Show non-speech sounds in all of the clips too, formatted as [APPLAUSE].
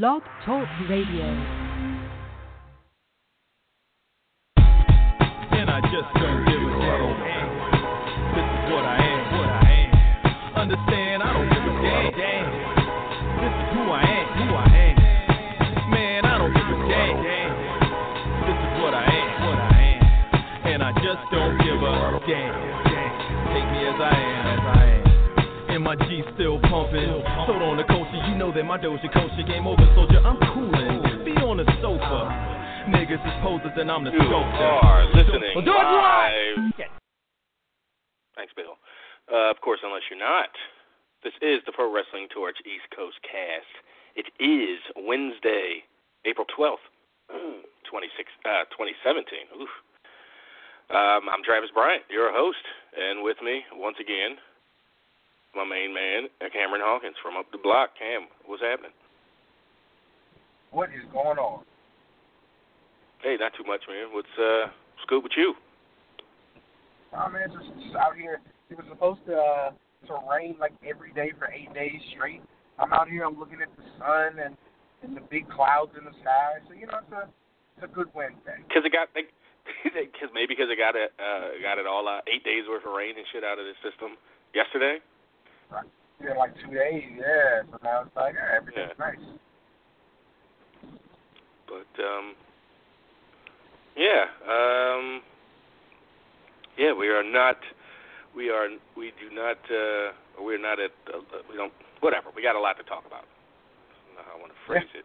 Blog Talk Radio. I just pumping. Sold on the culture, you know that my Doja culture game over, soldier. I'm coolin'. Be on the sofa. Niggas is posers and I'm the You sculptor. are listening Well, do live. Thanks, Bill. Uh, of course, unless you're not. This is the Pro Wrestling Torch East Coast cast. It is Wednesday, April 12th, [CLEARS THROAT] 26, uh, 2017. Oof. Um, I'm Travis Bryant, your host, and with me, once again, my main man, Cameron Hawkins from up the block. Cam, what's happening? What is going on? Hey, not too much, man. What's uh, what's good with you? Oh man, just, just out here. It was supposed to uh, to rain like every day for eight days straight. I'm out here. I'm looking at the sun and and the big clouds in the sky. So you know, it's a it's a good Wednesday. Because it got, because [LAUGHS] maybe because it got it, uh, got it all out, eight days worth of rain and shit out of the system yesterday. Right. Yeah, like two days. Yeah. So now it's like yeah, everything's Yeah. nice. But um, yeah, um, yeah, we are not, we are, we do not, uh, we're not at, uh, we don't, whatever. We got a lot to talk about. I don't know how I want to phrase it.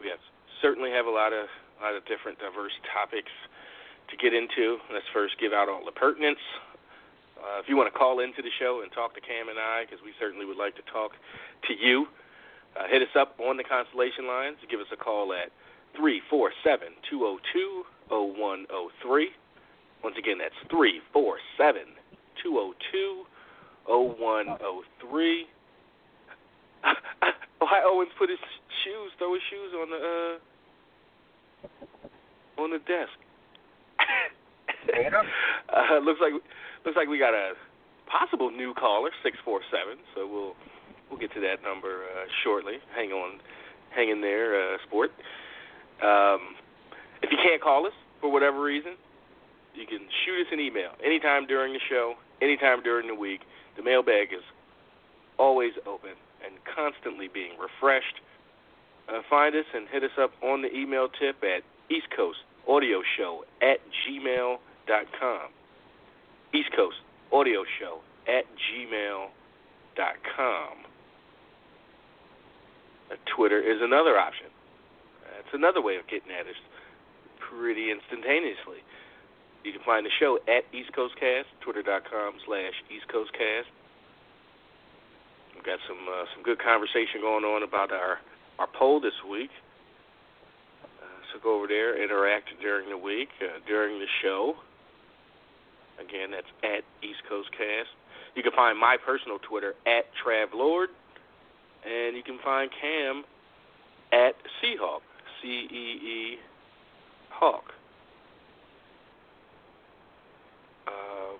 We have certainly have a lot of, a lot of different diverse topics to get into. Let's first give out all the pertinence. Uh, if you want to call into the show and talk to Cam and I, because we certainly would like to talk to you, uh, hit us up on the Constellation lines. Give us a call at three four seven two zero two zero one zero three. Once again, that's three four seven two zero two zero one zero three. [LAUGHS] Ohio Owens put his shoes, throw his shoes on the uh, on the desk. [LAUGHS] Uh, looks like looks like we got a possible new caller, six four seven. So we'll we'll get to that number uh, shortly. Hang on, hang in there, uh, sport. Um, if you can't call us for whatever reason, you can shoot us an email anytime during the show, anytime during the week. The mailbag is always open and constantly being refreshed. Uh, find us and hit us up on the email tip at East Coast Audio Show at gmail.com. East Coast Audio Show at gmail.com. Uh, Twitter is another option. That's another way of getting at us pretty instantaneously. You can find the show at East Coast Cast, twitter.com slash East Coast Cast. We've got some uh, some good conversation going on about our, our poll this week. Uh, so go over there, interact during the week, uh, during the show. Again, that's at East Coast Cast. You can find my personal Twitter at Travlord, and you can find Cam at Seahawk, C E E Hawk. Um,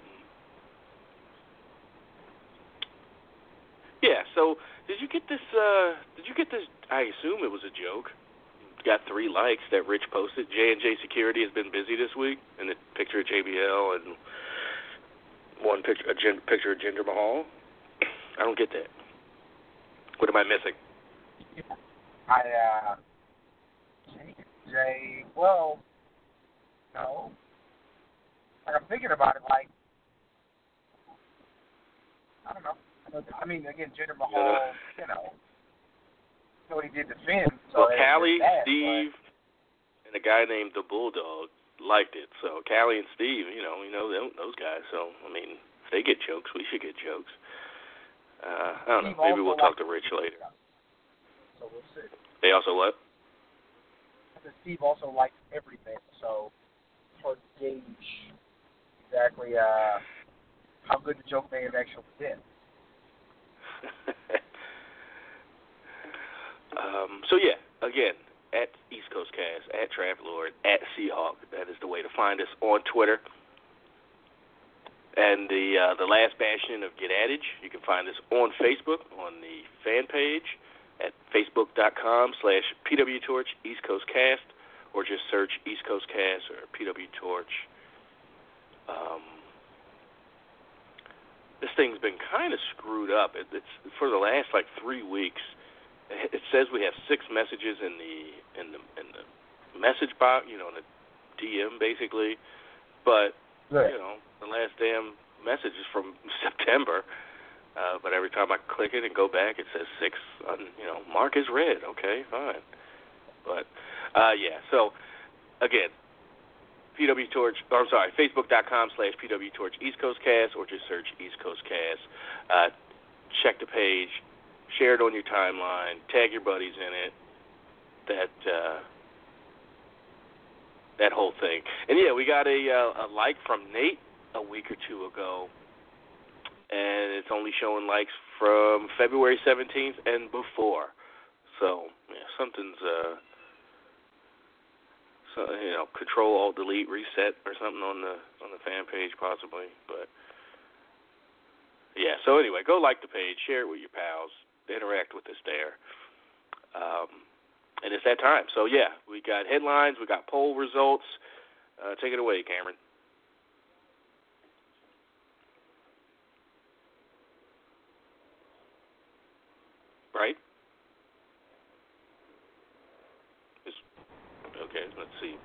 yeah. So, did you get this? Uh, did you get this? I assume it was a joke. Got three likes that Rich posted. J and J Security has been busy this week, and the picture of JBL and one picture, a gin, picture of Jinder Mahal. [CLEARS THROAT] I don't get that. What am I missing? I uh, Jay. Well, no. Like I'm thinking about it. Like I don't know. I mean, again, Jinder Mahal. You know, you know what he did to Finn. So Well, Callie, bad, Steve, and a guy named the Bulldog liked it. So Callie and Steve, you know, we know them, those guys. So I mean, if they get jokes, we should get jokes. Uh, I don't know. Maybe we'll talk to Rich later. so we'll see. They also what? Steve also likes everything, so hard to gauge exactly uh, how good the joke may have actually been. [LAUGHS] um, so yeah, again, at East Coast Cast, at Lord, at Seahawk. That is the way to find us on Twitter. And the uh, the last bastion of Get Adage, you can find us on Facebook on the fan page at facebook.com slash pwtorch East Coast Cast, or just search East Coast Cast or PW Torch. Um, this thing's been kind of screwed up. It, it's for the last like three weeks. [LAUGHS] It says we have six messages in the in the in the message box, you know, in the DM basically, but Right. you know, the last damn message is from [LAUGHS] September. Uh, but every time I click it and go back, it says six. On, you know, mark is red. Okay, fine. But uh, yeah. So again, PW Torch. Or I'm sorry, Facebook.com slash PW Torch East Coast Cast, or just search East Coast Cast. Uh, check the page, share it on your timeline, tag your buddies in it. That uh, that whole thing. And yeah, we got a uh, a like from Nate a week or two ago, and it's only showing likes from February 17th and before. So yeah, something's uh, so you know, Control Alt Delete Reset or something on the on the fan page possibly, but. Yeah, so anyway, go like the page, share it with your pals, interact with us there. Um, and it's that time. So yeah, we got headlines, we got poll results. Uh, take it away, Cameron. Right? Is- okay, let's see.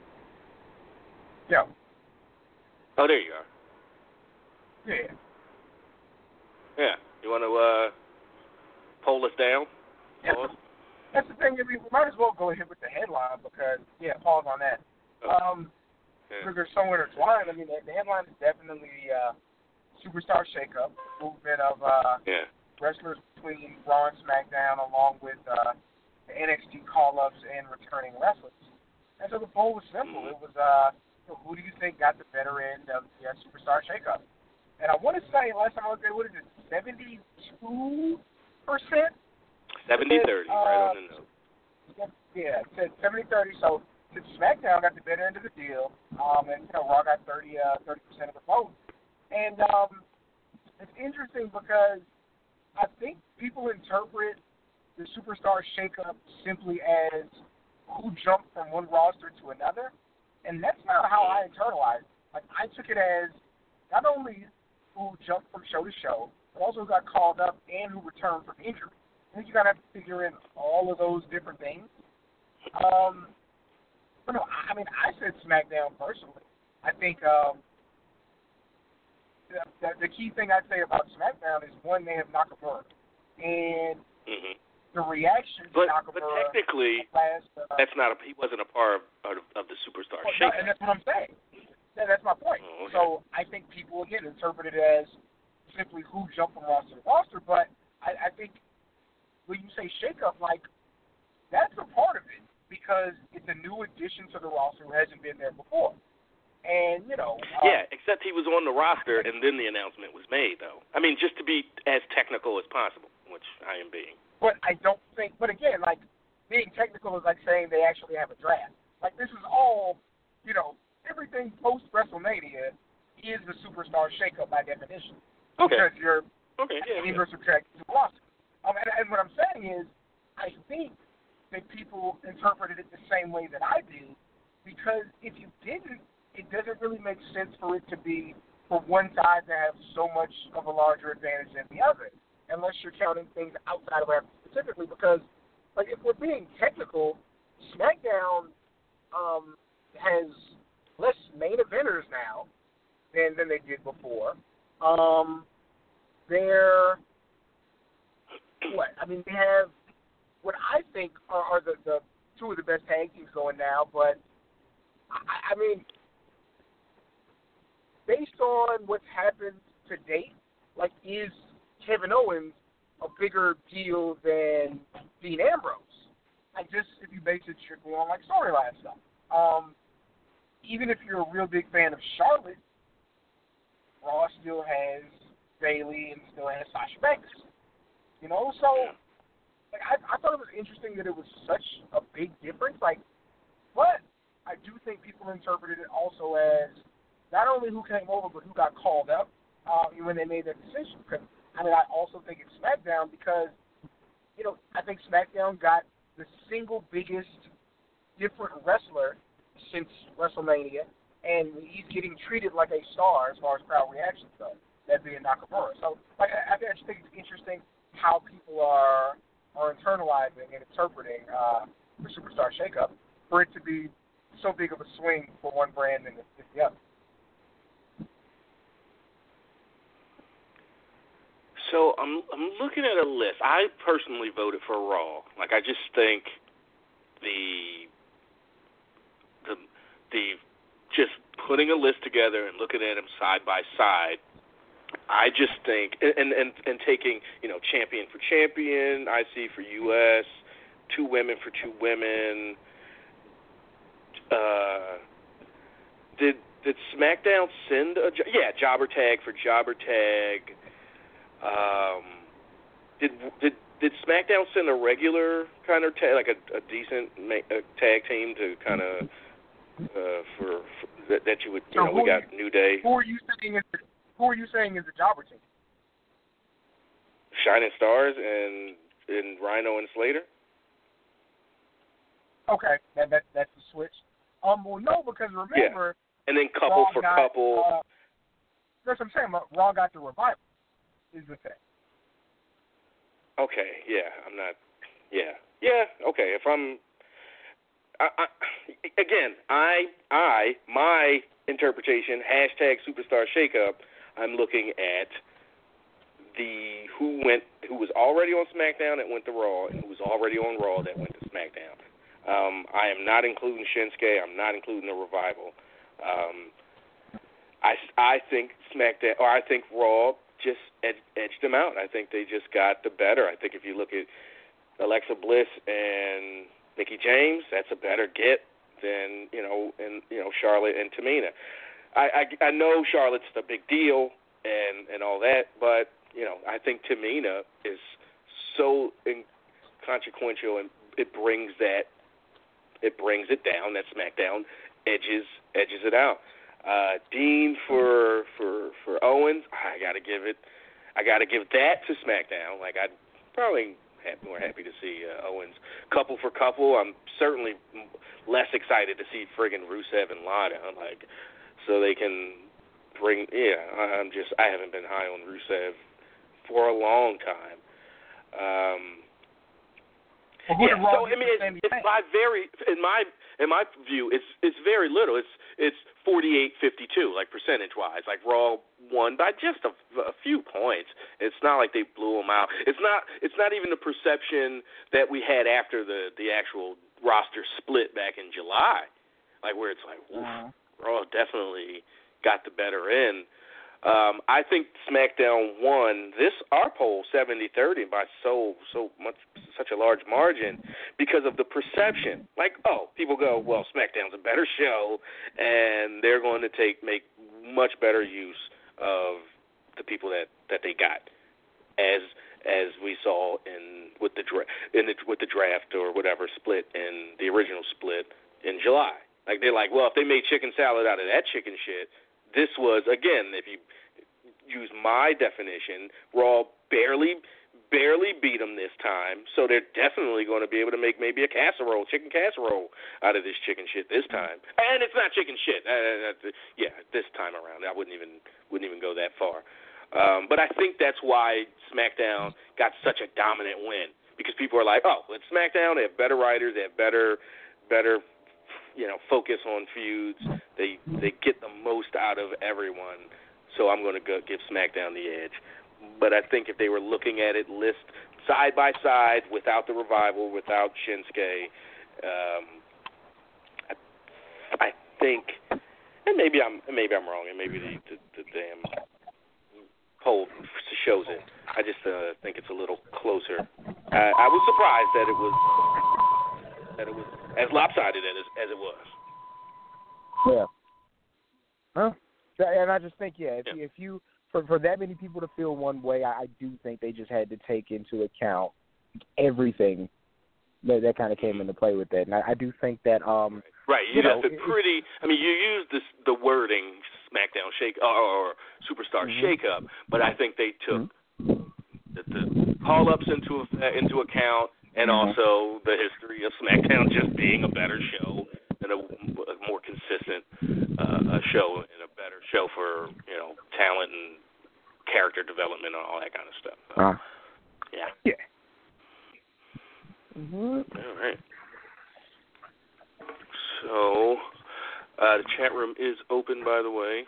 Yeah. Oh, there you are. Yeah. Yeah. You want to uh, poll us down? Yeah. Pause? That's the thing. I mean, we might as well go ahead with the headline because, yeah, pause on that. Um, Yeah. because they're so intertwined. I mean, the, the headline is definitely uh, superstar shakeup, movement of uh, Yeah. wrestlers between Raw and SmackDown, along with uh, the NXT call-ups and returning wrestlers. And so the poll was simple. It was, uh, you know, who do you think got the better end of the uh, superstar shakeup? And I want to say, last time I looked at it, what is it, 72 percent? 70 30, right on the nose. Yeah, it said 70 30. So since SmackDown got the better end of the deal, um, and you know, Raw got 30 uh, 30% of the vote. And um, it's interesting because I think people interpret the superstar shakeup simply as who jumped from one roster to another, and that's not how I internalized. Like I took it as not only who jumped from show to show, also who got called up and who returned from injury. I think you gotta have to figure in all of those different things. Um, but no, I mean, I said SmackDown personally. I think um, the, the, the key thing I'd say about SmackDown is one, they have Nakamura, and hmm the reaction to But, Nakamura but technically, last. Uh, that's not a he wasn't a part of, of the superstar well, no, shake. and that's what I'm saying. Yeah, that's my point. Oh, okay. So I think people again interpret it as simply who jumped from roster to roster, but I, I think when you say shakeup, like that's a part of it because it's a new addition to the roster who hasn't been there before. And you know, uh, Yeah, except he was on the roster and then the announcement was made, though. I mean, just to be as technical as possible, which I am being. But I don't think. But again, like being technical is like saying they actually have a draft. Like this is all, you know, everything post WrestleMania is the superstar shakeup by definition. Okay. Because you're Okay. Yeah. yeah. subtracting to the. Um, and, and what I'm saying is, I think that people interpreted it the same way that I do, because if you didn't, it doesn't really make sense for it to be for one side to have so much of a larger advantage than the other, unless you're counting things outside of that specifically. Because, like, if we're being technical, SmackDown um, has less main eventers now than than they did before. Um, they're what? I mean, they have what I think are, are the, the two of the best tag teams going now. But I, I mean, based on what's happened to date, like is Kevin Owens a bigger deal than Dean Ambrose? Like just if you base it strictly on like storyline stuff. Um, even if you're a real big fan of Charlotte, Raw still has Bayley and still has Sasha Banks. You know, so like I, I thought it was interesting that it was such a big difference. Like, but I do think people interpreted it also as not only who came over, but who got called up um, when they made that decision. Because I mean, I also think it's SmackDown because you know I think SmackDown got the single biggest different wrestler since WrestleMania, and he's getting treated like a star as far as crowd reactions go. That being Nakamura. So, like, I, I just think it's interesting how people are are internalizing and interpreting uh, the superstar shakeup for it to be so big of a swing for one brand and the, the other. So I'm I'm looking at a list. I personally voted for Raw. Like I just think the the the just putting a list together and looking at them side by side. I just think and and and taking you know champion for champion, IC for US, two women for two women. Uh, did did SmackDown send a yeah jobber tag for jobber tag? Um, did did did SmackDown send a regular kind of tag, like a, a decent ma- a tag team to kind of uh, for, for that, that you would you So know we got New Day, Who are you saying is the, who are you saying is the jobber team? Shining Stars, and and Rhino and Slater. Okay, that that that's the switch. Um, well, no, because remember, Yeah. And then couple Raw for got, couple. Uh, that's what I'm saying. Raw got the revival. Is the thing. Okay, yeah, I'm not. Yeah, yeah, okay. If I'm, I, again, I, I, my interpretation hashtag superstar shakeup. I'm looking at the who went, who was already on SmackDown that went to Raw, and who was already on Raw that went to SmackDown. Um, I am not including Shinsuke. I'm not including the revival. Um, I, I think SmackDown, or I think Raw just ed- edged them out. I think they just got the better. I think if you look at Alexa Bliss and Mickie James, that's a better get than you know, and you know Charlotte and Tamina. I, I I know Charlotte's the big deal and and all that, but you know I think Tamina is so inconsequential and it brings that it brings it down. That SmackDown edges edges it out. Uh, Dean for for for Owens, I gotta give it. I gotta give that to SmackDown. Like I'd probably have more happy to see uh, Owens couple for couple. I'm certainly less excited to see friggin' Rusev and Lana. Like so they can bring. Yeah, I'm just I haven't been high on Rusev for a long time. Um, Well, yeah, so I mean, for it's, it's by very in my in my view, it's it's very little. It's it's forty eight fifty two, like percentage wise. Like Raw won by just a, a few points. It's not like they blew them out. It's not it's not even the perception that we had after the the actual roster split back in July, like where it's like, oof, Uh-huh. Raw definitely got the better end. Um, I think SmackDown won this our poll 70-30 by so so much such a large margin because of the perception. Like, oh, people go, well, SmackDown's a better show, and they're going to take make much better use of the people that that they got, as as we saw in with the dra- in the with the draft or whatever split in the original split in July. Like they're like, well, if they made chicken salad out of that chicken shit, this was again, if you use my definition, Raw barely barely beat them this time, so they're definitely going to be able to make maybe a casserole, chicken casserole out of this chicken shit this time. And it's not chicken shit. Uh, uh, yeah, this time around, I wouldn't even wouldn't even go that far. Um, but I think that's why SmackDown got such a dominant win because people are like, oh, it's SmackDown. They have better writers. They have better better you know focus on feuds. They they get the most out of everyone. So I'm going to go give SmackDown the edge. But I think if they were looking at it list side by side without the revival, without Shinsuke, um, I, I think, and maybe I'm maybe I'm wrong, and maybe the the, the damn poll shows it. I just uh, think it's a little closer. I, I was surprised that it was that it was as lopsided as as it was. Yeah. Huh? And I just think, yeah, if, Yeah. You, if you for for that many people to feel one way, I, I do think they just had to take into account everything that that kind of came into play with that. And I, I do think that um Right. You You know, got the pretty. I mean, you use this the wording SmackDown shake or, or Superstar Mhm. shake up, but I think they took the, the call ups into a, into account, and Mhm. also the history of SmackDown just being a better show and a, a more consistent uh, a show and a better show for you know talent and character development and all that kind of stuff. So, uh, yeah. yeah. Mm-hmm. All right. So, uh, the chat room is open, by the way.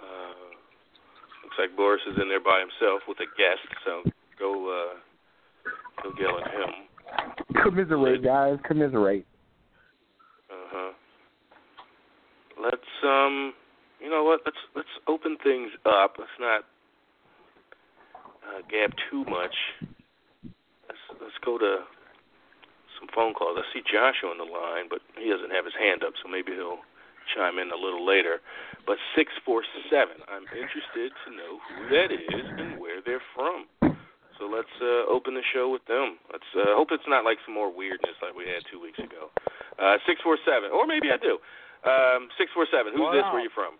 Uh, looks like Boris is in there by himself with a guest, so go, uh, go yell at him. Commiserate, guys. Commiserate. Uh huh. Let's um, you know what? Let's let's open things up. Let's not uh, gab too much. Let's let's go to some phone calls. I see Josh on the line, but he doesn't have his hand up, so maybe he'll chime in a little later. But six four seven. I'm interested to know who that is and where they're from. So let's uh, open the show with them. Let's uh, hope it's not like some more weirdness like we had two weeks ago. Uh, six four seven, or maybe I do. Um, six four seven. Who's this? Where are you from?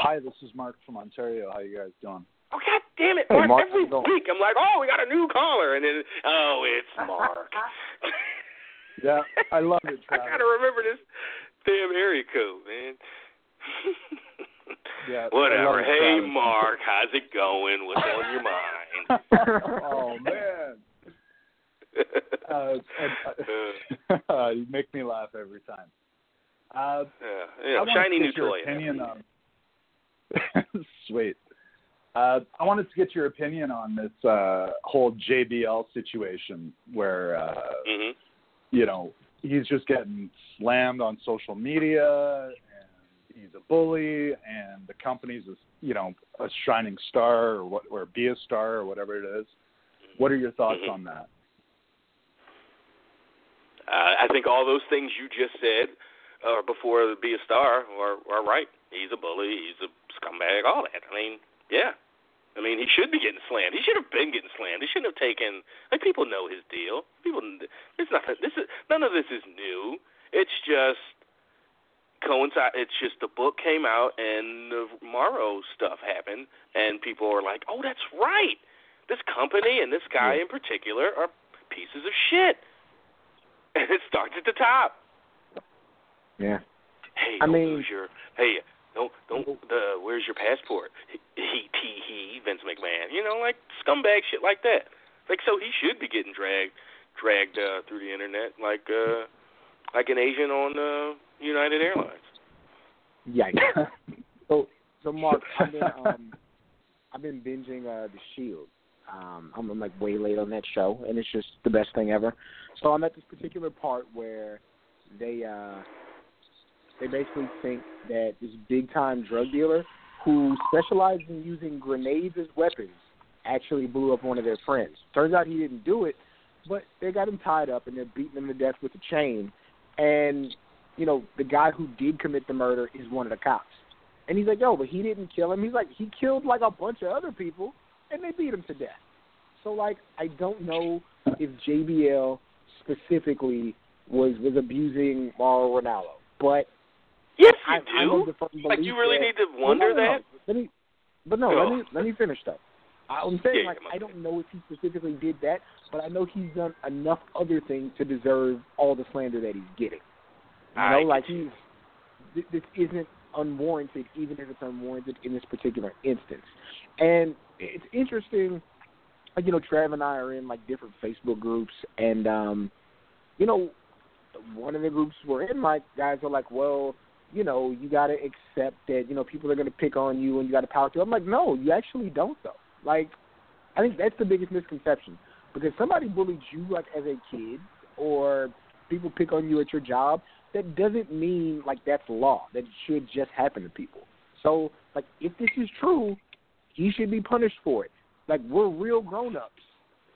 Hi, this is Mark from Ontario. How you guys doing? Oh God damn it! Hey, Mark, Mark, every week I'm like, oh, we got a new caller, and then oh, it's Mark. [LAUGHS] Yeah, I love it, [LAUGHS] I gotta remember this damn area code, man. [LAUGHS] Yeah, Whatever. Hey, Travis. Mark, how's it going? What's on your mind? Oh man, [LAUGHS] uh, and, Uh, [LAUGHS] uh, you make me laugh every time. Uh, yeah, yeah, shiny new toy. Opinion on [LAUGHS] sweet. Uh, I wanted to get your opinion on this uh, whole JBL situation, where uh, Mhm. you know he's just getting slammed on social media, he's a bully, and the company's a, you know a shining star or what, or be a star or whatever it is. What are your thoughts Mhm. on that? Uh, I think all those things you just said, uh, before be a star, are are right. He's a bully. He's a scumbag. All that. I mean, yeah. I mean, he should be getting slammed. He should have been getting slammed. He shouldn't have taken. Like people know his deal. People, there's nothing. This is none of this is new. It's just coincide. It's just the book came out and the Mauro stuff happened, and people are like, "Oh, that's right. This company and this guy in particular are pieces of shit." [LAUGHS] And it starts at the top. Yeah. Hey, I don't mean- lose your. Hey, don't don't. The where's your passport? He he he. Vince McMahon. You know, like scumbag shit like that. Like so, he should be getting dragged dragged uh, through the internet like uh like an Asian on uh, United Airlines. Yikes. [LAUGHS] so so Mark, I've been um [LAUGHS] I've been binging uh The Shield. Um I'm, I'm like way late on that show and it's just the best thing ever. So I'm at this particular part where they uh they basically think that this big time drug dealer who specialized in using grenades as weapons actually blew up one of their friends. Turns out he didn't do it, but they got him tied up and they're beating him to death with a chain. And you know, the guy who did commit the murder is one of the cops. And he's like, yo, but he didn't kill him. He's like, he killed like a bunch of other people, and they beat him to death. So like, I don't know if JBL specifically was was abusing Mauro Ranallo, but Yes, I, you of do. the Like you really that- need to wonder no, no, no. that. Let me, but no, let me let me finish though. I'm saying Yeah, like I don't know if he specifically did that, but I know he's done enough other things to deserve all the slander that he's getting. You know, get like you. he's th- this isn't unwarranted, even if it's unwarranted in this particular instance. And it's interesting. You know, Trav and I are in like different Facebook groups, and um, you know, one of the groups we're in, like guys are like, well, you know, you got to accept that you know people are going to pick on you, and you got to power through. I'm like, no, you actually don't though. Like, I think that's the biggest misconception because somebody bullied you like as a kid, or people pick on you at your job. That doesn't mean like that's law. That should just happen to people. So, like, if this is true, he should be punished for it. Like, we're real grown ups.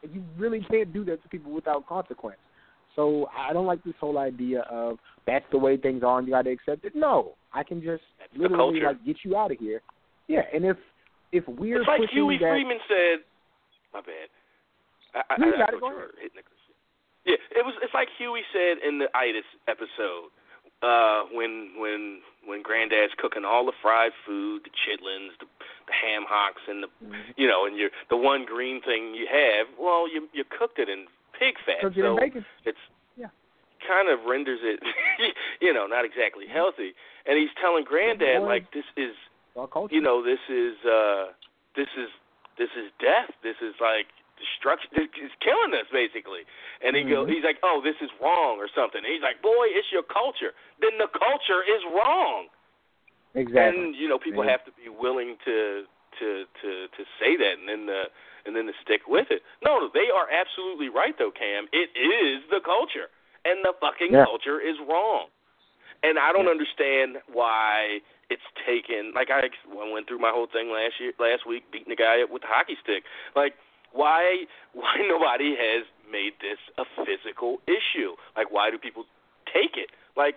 And you really can't do that to people without consequence. So I don't like this whole idea of that's the way things are and you got to accept it. No, I can just That's literally like get you out of here. Yeah, and if if we're it's like Huey that, Freeman said. My bad. I, I, You I, got I it, go thought you were hitting the- Yeah, it was. It's like Huey said in the itis episode uh, when when when Granddad's cooking all the fried food, the chitlins, the, the ham hocks, and the Mhm. you know, and your the one green thing you have. Well, you you cooked it in pig fat, so bacon. it's Yeah. kind of renders it, [LAUGHS] you know, not exactly healthy. And he's telling Granddad like this is you know this is uh this is this is death this is like destruction it's [LAUGHS] killing us basically and he go Mhm. he's like oh this is wrong or something and he's like boy it's your culture then the culture is wrong exactly. and you know people Yeah. have to be willing to to to to say that and then the and then to stick with it no they are absolutely right though cam it is the culture and the fucking Yeah. culture is wrong and i don't Yeah. understand why it's taken like i I went through my whole thing last year last week beating a guy up with a hockey stick like why why [LAUGHS] nobody has made this a physical issue? Like why do people take it? Like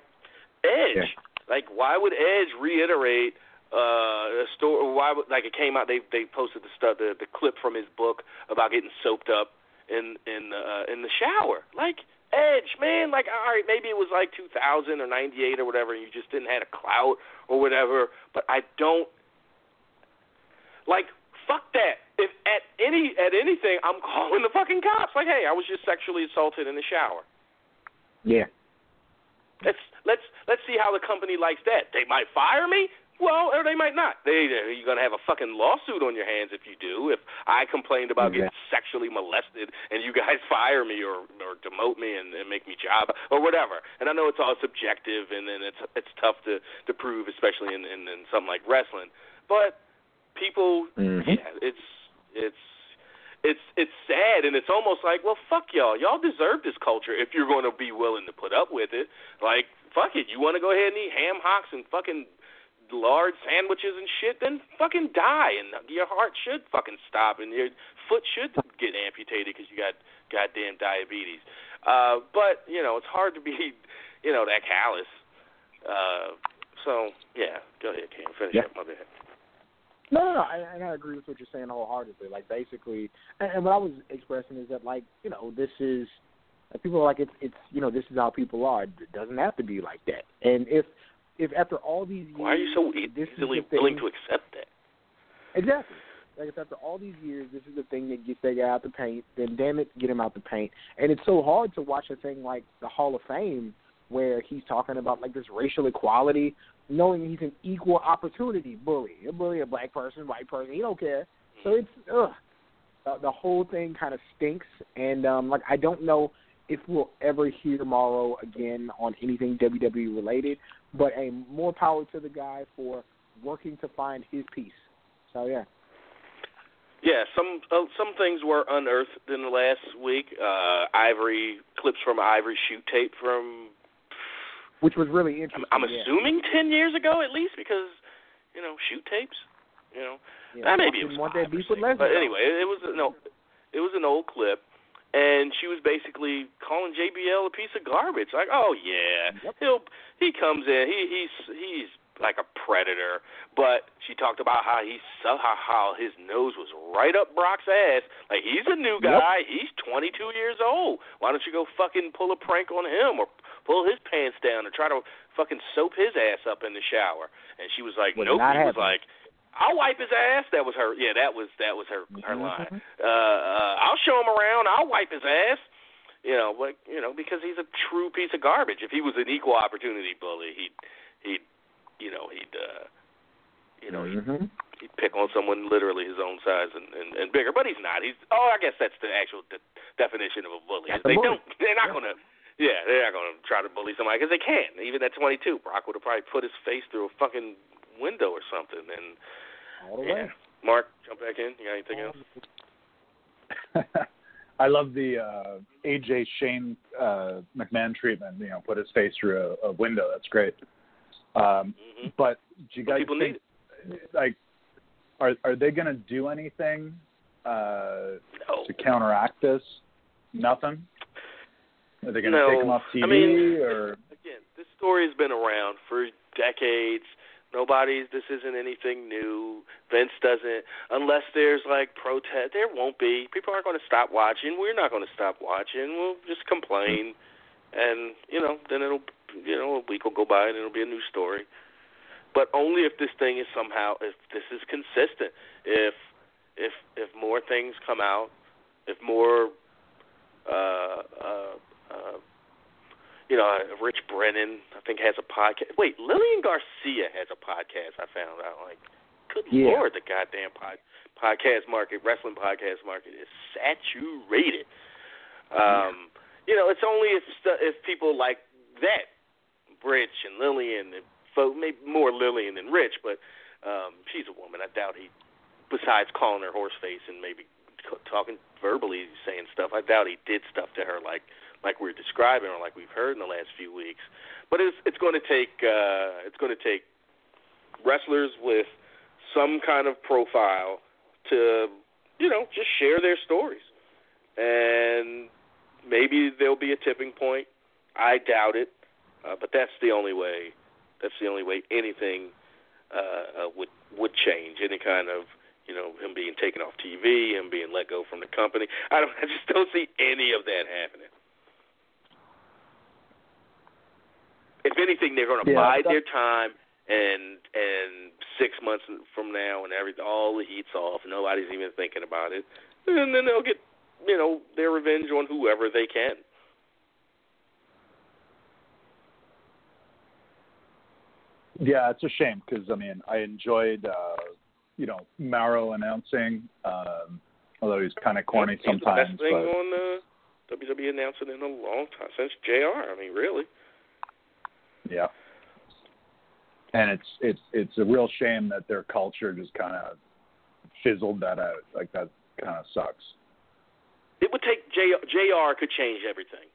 edge. Yeah. like why would edge reiterate uh a story why would like it came out they they posted the stuff the the clip from his book about getting soaped up in in uh in the shower. Like edge man like all right maybe it was like 2000 or 98 or whatever and you just didn't have a clout or whatever but i don't like fuck that if at any at anything i'm calling the fucking cops like hey i was just sexually assaulted in the shower yeah. Let's let's let's see how the company likes that. They might fire me. Well, or they might not. They you're gonna have a fucking lawsuit on your hands if you do. If I complained about Yeah. getting sexually molested and you guys [LAUGHS] fire me or or demote me and, and make me job or whatever. And I know it's all subjective and then it's it's tough to to prove, especially in in, in something like wrestling. But people, Mhm. yeah, it's it's it's it's sad and it's almost like, well, fuck y'all. Y'all deserve this culture if you're going to be willing to put up with it. Like, fuck it. You want to go ahead and eat ham hocks and fucking large sandwiches and shit? Then fucking die and your heart should fucking stop and your foot should get amputated because you got goddamn diabetes. Uh, but you know, it's hard to be, [LAUGHS] you know, that callous. Uh, so yeah, go ahead, Cam. Finish Yeah. up. My bad. No, no, no. I, and I agree with what you're saying wholeheartedly. Like basically, and, and what I was expressing is that like you know this is like, people are like it's it's you know this is how people are. It doesn't have to be like that. And if if after all these years, Why are you so easily willing to accept that? Exactly. Like if after all these years, this is the thing that gets that guy out the paint, then damn it, get him out the paint. And it's so hard to watch a thing like the Hall of Fame where he's talking about like this racial equality, knowing he's an equal opportunity bully. A bully a black person, white person, he don't care. So it's ugh. The, the whole thing kind of stinks, and um like I don't know if we'll ever hear Mauro again on anything WWE related. But a more power to the guy for working to find his peace. So yeah. Yeah, some uh, some things were unearthed in the last week. Uh, Ivory clips from Ivory shoot tape from. Which was really I'm, interesting. I'm yeah. assuming ten years ago at least because, you know, shoot tapes. You know, Yeah, maybe it was want that beef with. Lesnar. But anyway, it was no, it was an old clip, and she was basically calling JBL a piece of garbage. Like, oh yeah, Yep. he'll he comes in, he he's he's like a predator. But she talked about how he saw how, his nose was right up Brock's ass. Like he's a new Yep. guy. He's 22 years old. Why don't you go fucking pull a prank on him or pull his pants down and try to fucking soap his ass up in the shower? And she was like, Would nope. He was like, I'll wipe his ass. That was her. Yeah, that was that was her her Mhm. line. Uh, uh, I'll show him around. I'll wipe his ass. You know, but you know because he's a true piece of garbage. If he was an equal opportunity bully, he'd he'd you know he'd uh, you know he'd, Mhm. he'd pick on someone literally his own size and, and and bigger. But he's not. He's oh, I guess that's the actual de- definition of a bully. That's a they bully. don't. [LAUGHS] They're not Yeah. gonna. Yeah, they're not gonna try to bully somebody because they can't. Even at 22, Brock would have probably put his face through a fucking window or something. And All yeah, way. Mark, jump back in. You got anything else? [LAUGHS] I love the uh, AJ Shane uh, McMahon treatment. You know, put his face through a, a window. That's great. Um, hmm but do you guys People think, need like, are are they going to do anything uh, No. to counteract this? Nothing. Are they going to No. take him off TV I mean, or? Again, this story's been around for decades. Nobody's. This isn't anything new. Vince doesn't, unless there's like protest. There won't be. People aren't going to stop watching. We're not going to stop watching. We'll just complain, and you know, then it'll, you know, a week will go by and it'll be a new story. But only if this thing is somehow, if this is consistent, if if if more things come out, if more uh, uh, uh, you know, uh, Rich Brennan, I think, has a podcast. Wait, Lillian Garcia has a podcast. I found out. Like, good Yeah. lord, the goddamn pod, podcast market, wrestling podcast market is saturated. Um, you know, it's only if if people like that, Rich and Lillian, and maybe more Lillian than Rich, but um, she's a woman. I doubt he, besides calling her horseface and maybe talking verbally, saying stuff. I doubt he did stuff to her like like we're describing or like we've heard in the last few weeks. But it's it's going to take uh, it's going to take wrestlers with some kind of profile to you know just share their stories, and maybe there'll be a tipping point. I doubt it, uh, but that's the only way. That's the only way anything uh, uh, would would change. Any kind of you know him being taken off TV, him being let go from the company. I don't. [LAUGHS] I just don't see any of that happening. If anything, they're going to Yeah, bide their time, and and six months from now, and every all the heat's off, nobody's even thinking about it, and then they'll get you know their revenge on whoever they can. Yeah, it's a shame because I mean I enjoyed uh, you know Mauro announcing, um, although he's kind of corny He's sometimes. the best thing but on uh, WWE announcing in a long time since Jr. I mean, really. yeah, and it's it's it's a real shame that their culture just kind of fizzled that out. Like that kind of sucks. It would take J, Jr. could change everything.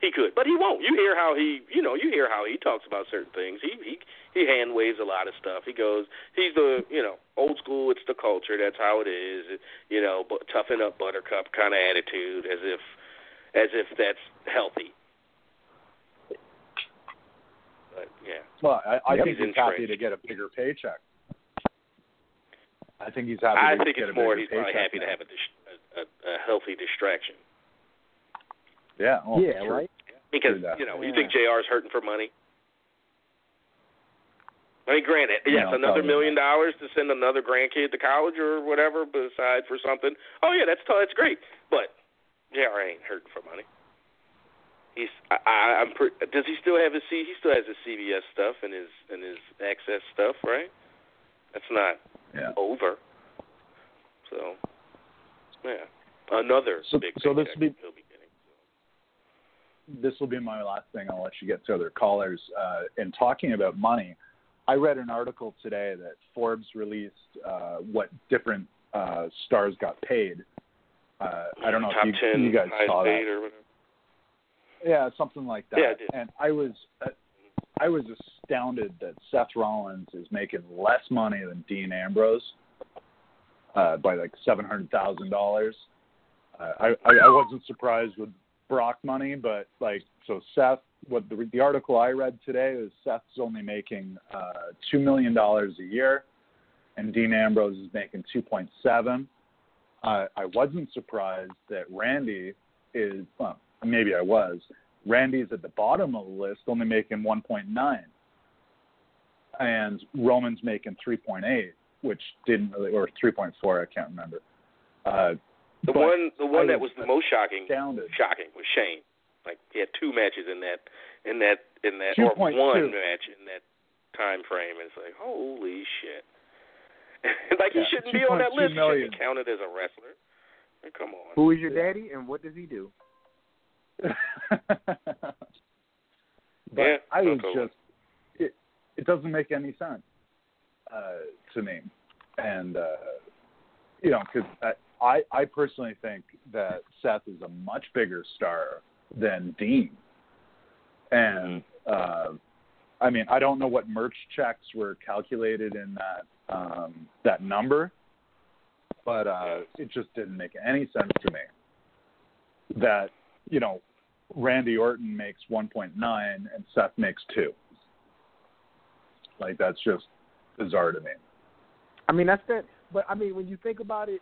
He could, but he won't. You hear how he, you know, you hear how he talks about certain things. He he he hand waves a lot of stuff. He goes, he's the, you know, old school. It's the culture. That's how it is. You know, but toughen up, Buttercup kind of attitude, as if as if that's healthy. But yeah, Well, I, I Yep. think He's he's happy to get a bigger paycheck. I think he's happy. I to think get it's a more bigger he's probably paycheck happy to have a, dis- a, a, a healthy distraction Yeah. Oh, yeah, sure. right. because you know you Yeah. think Jr's hurting for money. I mean, granted, yes, No, another probably million dollars to send another grandkid to college or whatever, beside for something. Oh yeah, that's that's great. But Jr ain't hurting for money. He's I, I, I'm pre- does he still have his C? He still has his CBS stuff and his and his AXS stuff, right? That's not Yeah. over. So yeah, another So- big so this will be- be getting. this will be my last thing. I'll let you get to other callers. Uh, in talking about money, I read an article today that Forbes released uh, what different uh, stars got paid. Uh, I don't know Top if you, ten you guys saw that. or whatever. Yeah, something like that. Yeah, I did. And I was uh, I was astounded that Seth Rollins is making less money than Dean Ambrose uh, by like seven hundred thousand dollars. Uh, I, I I wasn't surprised with Brock money, but like so Seth. What the the article I read today is Seth's only making uh, two million dollars a year, and Dean Ambrose is making two point seven. Uh, I wasn't surprised that Randy is well, maybe I was. Randy's at the bottom of the list, only making 1.9, and Roman's making 3.8, which didn't really, or 3.4, I can't remember. Uh, The one, the one I that was was the most shocking, astounded. shocking was Shane. Like he had two matches in that, in that, in that, 2.2. or one match in that time frame. It's like holy shit. [LAUGHS] like he shouldn't be on that 2.2 list. He shouldn't be counted as a wrestler. Like, Come on. Who is your daddy and what does he do? [LAUGHS] but Yeah, I was totally. just it it doesn't make any sense uh to me. And uh you know cuz I I personally think that Seth is a much bigger star than Dean. And uh I mean I don't know what merch checks were calculated in that um that number but uh, it just didn't make any sense to me that you know Randy Orton makes 1.9 and Seth makes two. Like that's just bizarre to me. I mean, that's that. But I mean, when you think about it,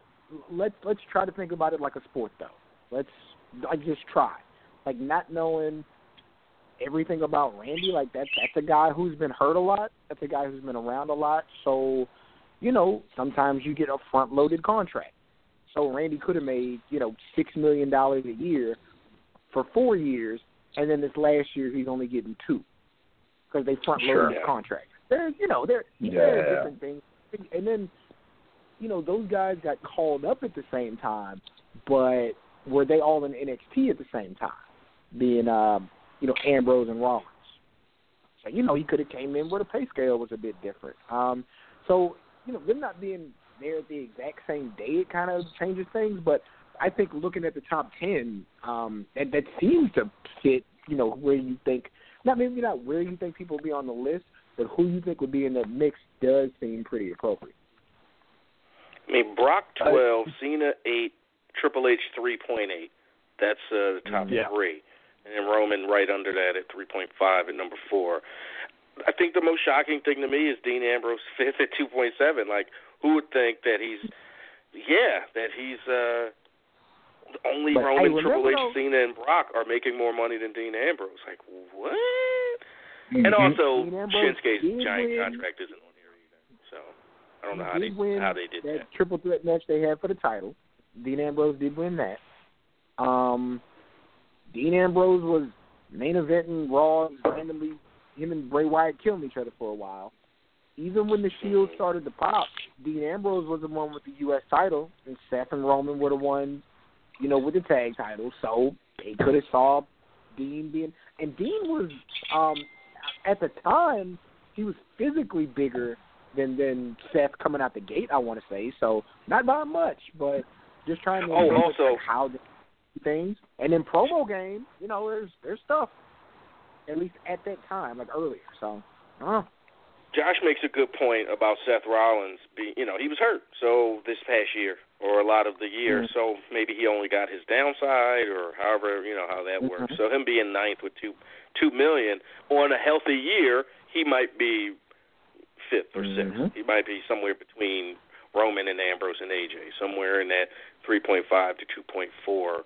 let's let's try to think about it like a sport, though. Let's like just try, like not knowing everything about Randy. Like that that's a guy who's been hurt a lot. That's a guy who's been around a lot. So, you know, sometimes you get a front loaded contract. So Randy could have made you know six million dollars a year for four years, and then this last year he's only getting two because they front loaded Sure. his contract. There's you know there Yeah. there are different things, and then you know those guys got called up at the same time, but were they all in NXT at the same time? Being um, you know Ambrose and Rollins. So you know he could have came in where the pay scale was a bit different. Um, so you know them not being there at the exact same day it kind of changes things. But I think looking at the top ten, um, that that seems to fit. You know where you think not maybe not where you think people will be on the list, but who you think would be in that mix does seem pretty appropriate. I mean, Brock I- twelve, Cena eight, Triple H three point eight. That's uh, the top Yeah. three, and then Roman right under that at three point five at number four. I think the most shocking thing to me is Dean Ambrose [LAUGHS] fifth at two point seven. Like, who would think that he's, yeah, that he's uh, only But, hey, Roman, Triple H, Cena, and Brock are making more money than Dean Ambrose. Like, what? And Mhm. also, Shinsuke's giant win. contract isn't on here either. So I don't know how they did win how they did that that. triple threat match they had for the title. Dean Ambrose did win that. Um, Dean Ambrose was main eventing Raw randomly. Him and Bray Wyatt killing each other for a while. Even when the Shield started to pop, Dean Ambrose was the one with the U.S. title, and Seth and Roman were the ones, you know, with the tag title. So they could have saw Dean being, and Dean was, um, at the time, he was physically bigger than than Seth coming out the gate. I want to say so, not by much, but just trying to Oh, also- like, how things. And then promo game, you know, there's there's stuff at least at that time, like earlier. So, I. Josh makes a good point about Seth Rollins. Be you know he was hurt so this past year or a lot of the year, Mhm. so maybe he only got his downside or however you know how that works. Mhm. So him being ninth with two two million on a healthy year, he might be fifth or sixth. Mhm. He might be somewhere between Roman and Ambrose and AJ, somewhere in that three point five to two point four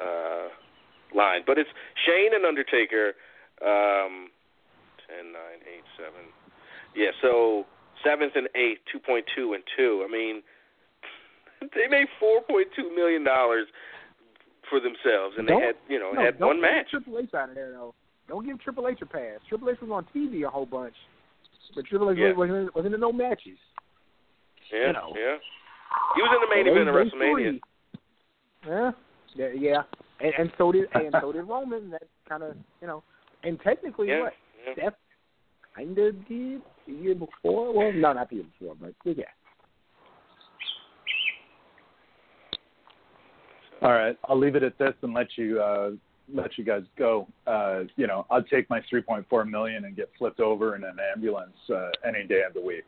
uh, line. But it's Shane and Undertaker. Um, ten, nine, eight, seven. Yeah, so seventh and eighth, two point two and two. I mean, they made four point two million dollars for themselves, and Don't- they had you know no, had one match. Triple H out of there though. Don't give Triple H a pass. Triple H was on TV a whole bunch, but Triple H Yeah. wasn't wasn't in no matches. Yeah, you know. yeah. He was in the main event of WrestleMania. Yeah, yeah, yeah. And, and so did and so did Roman. That kind of you know. And technically, Yeah, what yeah. Steph kind of did the year before. Well, no, not the year before, but yeah. All right, I'll leave it at this and let you uh, let you guys go. Uh, you know, I'd take my 3.4 million and get flipped over in an ambulance uh, any day of the week.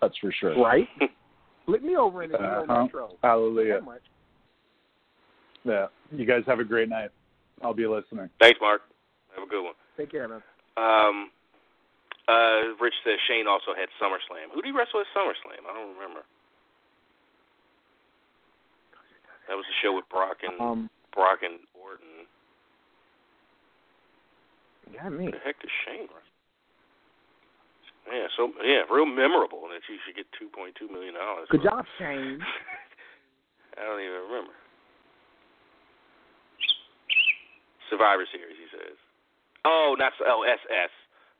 That's for sure. Right. [LAUGHS] Flip me over in the Uh-huh. Metro. Hallelujah. Much. Yeah. You guys have a great night. I'll be listening. Thanks, Mark. Have a good one. Take care, man. Um, uh, Rich says Shane also had SummerSlam. Who did he wrestle at SummerSlam? I don't remember. That was the show with Brock and Um, Brock and Orton. yeah, me. The heck is Shane? Yeah, so yeah, real memorable that you should get two point two million dollars. Good job, Shane. [LAUGHS] I don't even remember. Survivor Series, he says. Oh, not oh SS,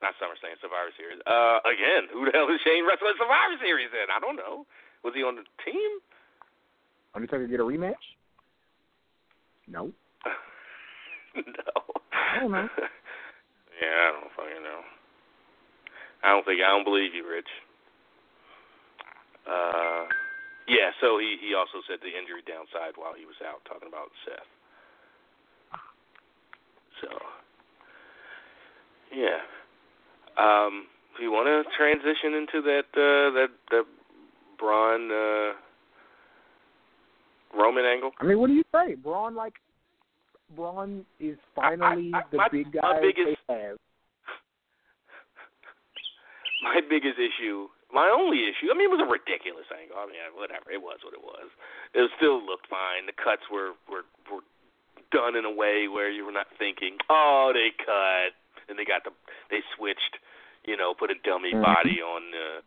not SummerSlam, Survivor Series. Uh, again, who the hell is Shane wrestling Survivor Series then? I don't know. Was he on the team? Undertaker get a rematch? No. [LAUGHS] no. I don't know. yeah, I don't fucking know. I don't think I don't believe you, Rich. Uh, yeah. So he he also said the injury downside while he was out, talking about Seth. So, yeah. Um, do you want to transition into that uh, that that Braun uh, Roman angle. I mean, what do you say? Braun like Braun is finally I, I, the my, big guy my biggest, they have. [LAUGHS] My biggest issue, my only issue. I mean, it was a ridiculous angle. I mean, whatever. It was what it was. It still looked fine. The cuts were were were done in a way where you were not thinking, oh, they cut and they got the they switched, you know, put a dummy Mhm. body on the.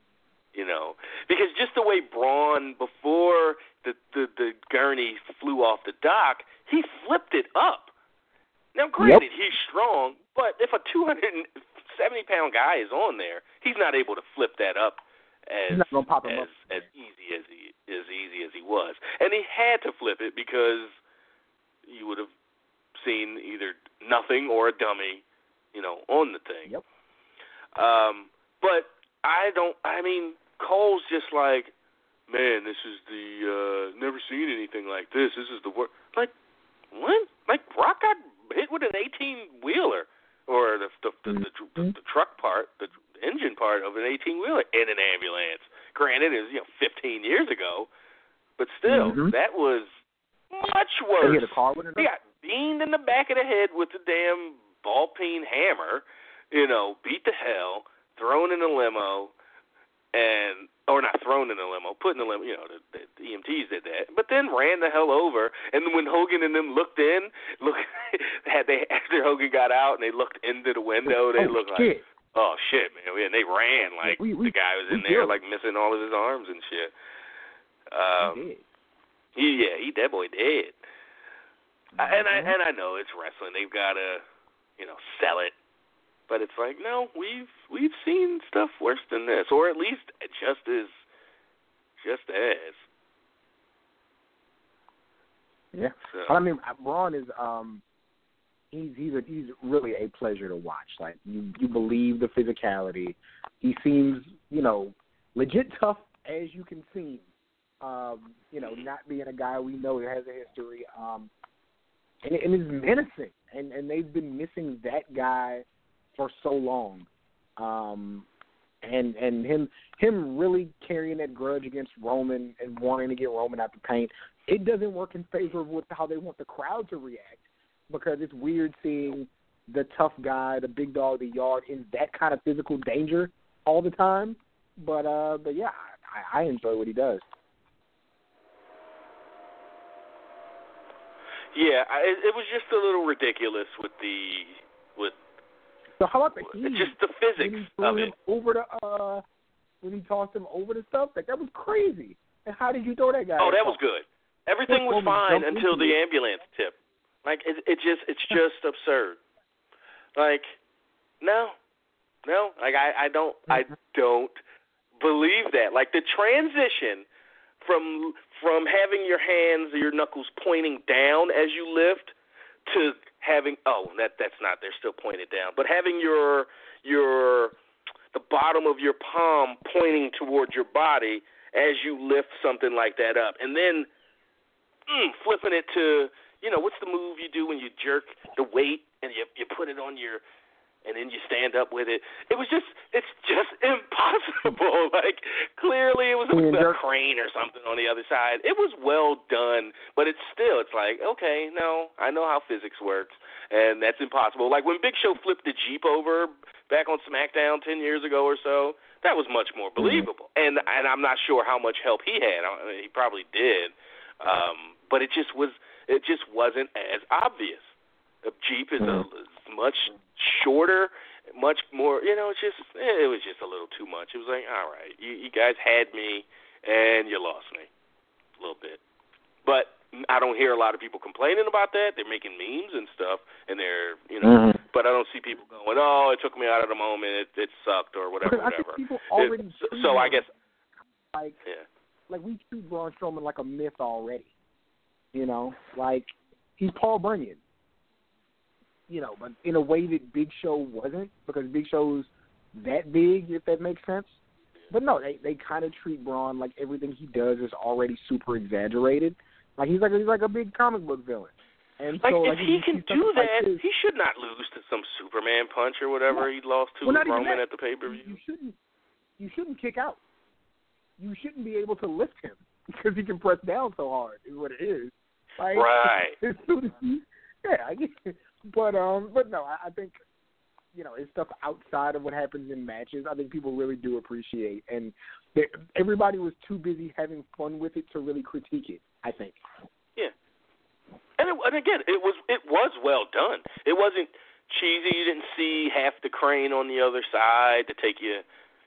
You know, because just the way Braun before the, the the gurney flew off the dock, he flipped it up. Now, granted, he's strong, but if a 270 pound guy is on there, he's not able to flip that up as He's not gonna pop him as as easy as he as easy as he was, and he had to flip it because you would have seen either nothing or a dummy, you know, on the thing. Yep. Um, but I don't. I mean, Cole's just like, man, this is the uh never seen anything like this. This is the worst. Like, what? Like Brock got hit with an 18 wheeler, or the the the, the, the, the truck part, the engine part of an 18 wheeler in an ambulance. Granted, it was you know 15 years ago, but still, Mhm. that was much They worse. hit a car with it. He got beamed in the back of the head with the damn ball peen hammer, you know, beat the hell, thrown in a limo, and or not thrown in a limo, put in a limo. You know, the, the, the EMTs did that, but then ran the hell over. And when Hogan and them looked in, look, [LAUGHS] had they after Hogan got out and they looked into the window, they oh, looked like, oh shit, man, and they ran like we- we- the guy was in there did. like missing all of his arms and shit. Um, He did. he, yeah, he that boy dead. I And I Mhm. and I know it's wrestling. They've got to, you know, sell it. But it's like, no, we've we've seen stuff worse than this, or at least just as, just as. Yeah. So, But I mean, Braun is um, he's he's a, he's really a pleasure to watch. Like you you believe the physicality. He seems you know legit tough as you can see. Um, you know, not being a guy we know that has a history. Um, and, and is menacing. And and they've been missing that guy for so long. Um, and and him him really carrying that grudge against Roman and wanting to get Roman out the paint it doesn't work in favor of what, how they want the crowd to react because it's weird seeing the tough guy, the big dog, the yard in that kind of physical danger all the time. But uh, but yeah, I, I enjoy what he does. yeah, I, it, was just a little ridiculous with the with So how about the heat? just the when physics he of it. over the uh, when he tossed him over the stuff? Like that was crazy. And how did you throw that guy? Oh, that was good. Everything was fine until the ambulance tip. Like it, it just, it's [LAUGHS] just absurd. Like, no, no. Like I, I don't, I Mm-hmm. don't believe that. Like the transition from from having your hands, your knuckles pointing down as you lift, to having oh that that's not they're still pointed down, but having your your the bottom of your palm pointing towards your body as you lift something like that up, and then mm, flipping it to you know what's the move you do when you jerk the weight and you you put it on your and then you stand up with it. It was just it's just [LAUGHS] impossible. [LAUGHS] like clearly it was a, a crane or something on the other side. It was well done, but it's still it's like okay, no, I know how physics works, and that's impossible. Like when Big Show flipped the Jeep over back on SmackDown ten years ago or so, that was much more believable. And and I'm not sure how much help he had. I mean, he probably did, um, but it just was it just wasn't as obvious. The Jeep is a is much shorter, much more. You know, it's just it was just a little too much. It was like, all right, you, you guys had me, and you lost me a little bit. But I don't hear a lot of people complaining about that. They're making memes and stuff, and they're you know. Mhm. But I don't see people going, oh, it took me out of the moment. It, it sucked or whatever, Because I think whatever. people It- already so, so I guess like yeah. like we treat Braun Strowman like a myth already. You know, like he's Paul Bunyan. You know, but in a way that Big Show wasn't, because Big Show's that big, if that makes sense. But no, they they kind of treat Braun like everything he does is already super exaggerated. Like he's like he's like a big comic book villain. And Like so, if like, he you can do something like that, he should not lose to some Superman punch or whatever he lost to Well, Roman at the pay per view. you shouldn't you shouldn't kick out. You shouldn't be able to lift him. [LAUGHS] because he can press down so hard. Is what it is. Like, Right. [LAUGHS] As soon as he, yeah, I get it. But um, but no, I, I think you know it's stuff outside of what happens in matches. I think people really do appreciate, and they, everybody was too busy having fun with it to really critique it. I think. Yeah. And, it, and again, it was it was well done. It wasn't cheesy. You didn't see half the crane on the other side to take you,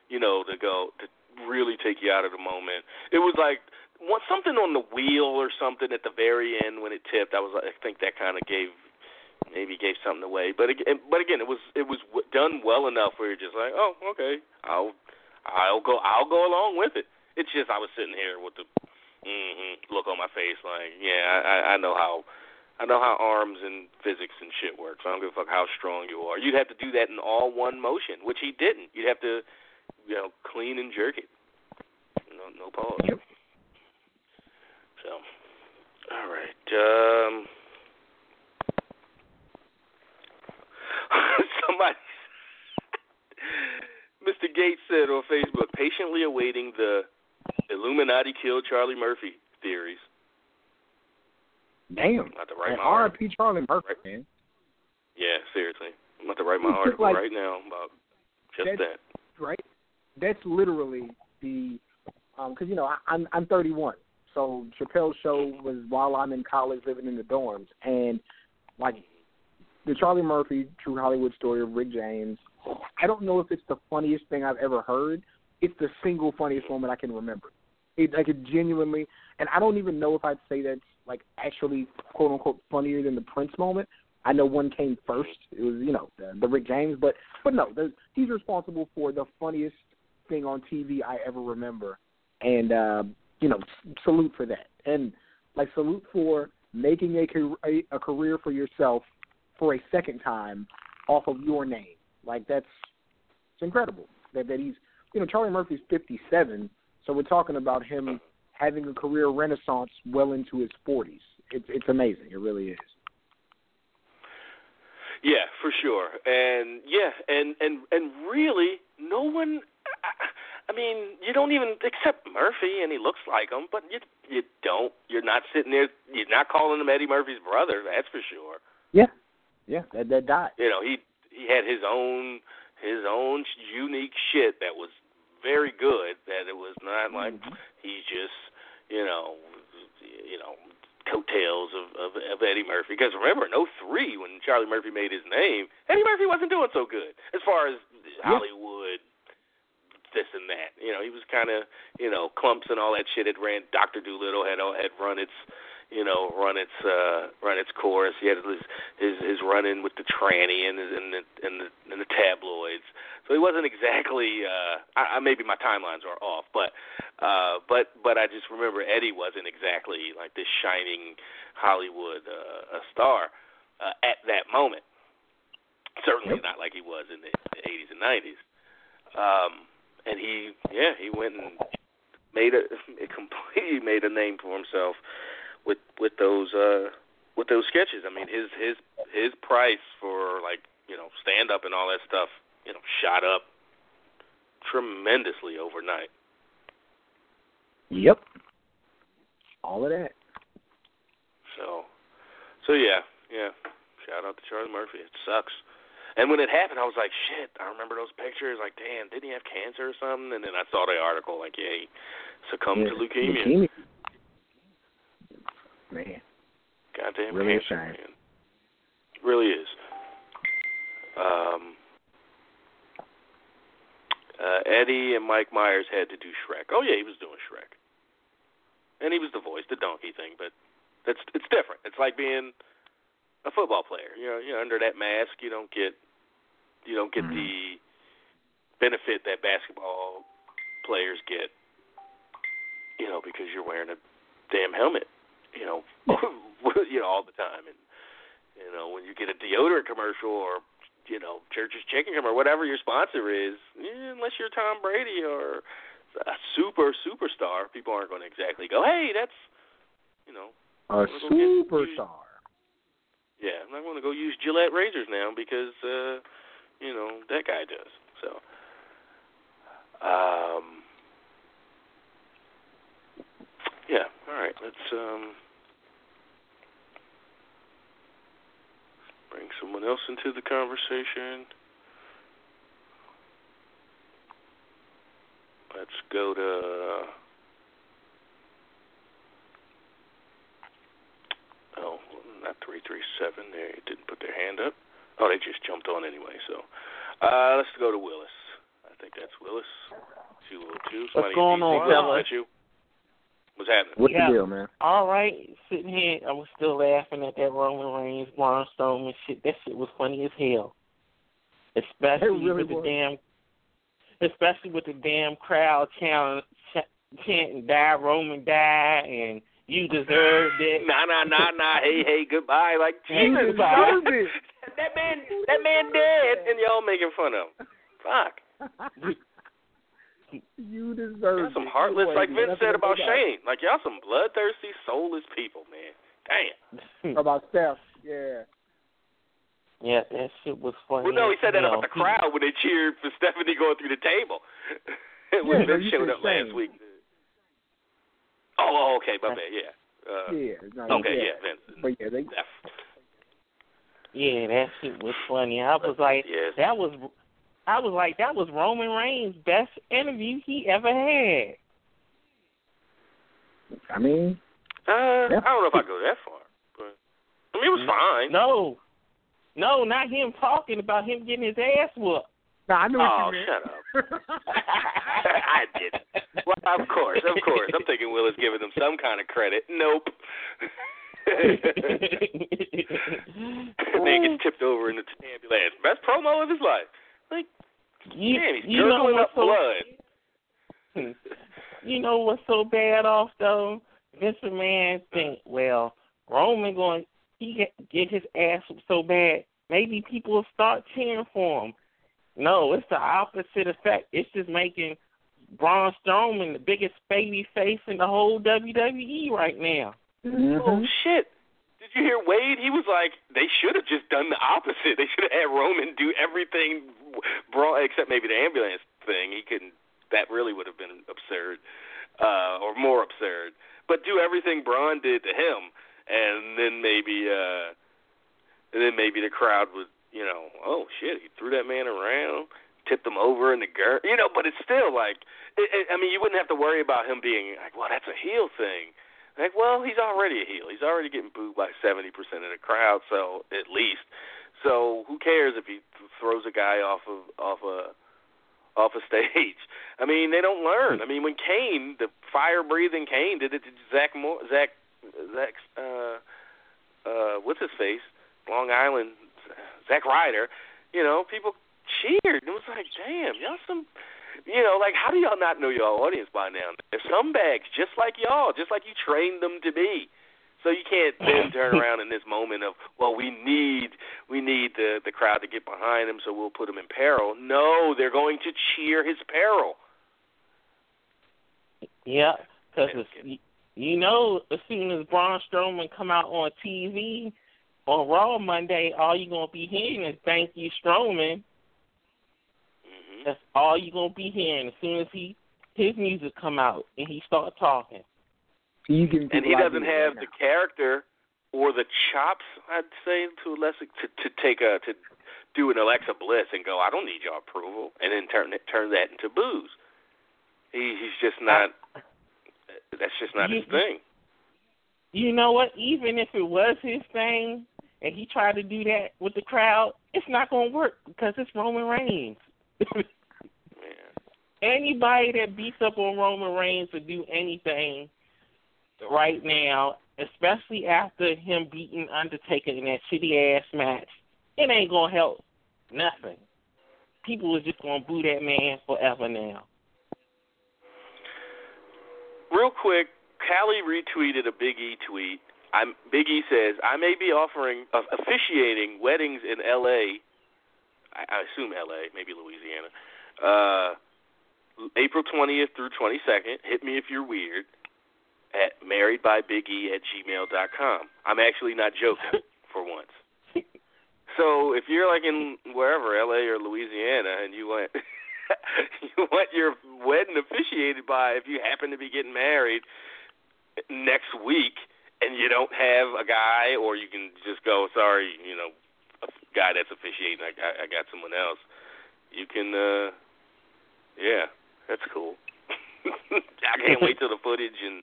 you know, to go to really take you out of the moment. It was like one something on the wheel or something at the very end when it tipped. I was I think that kind of gave maybe gave something away. But again, but again, it was it was done well enough where you're just like, oh, okay, I'll I'll go I'll go along with it. It's just I was sitting here with the hmm look on my face, like, yeah, I, I know how I know how arms and physics and shit works. I don't give a fuck how strong you are. You'd have to do that in all one motion, which he didn't. You'd have to, you know, clean and jerk it. No, no pause. Yep. So, all right. Um, [LAUGHS] somebody, [LAUGHS] Mr. Gates said on Facebook, patiently awaiting the Illuminati killed Charlie Murphy theories. Damn. Not to write And my article. R.I.P. Charlie Murphy, Right. man. Yeah, seriously. I'm about to write my It's article like- right now about just that. right? That's literally the um, because you know I, I'm I'm 31, so Chappelle's show was while I'm in college living in the dorms, and like the Charlie Murphy True Hollywood Story of Rick James. I don't know if it's the funniest thing I've ever heard. It's the single funniest moment I can remember. It like it genuinely, and I don't even know if I'd say that's like actually quote unquote funnier than the Prince moment. I know one came first. It was you know the, the Rick James, but but no, he's responsible for the funniest thing on TV I ever remember, and uh, you know salute for that, and like salute for making a a career for yourself for a second time off of your name. Like that's it's incredible that that he's you know Charlie Murphy's 57, so we're talking about him having a career renaissance well into his 40s. It's it's amazing. It really is. Yeah, for sure. And yeah, and and and really, no one. I, I mean, you don't even accept Murphy, and he looks like him, but you you don't. You're not sitting there. You're not calling him Eddie Murphy's brother. That's for sure. Yeah, yeah, that that died. You know, he he had his own his own unique shit that was very good. That it was not mm-hmm. like he's just you know you know coattails of, of of Eddie Murphy. Because remember, in '03 when Charlie Murphy made his name, Eddie Murphy wasn't doing so good as far as Hollywood. This and that, you know, he was kind of, you know, Klumps and all that shit. Had ran Doctor Dolittle had had run its, you know, run its uh run its course. He had his his his run in with the tranny and and the and the and the tabloids. So he wasn't exactly. uh I, I maybe my timelines are off, but uh but but I just remember Eddie wasn't exactly like this shining Hollywood uh, a star uh, at that moment. Certainly Yep. not like he was in the, the 80s and 90s. Um and he yeah, he went and made a [LAUGHS] completely made a name for himself with with those uh with those sketches. I mean, his his his price for like you know stand up and all that stuff, you know, shot up tremendously overnight. Yep. All of that. So, so yeah, yeah. Shout out to Charlie Murphy. It sucks. And when it happened, I was like, shit. I remember those pictures. Like, damn, didn't he have cancer or something? And then I saw the article, like, yeah, he succumbed to leukemia. leukemia. Man, Goddamn Really a shame. man. Really is. Um, uh, Eddie and Mike Myers had to do Shrek. Oh yeah, he was doing Shrek, and he was the voice, the donkey thing. But that's it's different. It's like being a football player. You know, you know, under that mask, you don't get you don't get Mhm. the benefit that basketball players get. You know, because you're wearing a damn helmet. You know, [LAUGHS] you know all the time, and you know when you get a deodorant commercial or you know Church's Chicken or whatever your sponsor is, unless you're Tom Brady or a super superstar, people aren't going to exactly go, "Hey, that's," you know, a superstar. yeah, I'm not going to go use Gillette razors now because uh, you know that guy does. So, um, yeah, All right, let's um bring someone else into the conversation. Let's go to oh, not three three seven. They didn't put their hand up. Oh, they just jumped on anyway. So uh, let's go to Willis. I think that's Willis. Two little two. What's going on? You? What's happening? What's Yeah. the deal, man? All right, sitting here, I was still laughing at that Roman Reigns, Braun Strowman shit. That shit was funny as hell. Especially really with the was. damn, especially with the damn crowd chanting, chanting "Die Roman, die," and "You deserved [LAUGHS] it." Nah, nah, nah, nah. Hey, hey, goodbye. Like [LAUGHS] Hey, Jesus, goodbye. [LAUGHS] that man, that man dead, and y'all making fun of him. Fuck. You deserve Y'all some it. heartless, You like Vince said about that. Shane. Like y'all some bloodthirsty, soulless people, man. Damn. [LAUGHS] About Steph, yeah. Yeah, that shit was funny. Well, no, he said that hell. about the crowd when they cheered for Stephanie going through the table. [LAUGHS] when Yeah, Vince you showed said up last week. Oh, oh, okay, my bad. Yeah. Uh, Yeah. No, okay, yeah. yeah, Vince. But yeah, they Steph. Yeah, that shit was funny. I was like, Yes. that was, I was like, that was Roman Reigns' best interview he ever had. I mean, Uh, Yeah. I don't know if I go that far, but I mean it was fine. No, no, not him talking about him getting his ass whooped. no, I knew what Oh, you meant. shut up. [LAUGHS] [LAUGHS] I didn't. Well, of course, of course. I'm thinking Will is giving them some kind of credit. Nope. [LAUGHS] Man gets tipped over in the ambulance. Best promo of his life. Like, you, damn, he's you know what's up so, blood. [LAUGHS] You know what's so bad off though? Vince McMahon think, well, Roman going he get, get his ass so bad, maybe people will start cheering for him. No, it's the opposite effect. It's just making Braun Strowman the biggest baby face in the whole WWE right now. Mm-hmm. Oh shit! Did you hear Wade? He was like, they should have just done the opposite. [LAUGHS] They should have had Roman do everything, Braun, except maybe the ambulance thing. He couldn't. That really would have been absurd, uh, or more absurd. But do everything Braun did to him, and then maybe, uh, and then maybe the crowd would, you know, oh shit, he threw that man around, tipped him over in the gurney, you know. But it's still like, it, it, I mean, you wouldn't have to worry about him being like, well, that's a heel thing. Like, well, he's already a heel. He's already getting booed by seventy percent of the crowd, so at least. So who cares if he th- throws a guy off of off a off a stage? [LAUGHS] I mean, they don't learn. I mean, when Kane, the fire breathing Kane, did it to Zach Moore, Zach, Zach, uh, uh, what's his face, Long Island, Zach Ryder. You know, people cheered. It was like, damn, y'all some you know, like how do y'all not know your audience by now? They're scumbags, just like y'all, just like you trained them to be. So you can't then [LAUGHS] turn around in this moment of, well, we need we need the the crowd to get behind him, so we'll put him in peril. No, they're going to cheer his peril. Yeah, because you know, as soon as Braun Strowman come out on TV on Raw Monday, all you're gonna be hearing is "Thank you, Strowman." That's all you're gonna be hearing as soon as he his music come out and he start talking. You giving And he doesn't have right the character or the chops, I'd say, to a lesser to to take a to do an Alexa Bliss and go, I don't need your approval, and then turn it turn that into booze. He he's just not. That's just not his thing. You know what? Even if it was his thing and he tried to do that with the crowd, it's not gonna work because it's Roman Reigns. [LAUGHS] Anybody that beats up on Roman Reigns to do anything right now, especially after him beating Undertaker in that shitty ass match, it ain't gonna help nothing. People are just gonna boo that man forever now. Real quick, Callie retweeted a Big E tweet. I'm Big E says I may be offering uh, officiating weddings in L.A. I, I assume L.A., maybe Louisiana. Uh, April 20th through 22nd. Hit me if you're weird. At marriedbybige at gmail dot com. I'm actually not joking [LAUGHS] for once. So if you're like in wherever L.A. or Louisiana and you want [LAUGHS] you want your wedding officiated by if you happen to be getting married, next week and you don't have a guy, or you can just go, sorry, you know, guy that's officiating, I, I, I got someone else. You can, uh yeah, that's cool. [LAUGHS] I can't wait till the footage and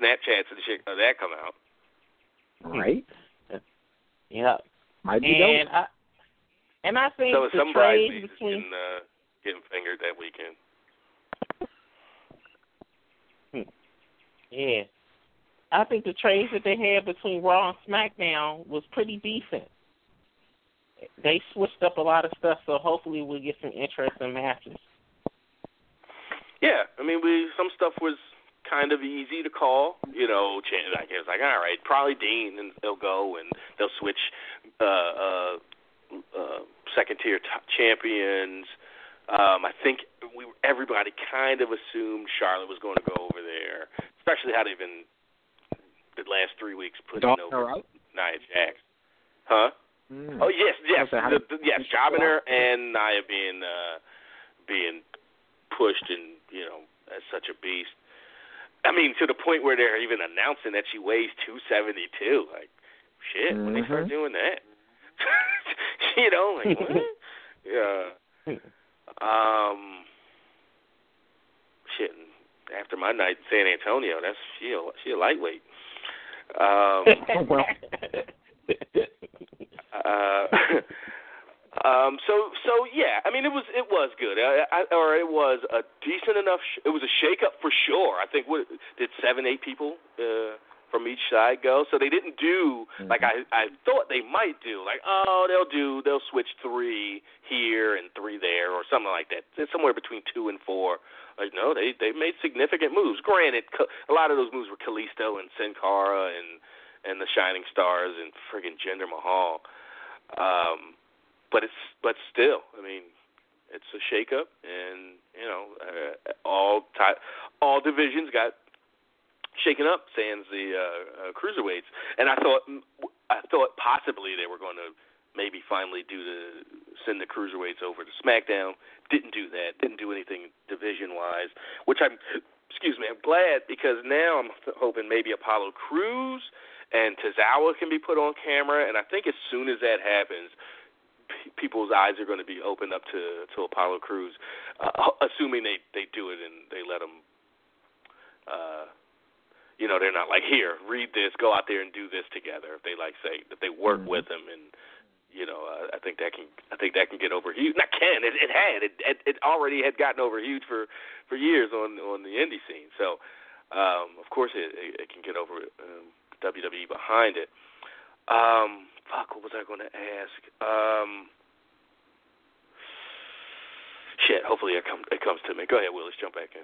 Snapchats and shit of that come out. Right? Yeah. Might be And dope. I and I think So the some trade bridesmaids between getting, uh, getting fingered that weekend. Yeah. I think the trades that they had between Raw and SmackDown was pretty decent. They switched up a lot of stuff, so hopefully we'll get some interesting matches. Yeah, I mean, we some stuff was kind of easy to call. You know, Chan- like it was like, all right, probably Dean, and they'll go and they'll switch uh, uh, uh, second tier t- champions. Um, I think we everybody kind of assumed Charlotte was going to go over there, especially how they've been the last three weeks pushing Dog, over. Nia Jax. Huh? Mm. Oh yes, yes, Okay, how the, the, yes. Jobbing her and Nia being uh, being pushed and you know as such a beast. I mean, to the point where they're even announcing that she weighs two seventy two. Like, shit, when they start Mhm. doing that, [LAUGHS] you know, like what? [LAUGHS] yeah. Um. Shit. After my night in San Antonio, that's she a, she a lightweight. Um. [LAUGHS] well. Uh, [LAUGHS] um, so so yeah, I mean it was it was good, I, I, or it was a decent enough. Sh- it was a shake up for sure. I think what did seven eight people uh, from each side go? So they didn't do like I I thought they might do. Like oh they'll do they'll switch three here and three there or something like that. It's somewhere between two and four. Like no, they they made significant moves. Granted, a lot of those moves were Kalisto and Sin Cara and and the Shining Stars and friggin' Jinder Mahal. Um, but it's but still, I mean, it's a shakeup, and you know, uh, all ti- all divisions got shaken up. Sans the uh, uh, cruiserweights, and I thought I thought possibly they were going to maybe finally do the send the cruiserweights over to SmackDown. Didn't do that. Didn't do anything division wise, which I'm excuse me. I'm glad because now I'm hoping maybe Apollo Crews and Tozawa can be put on camera, and I think as soon as that happens, p- people's eyes are going to be opened up to to Apollo Crews, uh, assuming they they do it and they let him. Uh, you know, they're not like here, read this, go out there and do this together. If they like say that they work Mhm. with him, and you know, uh, I think that can I think that can get over huge. Not can it, it had it, it it already had gotten over huge for for years on on the indie scene. So um, of course it, it it can get over um, WWE behind it. Um, fuck, what was I going to ask? Um, shit, hopefully it comes it comes to me. Go ahead, Willis, jump back in.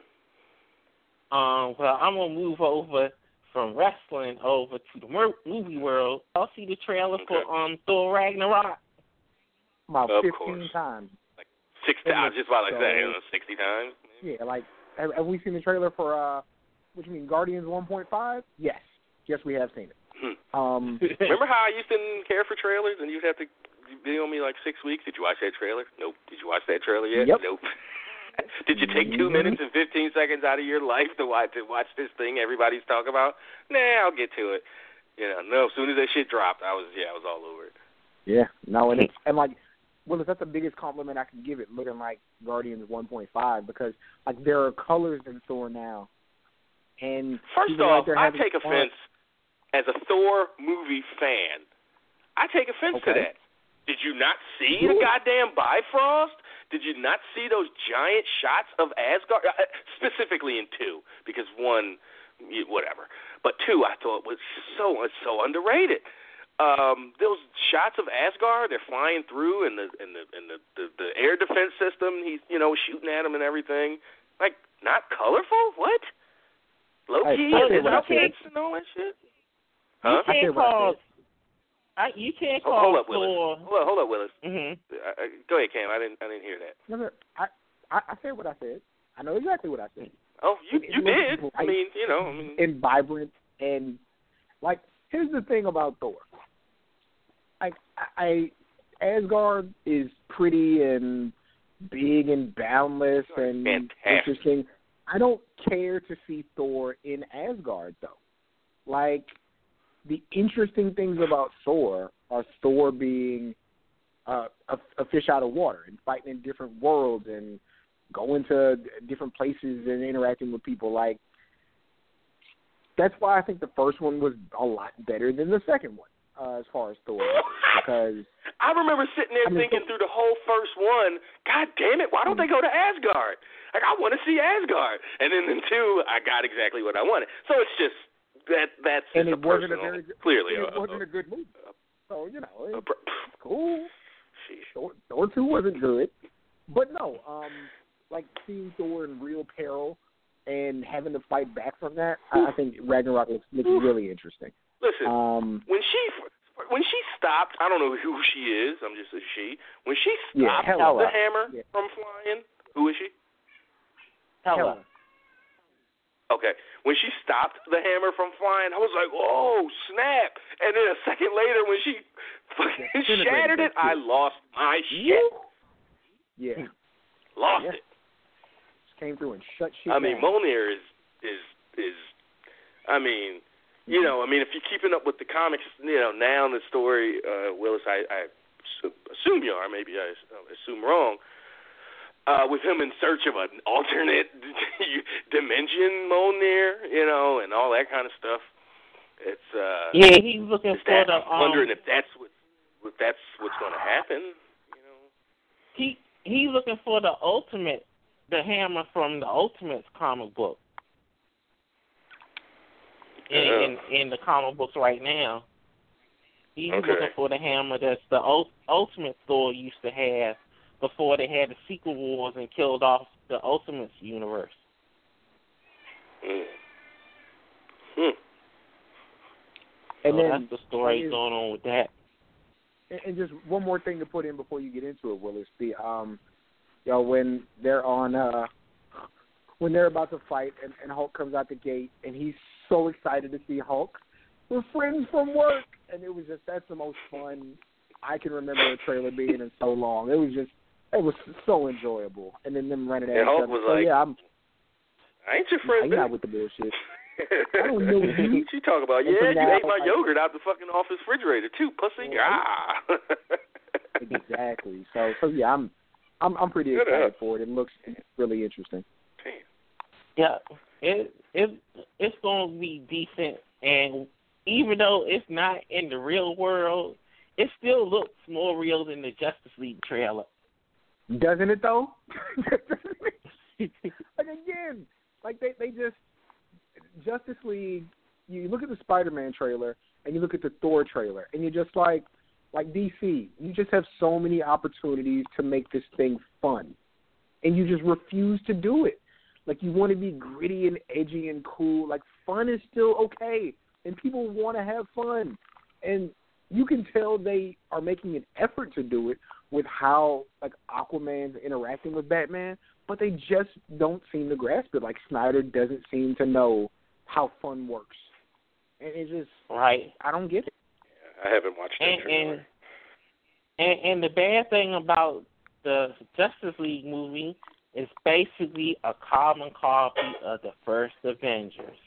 Um, well, I'm gonna move over from wrestling over to the movie world. I'll see the trailer Okay. for um Thor Ragnarok. About Of 15 course. times. Sixty. It I was was just about to say, so- you know, sixty times. Yeah, like have, have we seen the trailer for uh what you mean Guardians 1.5? Yes. Yes, we have seen it. Hmm. Um [LAUGHS] Remember how I used to care for trailers, and you'd have to be on me like six weeks. Did you watch that trailer? Nope. Did you watch that trailer yet? Yep. Nope. [LAUGHS] Did you take 2 Mhm. minutes and fifteen seconds out of your life to watch to watch this thing everybody's talking about? Nah, I'll get to it. You know, no. As soon as that shit dropped, I was yeah, I was all over it. Yeah, no, and it's [LAUGHS] and like, well, that's the biggest compliment I can give it, looking like Guardians 1.5, because like there are colors in Thor now, and First off, I take offense as a Thor movie fan. I take offense to that. Did you not see the goddamn Bifrost? Did you not see those giant shots of Asgard? Uh, specifically in two, because one, whatever. But two, I thought was so so underrated. Um, those shots of Asgard, they're flying through, and the and the and the, the the air defense system, he's you know shooting at them and everything. Like not colorful? What? Loki Hey, and I his said what I and all that shit. You Huh? I can't I call. I, you can't Oh, call hold up, Willis. Thor. Hold up, hold up, Willis. hmm Uh, uh, go ahead, Cam. I didn't I didn't hear that. No, no, I, I I said what I said. I know exactly what I said. Oh, you you looks did. I mean, you know, I mean, and vibrant and like here's the thing about Thor. Like I, I Asgard is pretty and big and boundless and Fantastic. interesting. I don't care to see Thor in Asgard though. like the interesting things about Thor are Thor being uh, a, a fish out of water and fighting in different worlds and going to different places and interacting with people. Like that's why I think the first one was a lot better than the second one uh, as far as Thor [LAUGHS] because I remember sitting there I mean, thinking through the whole first one, God damn it, why don't they go to Asgard? Like I want to see Asgard. And then in two, I got exactly what I wanted. So it's just that that's and it wasn't a very good, clearly it wasn't a good movie. So you know, it's per- cool. sheesh. Thor, two wasn't good, but no, um, like seeing Thor in real peril and having to fight back from that, I, I think Ragnarok looks, looks really interesting. Listen, Um, when she when she stopped, I don't know who she is. I'm just a she. When she stopped Hela. the hammer Yeah. from flying, who is she? Hela. Okay. When she stopped the hammer from flying, I was like, "Oh snap!" And then a [LAUGHS] second later, when she fucking shattered it. I lost my shit. Yeah, Lost Yeah. it. just came through and shut shit I mean, down. Mjolnir is is is. I mean, you know, I mean, if you're keeping up with the comics, you know, now in the story, uh, Willis, I, I assume you are. Maybe I assume wrong. Uh, with him in search of an alternate [LAUGHS] dimension, Mjolnir, you know, and all that kind of stuff. It's uh, Yeah, he's looking for that, the. I'm wondering Um, if that's what if that's what's going to happen. You know. he he's looking for the ultimate, the hammer from the Ultimates comic book. In, in in the comic books right now, he's Okay. looking for the hammer that's the ul- Ultimate Thor used to have before they had the Secret Wars and killed off the Ultimates universe. Mm. Hmm. and so then that's the story is- going on with that. and, and just one more thing to put in before you get into it, Willis. The um, you know, when they're on uh, when they're about to fight, and, and Hulk comes out the gate, and he's so excited to see Hulk. We're friends from work, and it was just that's the most fun I can remember a trailer being in so long. It was just it was so enjoyable, and then them running at And each Hulk other. was so like, yeah, I'm I ain't your friend. I'm friend. not with the bullshit. [LAUGHS] I don't know you. what you talk about? And Yeah, you now, ate my like- yogurt out the fucking office refrigerator too, pussy. Yeah. Ah. [LAUGHS] exactly. So so yeah, I'm I'm I'm pretty Good excited up. for it. It looks really interesting. Yeah, it it it's gonna be decent, and even though it's not in the real world, it still looks more real than the Justice League trailer. Doesn't it though? [LAUGHS] like again, like they they just Justice League. You look at the Spider-Man trailer and you look at the Thor trailer, and you're just like, like DC. You just have so many opportunities to make this thing fun, and you just refuse to do it. Like you want to be gritty and edgy and cool. Like fun is still okay, and people want to have fun, and you can tell they are making an effort to do it with how like Aquaman's interacting with Batman, but they just don't seem to grasp it. Like Snyder doesn't seem to know how fun works, and it just Right. I don't get it. I haven't watched that And and and, and the bad thing about the Justice League movie is basically a carbon copy of the first Avengers.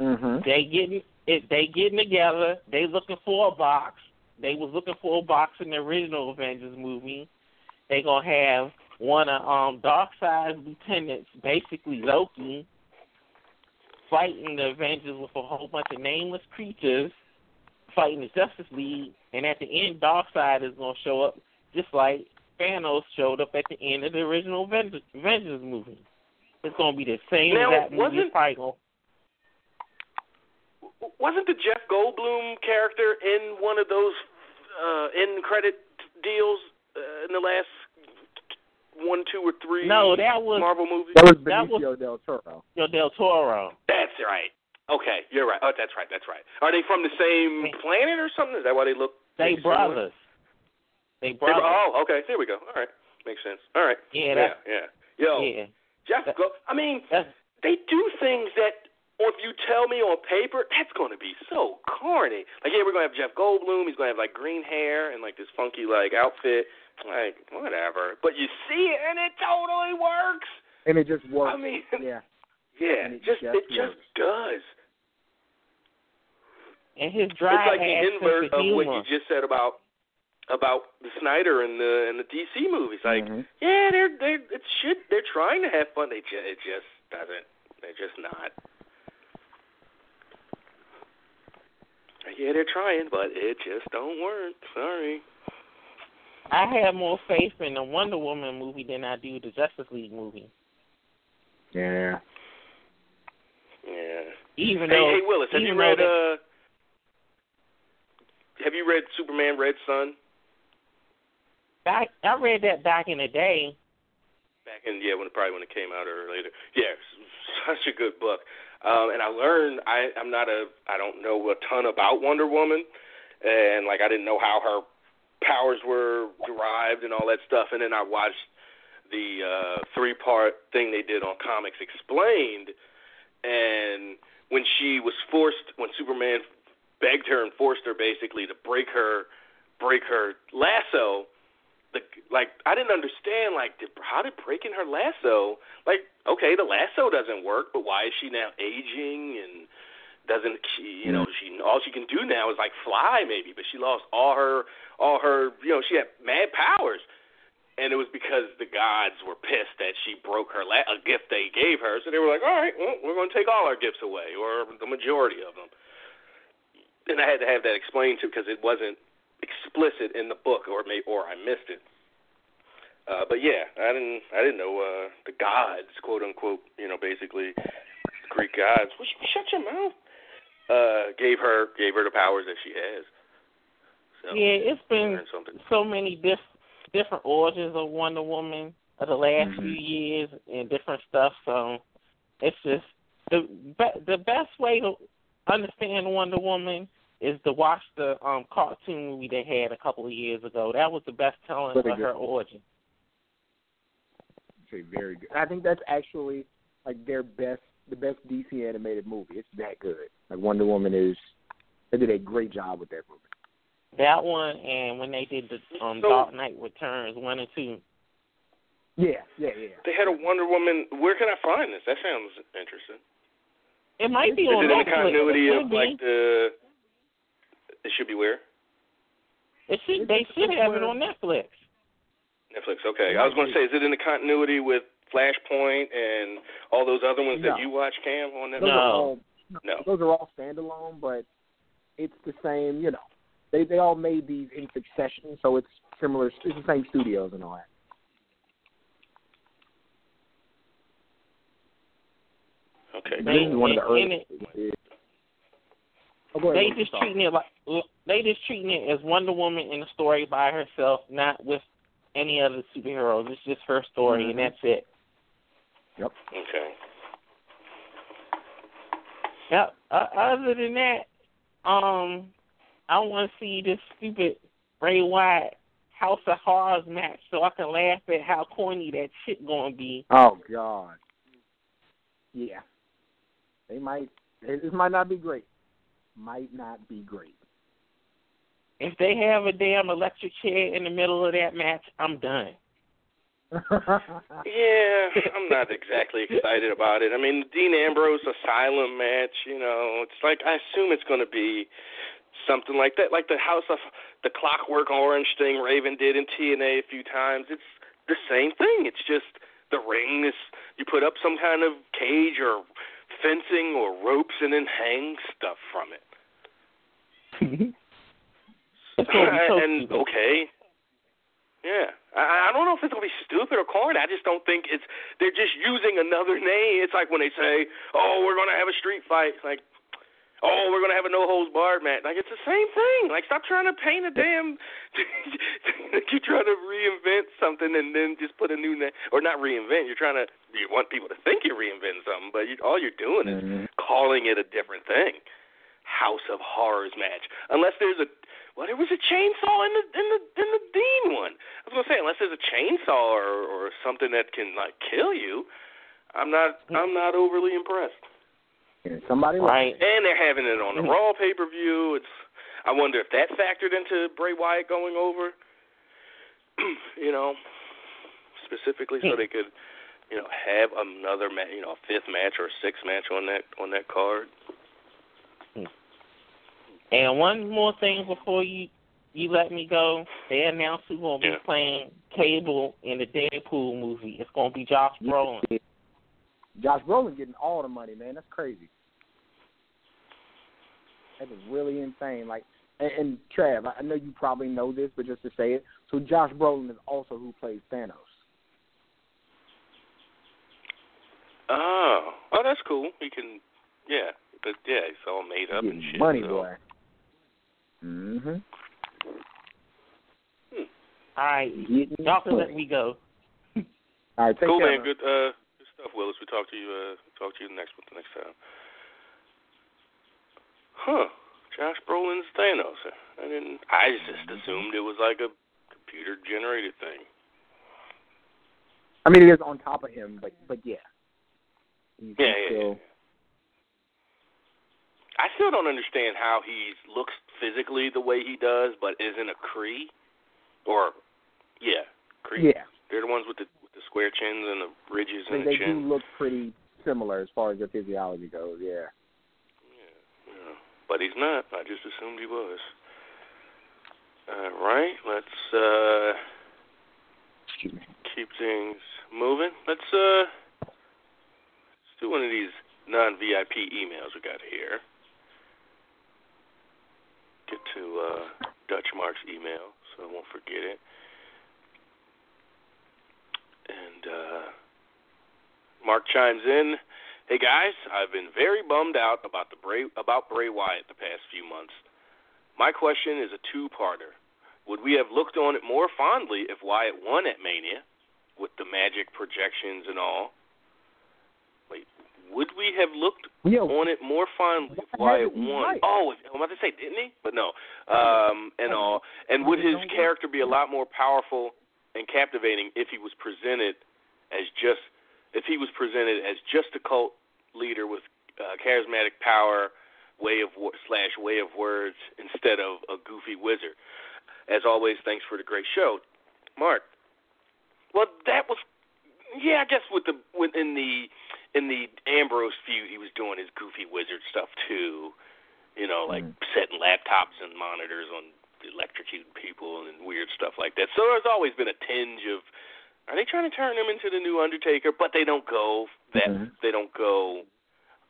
Mm-hmm. They getting it. They getting together. They looking for a box. They was looking for a box in the original Avengers movie. They gonna have one of um Darkseid's lieutenants, basically Loki, fighting the Avengers with a whole bunch of nameless creatures, fighting the Justice League, and at the end, Darkseid is gonna show up just like Thanos showed up at the end of the original Avengers, Avengers movie. It's gonna be the same Now, exact movie. It's probably gonna Wasn't the Jeff Goldblum character in one of those uh, end credit deals uh, in the last one, two, or three No, that was Marvel movies? That was That was- Benicio del Toro. Yo, Del Toro. That's right. Okay, you're right. Oh, that's right. That's right. Are they from the same planet or something? Is that why they look? They brothers. They They brothers. bro- oh, okay. There we go. All right, makes sense. All right. yeah, Yeah, that's, yeah. Yo, yeah. Jeff. that- Go- I mean, they do things that, or if you tell me on paper, that's going to be so corny. Like, yeah, we're going to have Jeff Goldblum. He's going to have like green hair and like this funky like outfit. Like, whatever. But you see it and it totally works. And it just works. I mean, [LAUGHS] yeah. yeah, And it just just it just works. does. And his dry it's like the inverse of of what you just said about about the Snyder and the and the DC movies. Like, Mhm. yeah, they're they're it should they're trying to have fun. They just it just doesn't. They're just not. Yeah, they're trying, but it just don't work. Sorry. I have more faith in the Wonder Woman movie than I do the Justice League movie. Yeah. Yeah. Even Hey, though, hey Willis, have you read though uh Have you read Superman Red Sun? that, I, I read that back in the day. back in yeah when probably when it came out or later. Yeah, such a good book. Um, and I learned I I'm not a I don't know a ton about Wonder Woman, and like I didn't know how her powers were derived and all that stuff. And then I watched the uh, three part thing they did on Comics Explained, and when she was forced when Superman begged her and forced her basically to break her break her lasso the like I didn't understand like did, how did breaking her lasso like okay the lasso doesn't work but why is she now aging and doesn't she you know she all she can do now is like fly maybe but she lost all her all her you know she had mad powers. And it was because the gods were pissed that she broke her la- a gift they gave her. So they were like all right well we're going to take all our gifts away or the majority of them. And I had to have that explained to because it wasn't explicit in the book, or may or I missed it. Uh, but yeah, I didn't I didn't know uh, the gods, quote unquote, you know, basically Greek gods. Well, sh- shut your mouth. Uh, gave her gave her the powers that she has. So Yeah, it's been so many diff- different origins of Wonder Woman of the last Mhm. few years and different stuff. So it's just the be- the best way to understand Wonder Woman is to watch the um cartoon movie they had a couple of years ago. That was the best telling of good. her origin. Say very good. I think that's actually like their best, the best DC animated movie. It's that good. Like Wonder Woman is. They did a great job with that movie. That one and when they did the um So- Dark Knight Returns one and two. Yeah, yeah, yeah. They had a Wonder Woman. Where can I find this? That sounds interesting. It might be Is on it in the Netflix. continuity it of be. like the? It should be where It should. They should have it on Netflix. Netflix. Okay, I was going to say, is it in the continuity with Flashpoint and all those other ones No. that you watch, Cam, on Netflix? Those No. all No. those are all standalone, but it's the same. You know, they they all made these in succession, so it's similar. It's the same studios and all that. Okay. This is one of the and- early. and Oh, ahead, They just sorry. treating it like they just treating it as Wonder Woman in a story by herself, not with any other superheroes. It's just her story, Mhm. and that's it. Yep. Okay. Yep. Uh, other than that, um, I want to see this stupid Bray Wyatt House of Horrors match so I can laugh at how corny that shit gonna be. Oh God. Yeah. They might. This might not be great. Might not be great. If they have a damn electric chair in the middle of that match, I'm done. [LAUGHS] Yeah, I'm not exactly excited about it. I mean, Dean Ambrose Asylum match, you know, it's like I assume it's going to be something like that, like the House of the Clockwork Orange thing Raven did in TNA a few times. It's the same thing. It's just the ring is you put up some kind of cage or fencing or ropes and then hang stuff from it. [LAUGHS] It's gonna be so and okay, yeah, I, I don't know if it's gonna be stupid or corny. I just don't think it's. They're just using another name. It's like when they say, "Oh, we're gonna have a street fight." Like, "Oh, we're gonna have a no holds barred match." Like it's the same thing. Like stop trying to paint a damn. [LAUGHS] you're trying to reinvent something and then just put a new name, or not reinvent. You're trying to. You want people to think you're reinventing something, but you, all you're doing is Mhm. calling it a different thing. House of Horrors match. Unless there's a well, there was a chainsaw in the in the in the Dean one. I was gonna say unless there's a chainsaw or or something that can like kill you, I'm not I'm not overly impressed. Yeah, Somebody Right. And they're having it on the mm-hmm. Raw pay per view. It's I wonder if that factored into Bray Wyatt going over. [CLEARS THROAT] you know, specifically so hmm. they could, you know, have another ma- you know, a fifth match or a sixth match on that on that card. Hmm. And one more thing before you you let me go. They announced who's gonna be Yeah. playing Cable in the Deadpool movie. It's gonna be Josh Brolin. [LAUGHS] Josh Brolin getting all the money, man. That's crazy. That is really insane. Like, and, and Trav, I I know you probably know this, but just to say it, so Josh Brolin is also who plays Thanos. Oh, oh, that's cool. He can, yeah, but yeah, he's all made up and shit. money, so. boy. Mhm. All right, Getting y'all can let me go. All right, take cool, care. man. Good, uh, good stuff, Willis. We talk to you. Uh, talk to you next the next time. Huh? Josh Brolin's Thanos. I didn't. I just assumed it was like a computer generated thing. I mean, it is on top of him, but but yeah. He's Yeah, he's yeah, still, yeah. I still don't understand how he looks physically the way he does, but isn't a Kree, or yeah, Kree. yeah. They're the ones with the with the square chins and the ridges They, the they chin. do look pretty similar as far as their physiology goes. Yeah. Yeah, but he's not. I just assumed he was. All right, let's uh Excuse me. keep things moving. Let's uh let's do one of these non VIP emails we got here. Get to uh Dutch Mark's email so I won't forget it. And uh Mark chimes in, "Hey guys, I've been very bummed out about the Bray about Bray Wyatt the past few months. My question is a two-parter. Would we have looked on it more fondly if Wyatt won at Mania, with the magic projections and all? Wait, would we have looked Yo, on it more fondly if Wyatt won? right? Oh, I'm about to say, didn't he? But no. Um, and all. And would his character be a lot more powerful and captivating if he was presented as just if he was presented as just a cult leader with uh, charismatic power, way of wo- slash way of words instead of a goofy wizard? As always, thanks for the great show, Mark. Well, that was yeah, I guess with the within the in the Ambrose feud, he was doing his goofy wizard stuff too. You know, like setting laptops and monitors on electrocuting people and weird stuff like that. So there's always been a tinge of are they trying to turn him into the new Undertaker? But they don't go that Mhm. they don't go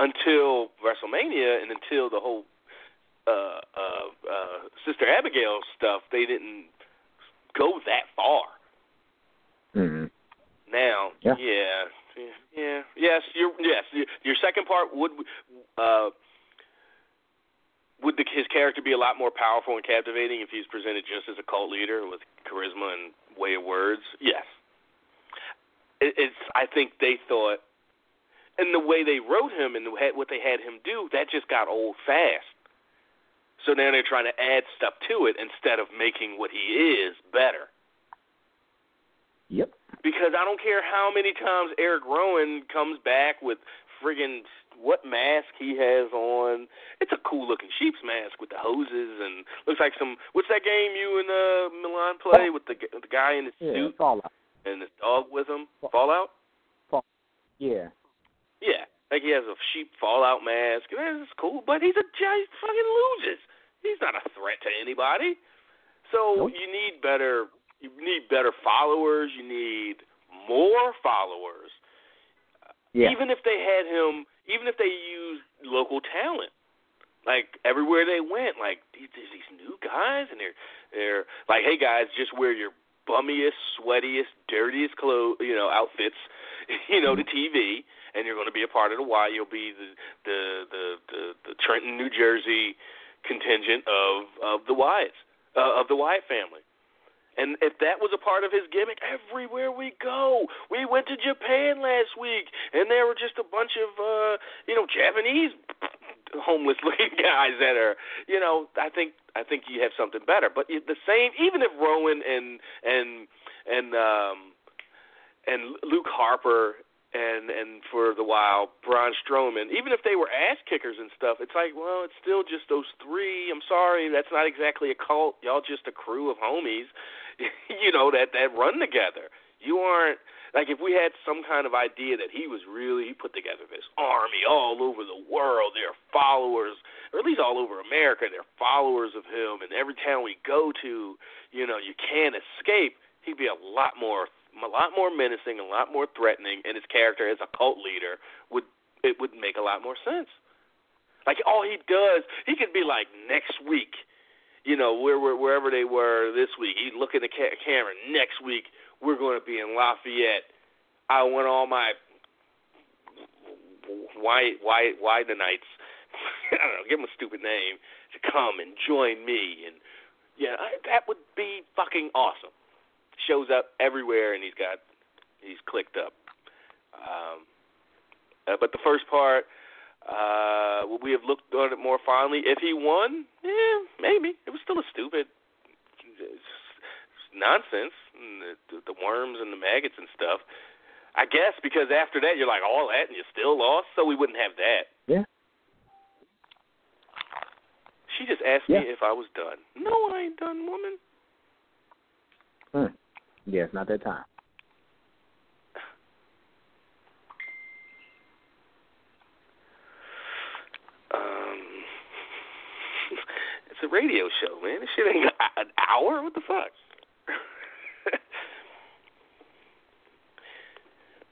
until WrestleMania and until the whole uh uh uh Sister Abigail stuff. They didn't go that far. Mhm. Now, Yeah. yeah, yeah, yes, your yes, your, your second part would uh would the, his character be a lot more powerful and captivating if he's presented just as a cult leader with charisma and way of words? Yes. It, it's. I think they thought, and the way they wrote him and the, what they had him do, that just got old fast. So now they're trying to add stuff to it instead of making what he is better Yep. because I don't care how many times Eric Rowan comes back with friggin' what mask he has on. It's a cool looking sheep's mask with the hoses and looks like some. What's that game you and uh, Milan play with the g- the guy in the Yeah. suit Fallout. and the dog with him? Fa- Fallout. Yeah. Yeah, like he has a sheep Fallout mask. and That's cool, but he's a giant fucking loses. He's not a threat to anybody. So Nope. you need better. You need better followers. You need more followers. Yeah. Even if they had him, even if they used local talent, like everywhere they went, like these, there's these new guys, and they're they're like, hey guys, just wear your bummiest, sweatiest, dirtiest clothes, you know, outfits, [LAUGHS] you know, to TV, and you're going to be a part of the Y. You'll be the the the the, the Trenton, New Jersey contingent of of the Wyatts, uh, of the Wyatt family. And if that was a part of his gimmick, everywhere we go, we went to Japan last week, and there were just a bunch of, uh, you know, Japanese homeless-looking [LAUGHS] guys that are, you know, I think I think you have something better. But the same, even if Rowan and and and um, and Luke Harper and and for the while Braun Strowman, even if they were ass kickers and stuff, it's like, well, it's still just those three. I'm sorry, that's not exactly a cult. Y'all just a crew of homies, [LAUGHS] you know that that run together. You aren't. Like if we had some kind of idea that he was really he put together this army all over the world, their followers, or at least all over America, they're followers of him, and every town we go to, you know, you can't escape. He'd be a lot more, a lot more menacing, a lot more threatening, and his character as a cult leader would it would make a lot more sense. Like all he does, he could be like next week, you know, where, where wherever they were this week. He'd look in the ca- camera. Next week, we're going to be in Lafayette. I want all my white white white knights. [LAUGHS] I don't know, give them a stupid name to come and join me, and yeah, I, that would be fucking awesome. Shows up everywhere, and he's got he's clicked up. Um, uh, but the first part, uh, would we have looked on it more fondly if he won? Yeah, maybe. It was still a stupid nonsense, the, the worms and the maggots and stuff. I guess because after that you're like all that and you still lost, so we wouldn't have that. Yeah. She just asked Yeah. me if I was done. No, I ain't done, woman. Hmm. Yeah, it's not that time. Um, it's a radio show, man. This shit ain't got an hour. What the fuck? [LAUGHS]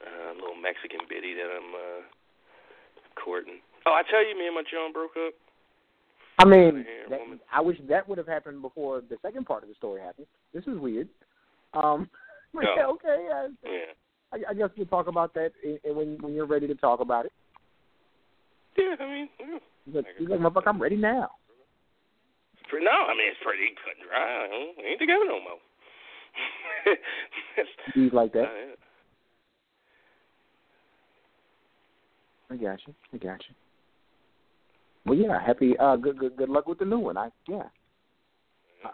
uh, little Mexican biddy that I'm uh, courting. Oh, I tell you, me and my John broke up. I mean, that. I wish that would have happened before the second part of the story happened. This is weird. Um, [LAUGHS] No. yeah, okay. I, Yeah, I, I guess we'll talk about that when when you're ready to talk about it. yeah. I mean, yeah. But he's like, motherfucker, I'm ready now. It's no, I mean it's pretty cut and dry. We ain't together no more. [LAUGHS] He's like that. I got you. I got you. Well, yeah. Happy. Uh, good. Good. Good luck with the new one. I yeah.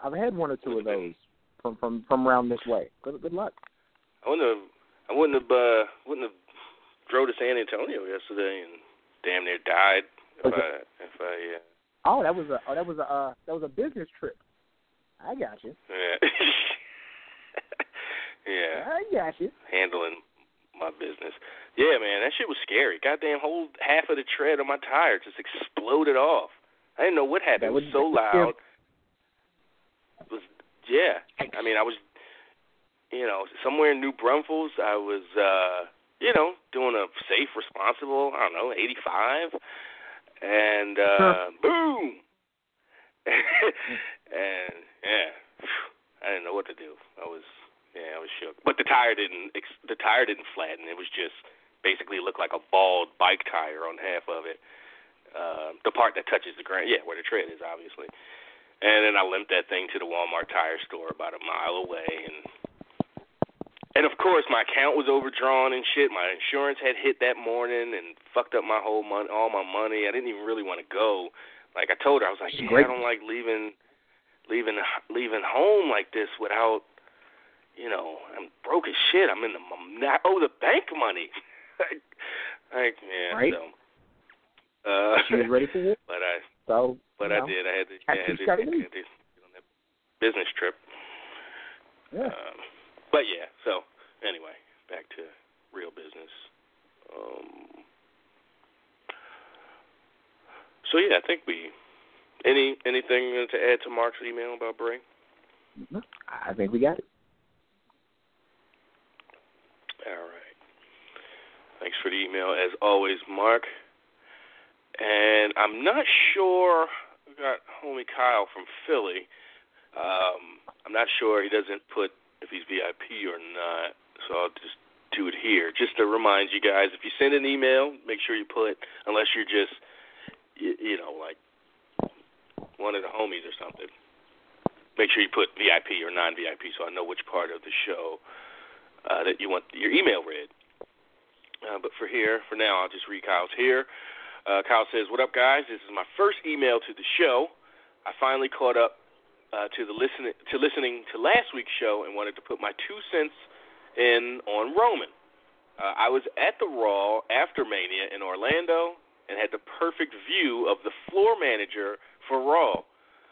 I've had one or two of those from from from around this way. Good. Good luck. I wouldn't have. I wouldn't have. Uh, wouldn't have drove to San Antonio yesterday and damn near died if Okay. I if I. Uh, Oh, that was a. Oh, that was a. Uh, that was a business trip. I got you. yeah. [LAUGHS] yeah. I got you. Handling my business. Yeah, man, that shit was scary. Goddamn, whole half of the tread on my tire just exploded off. I didn't know what happened. That It was so loud. It was yeah. I mean, I was, you know, somewhere in New Braunfels. I was, uh, you know, doing a safe, responsible. I don't know, eighty-five, and uh, boom, [LAUGHS] and yeah, I didn't know what to do. I was, yeah, I was shook. But the tire didn't, the tire didn't flatten. It was just basically looked like a bald bike tire on half of it. Uh, the part that touches the ground, yeah, where the tread is, obviously. And then I limped that thing to the Walmart tire store about a mile away, and and of course my account was overdrawn and shit. My insurance had hit that morning and fucked up my whole money, all my money. I didn't even really want to go. Like I told her, I was like, yeah. I don't like leaving, leaving, leaving home like this without, you know, I'm broke as shit. I'm in the, I owe the bank money. [LAUGHS] like, yeah, Right. so. Uh, She was ready for [LAUGHS] it. but I, So. but I know, did. I had to, had I to had to, I had to get on that business trip. Yeah. Um, but yeah, so anyway, back to real business. Um, so yeah, I think we any anything to add to Mark's email about Bray? I think we got it. All right. Thanks for the email as always, Mark. And I'm not sure. We got homie Kyle from Philly. Um, I'm not sure he doesn't put if he's VIP or not, so I'll just do it here. Just to remind you guys, if you send an email, make sure you put, unless you're just, you, you know, like one of the homies or something, make sure you put VIP or non-VIP, so I know which part of the show uh, that you want your email read. Uh, but for here, for now, I'll just read Kyle's here. Uh, Kyle says, "What up, guys? This is my first email to the show. I finally caught up uh, to the listen to listening to last week's show and wanted to put my two cents in on Roman. Uh, I was at the Raw after Mania in Orlando and had the perfect view of the floor manager for Raw.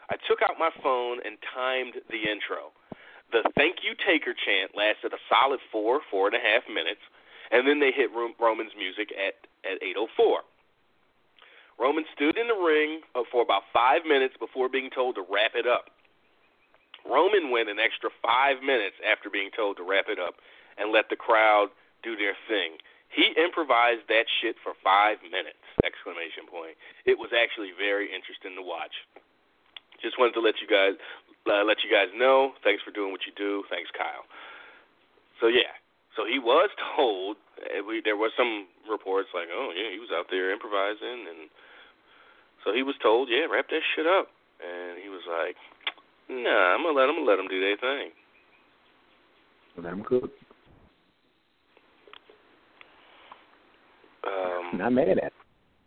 I took out my phone and timed the intro. the "Thank You Taker" chant lasted a solid four, four and a half minutes, and then they hit Roman's music at at 8:04. Roman stood in the ring for about five minutes before being told to wrap it up. Roman went an extra five minutes after being told to wrap it up and let the crowd do their thing. He improvised that shit for five minutes! Exclamation point. It was actually very interesting to watch. Just wanted to let you guys uh, let you guys know. Thanks for doing what you do. Thanks, Kyle. So yeah, so he was [LAUGHS] told. Uh, we, there was some reports like, oh yeah, he was out there improvising, and so he was told, yeah, wrap that shit up. And he was like, nah, I'm gonna let them let them do their thing. Let them cook. Um, Not mad at. It.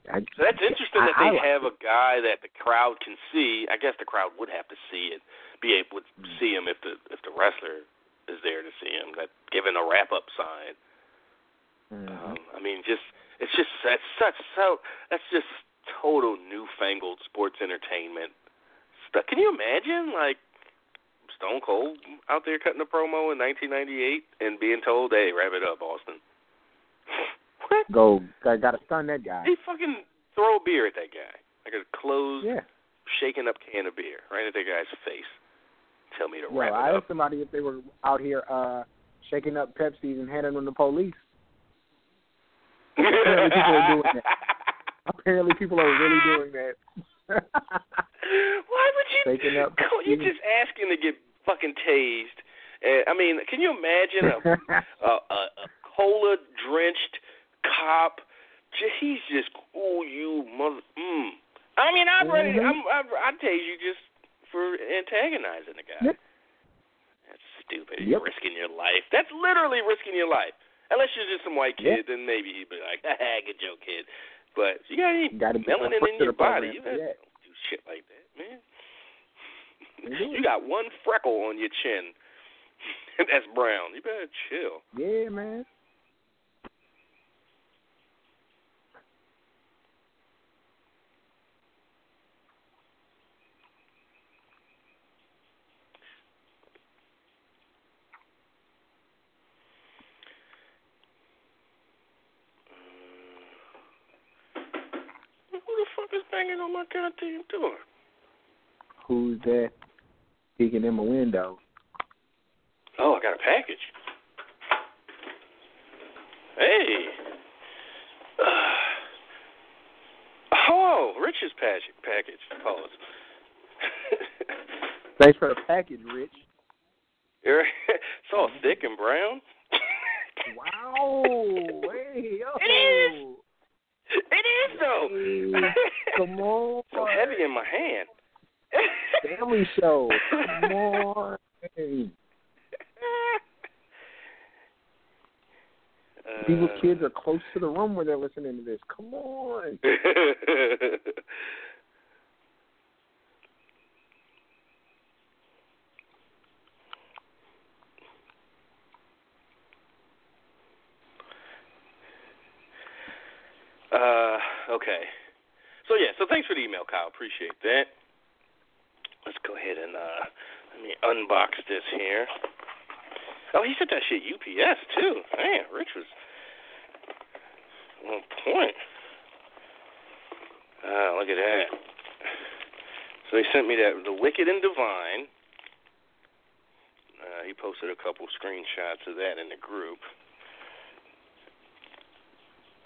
I, so that's interesting that they I, have a guy that the crowd can see. I guess the crowd would have to see it, be able to see him if the if the wrestler is there to see him. That given a wrap up sign. Mm-hmm. Um, I mean, just it's just that's such so that's just total newfangled sports entertainment stuff. Can you imagine like Stone Cold out there cutting a promo in 1998 and being told, "Hey, wrap it up, Austin." [LAUGHS] What? Go, I gotta stun that guy. He fucking throw a beer at that guy, like a closed, yeah. shaken up can of beer, right at that guy's face. Tell me to Well, wrap it Well I up. asked somebody if they were out here uh shaking up Pepsis and handing them to the police. [LAUGHS] Apparently people are doing that. Apparently people are really doing that. Why would you? Up you just asking to get fucking tased. Uh, I mean, can you imagine a [LAUGHS] a, a, a cola drenched cop? J- He's just oh you mother. Mm. I mean, I'd ready. Mhm. I'm, I'd, I'd tase you just for antagonizing the guy. Yep. That's stupid. Yep. You're risking your life. That's literally risking your life. Unless you're just some white kid, Yep. then maybe he'd be like, [LAUGHS] "Haha, good joke, kid." But you got any Gotta melanin in your body, you don't do shit like that, man. [LAUGHS] You got one freckle on your chin. [LAUGHS] That's brown. You better chill. Yeah, man. Who the fuck is banging on my goddamn door? Who's that peeking in my window? Oh, I got a package. Hey. [SIGHS] oh, Rich's package. Package. Pause. [LAUGHS] Thanks for the package, Rich. it's [LAUGHS] all thick and brown. [LAUGHS] Wow. hey, yo. It is. [LAUGHS] It is though. Come on. [LAUGHS] so heavy in my hand. [LAUGHS] Family show. Come on. Uh, kids are close to the room where they're listening to this. Come on. Uh, okay. So yeah, so thanks for the email, Kyle. Appreciate that. Let's go ahead and uh let me unbox this here. Oh, he sent that shit UPS too. Man, Rich was on point. Ah, look at that. So he sent me that the Wicked and Divine. Uh, he posted a couple screenshots of that in the group.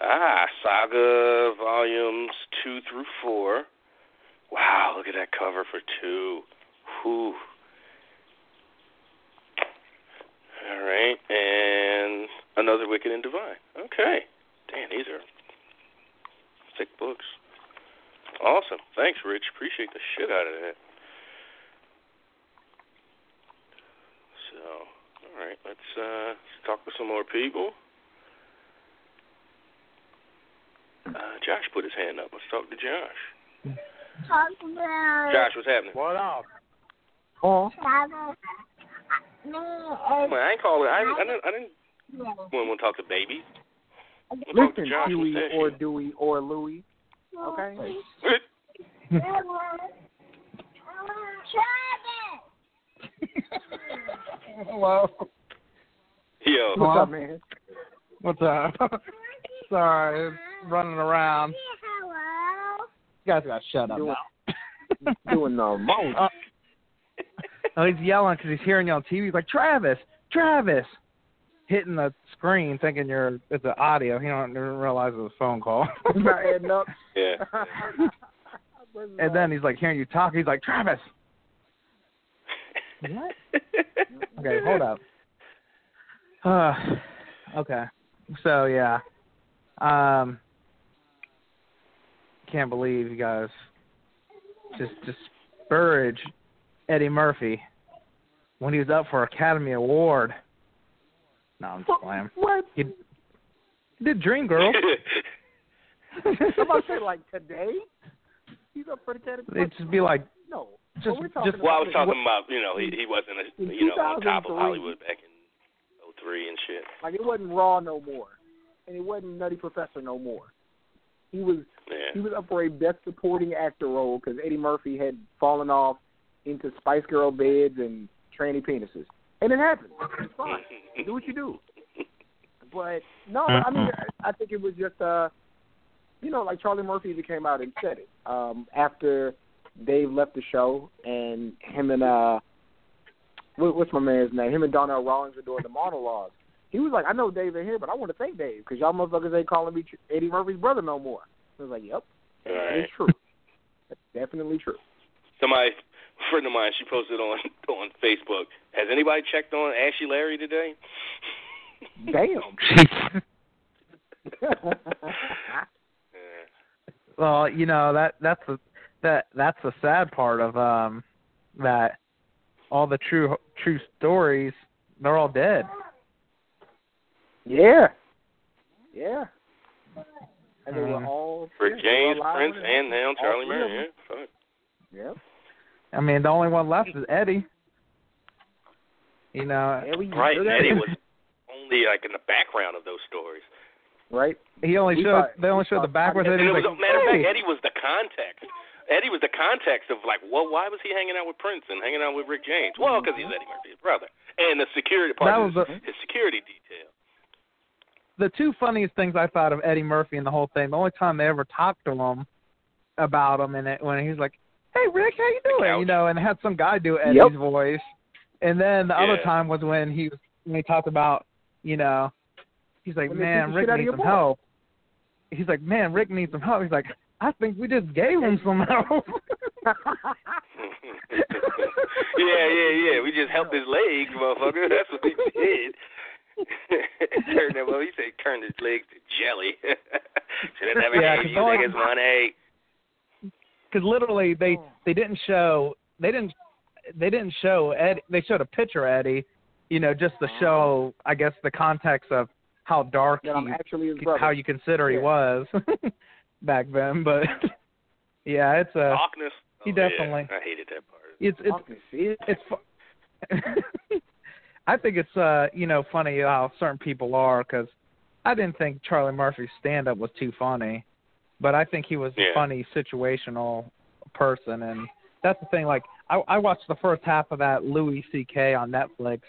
Ah, Saga volumes two through four. Wow, look at that cover for two. Whew. All right, and another Wicked and Divine. Okay. Damn, these are thick books. Awesome. Thanks, Rich. Appreciate the shit out of that. So, all right, let's uh talk with some more people. Uh, Josh put his hand up. Let's talk to Josh. Talk about Josh, what's happening? What up? Oh, Saga. Me Well, I ain't calling. I, I didn't. I didn't yeah. want to talk to baby. We'll talk to listen, Josh. Huey or shit? Dewey or Louie. Okay. [LAUGHS] Travis. [LAUGHS] Hello. Yo. What's up, man? What's up? [LAUGHS] Sorry, running around. Hello. You guys got to shut up Doing- now. [LAUGHS] Doing the most. Uh, oh, he's yelling because he's hearing you on TV. He's like, Travis, Travis, hitting the screen, thinking you're it's an audio. He don't even realize it's a phone call. [LAUGHS] Not adding up. Yeah. [LAUGHS] and then he's like hearing you talk. He's like, Travis. What? Okay, hold up. Uh, okay. So yeah, um, can't believe you guys just disparage Eddie Murphy when he was up for Academy Award. No, I'm just playing. What? He, he did Dream Girl. [LAUGHS] Somebody about say [LAUGHS] like today. He's up for the category. It'd just be like, no. just, we're just Well, I was about- talking about, you know, he he wasn't, a, you know, on top of Hollywood back in '03 and shit. Like it wasn't Raw no more, and it wasn't Nutty Professor no more. He was Yeah. he was up for a Best Supporting Actor role because Eddie Murphy had fallen off into Spice Girl beds and tranny penises, and it happened. It's fine. [LAUGHS] do what you do. But no, I mean, I think it was just uh, you know, like Charlie Murphy even came out and said it um, after Dave left the show, and him and uh, what, what's my man's name? Him and Donnell Rawlings were doing the monologues. He was like, "I know Dave in here, but I want to thank Dave because y'all motherfuckers ain't calling me Eddie Murphy's brother no more." I was like, "Yep, that Right. is true. That's definitely true." Somebody, a friend of mine, she posted on on Facebook. Has anybody checked on Ashy Larry today? Damn. [LAUGHS] [LAUGHS] Yeah. well, you know that that's the that that's the sad part of um that all the true true stories they're all dead. Yeah, yeah. And they were Um, all Rick yeah, they were James, Prince, and and now Charlie three of Murray. Yeah, fuck. Yep. I mean, the only one left is Eddie. You know, Yeah, we Right, knew and that. Eddie was [LAUGHS] only like in the background of those stories. right. he only We showed thought- they only showed the thought- back with And it. it was, like, matter of hey. fact, Eddie was the context. Eddie was the context of like, well, why was he hanging out with Prince and hanging out with Rick James? Well, because he's Eddie Murphy's brother, and the security part That of was his, his security detail. The two funniest things I thought of Eddie Murphy and the whole thing. The only time they ever talked to him about him, and it when he was like, "Hey Rick, how you doing?" You know, and had some guy do Eddie's Yep. voice. And then the other time was when he was when he talked about, you know, he's like, When "Man, Rick shit out of needs some boy." help." He's like, "Man, Rick needs some help." He's like, "I think we just gave him some help." [LAUGHS] [LAUGHS] yeah, yeah, yeah. We just helped his legs, motherfucker. That's what we did. Turned him. Well, he said turned his legs to jelly. [LAUGHS] Should have never Yeah, gave 'cause you all- niggas money. because literally they oh. they didn't show they didn't they didn't show Eddie they showed a picture of Eddie, you know, just to oh. show I guess the context of how dark that he, actually how you consider he was [LAUGHS] back then. But [LAUGHS] yeah, it's a Darkness. he Oh, yeah. definitely- I hated that part. it's it's Fucking see it. it's. I think it's uh you know funny how certain people are because I didn't think Charlie Murphy's stand up was too funny, but I think he was Yeah. a funny situational person and that's the thing like I I watched the first half of that Louis C.K. on Netflix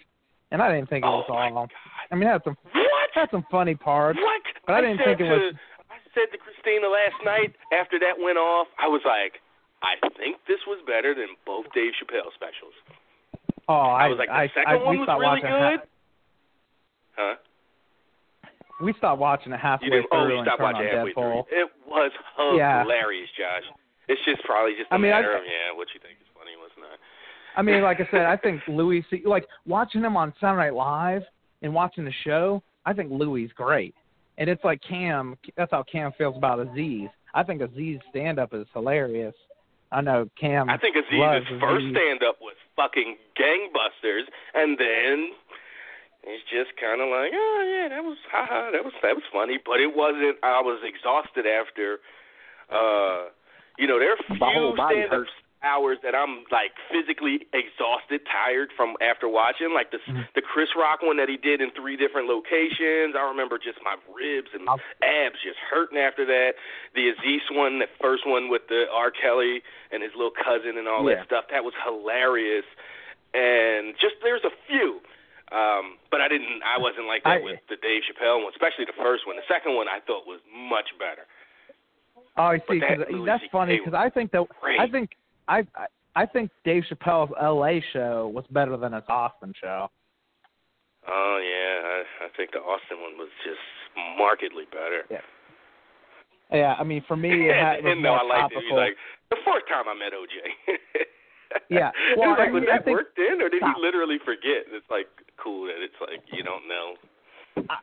and I didn't think it Oh was my all. god. I mean, it had some What? had some funny parts. What? But I didn't think it was- I said to Christina last night after that went off, I was like, I think this was better than both Dave Chappelle specials. Oh, I I was like, the I, second I, one we was stopped really watching. good. Ha- Huh? we stopped watching it halfway You didn't? Oh, through Oh, you and stopped watching on halfway Deadpool. through. It was [LAUGHS] Yeah. hilarious, Josh. It's just probably just a I mean, I- of yeah, what you think is funny, what's not. I mean, like I said, I think [LAUGHS] Louis, C- like watching him on Saturday Night Live and watching the show, I think Louis is great. And it's like Cam, that's how Cam feels about Aziz. I think Aziz stand up is hilarious. I know Cam. I think Aziz's first stand up was fucking gangbusters, and then it's just kind of like, oh yeah, that was haha, that was that was funny, but it wasn't. I was exhausted after. uh You know, there are few body stand up hurts. Hours that I'm like physically exhausted, tired from after watching, like the Mhm. the Chris Rock one that he did in three different locations. I remember just my ribs and abs just hurting after that. The Aziz one, the first one with the R. Kelly and his little cousin and all Yeah. that stuff, that was hilarious. And just there's a few. Um, but I didn't. I wasn't like that I- with the Dave Chappelle one, especially the first one. The second one I thought was much better. Oh, I see. That 'cause that's funny because I think that Great. I think I I- I think Dave Chappelle's L.A. show was better than his Austin show. Oh yeah, I, I think the Austin one was just markedly better. Yeah. Yeah, I mean, for me, it, had, it [LAUGHS] was and more I liked it. He's topical. like the first time I met OJ. [LAUGHS] Yeah. it Well, was like, I was mean, I that think- work then, or did he literally forget? It's like cool that it's like you don't know. I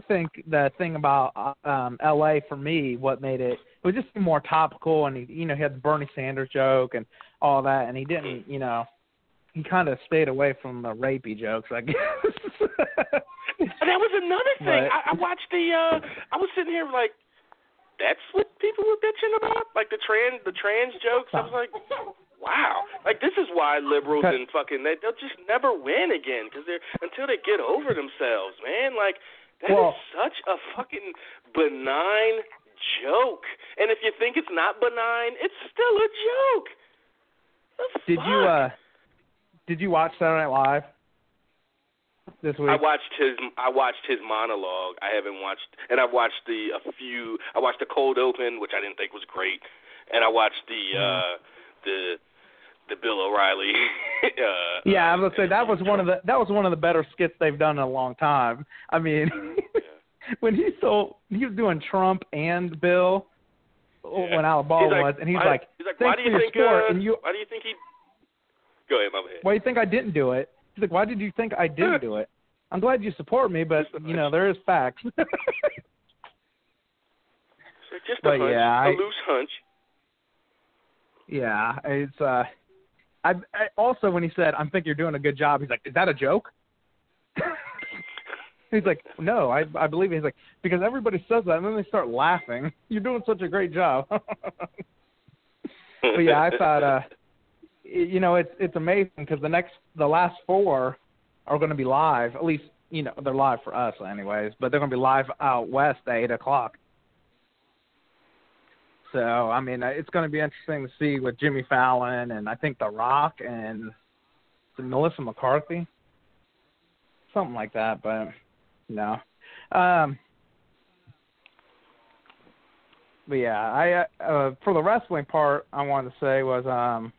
think the thing about um LA for me, what made it it was just more topical, and he, you know, he had the Bernie Sanders joke and all that, and he didn't, you know, he kind of stayed away from the rapey jokes, I [LAUGHS] guess. And that was another thing. But- I, I watched the. uh I was sitting here like, that's what people were bitching about, like the trans, the trans jokes. I was like, wow, like this is why liberals and fucking they, they'll just never win again because they're until they get over themselves, man. Like that is Well- such a fucking benign joke, and if you think it's not benign, it's still a joke. Did you uh did you watch Saturday Night Live this week? I watched his I watched his monologue. I haven't watched and I watched the a few I watched the cold open, which I didn't think was great. And I watched the uh the the Bill O'Reilly [LAUGHS] uh yeah, I uh, was gonna say that was one of the [LAUGHS] that was one of the better skits they've done in a long time. I mean, [LAUGHS] when he sold he was doing Trump and Bill Yeah. when Alabama like, was, and he's why, like, he's like, "Thanks why do you think support," uh, and you why do you think he Go ahead, my bad. Why do you think I didn't do it? He's like, why did you think I didn't do it? I'm glad you support me, but you know there is facts. Just a But hunch, yeah, a I- loose hunch. yeah, it's uh, I, I also when he said, "I think you're doing a good job," he's like, "Is that a joke?" [LAUGHS] he's like, "No, I I believe." it." He's like, because everybody says that, and then they start laughing. You're doing such a great job. [LAUGHS] but yeah, I thought, uh, you know, it's it's amazing because the next, the last four are going to be live. At least, you know, they're live for us, anyways. But they're going to be live out west at eight o'clock. So I mean, uh, it's going to be interesting to see with Jimmy Fallon and I think The Rock and Melissa McCarthy, something like that. But no. Um, but yeah, I uh, uh, for the wrestling part, I wanted to say was, um,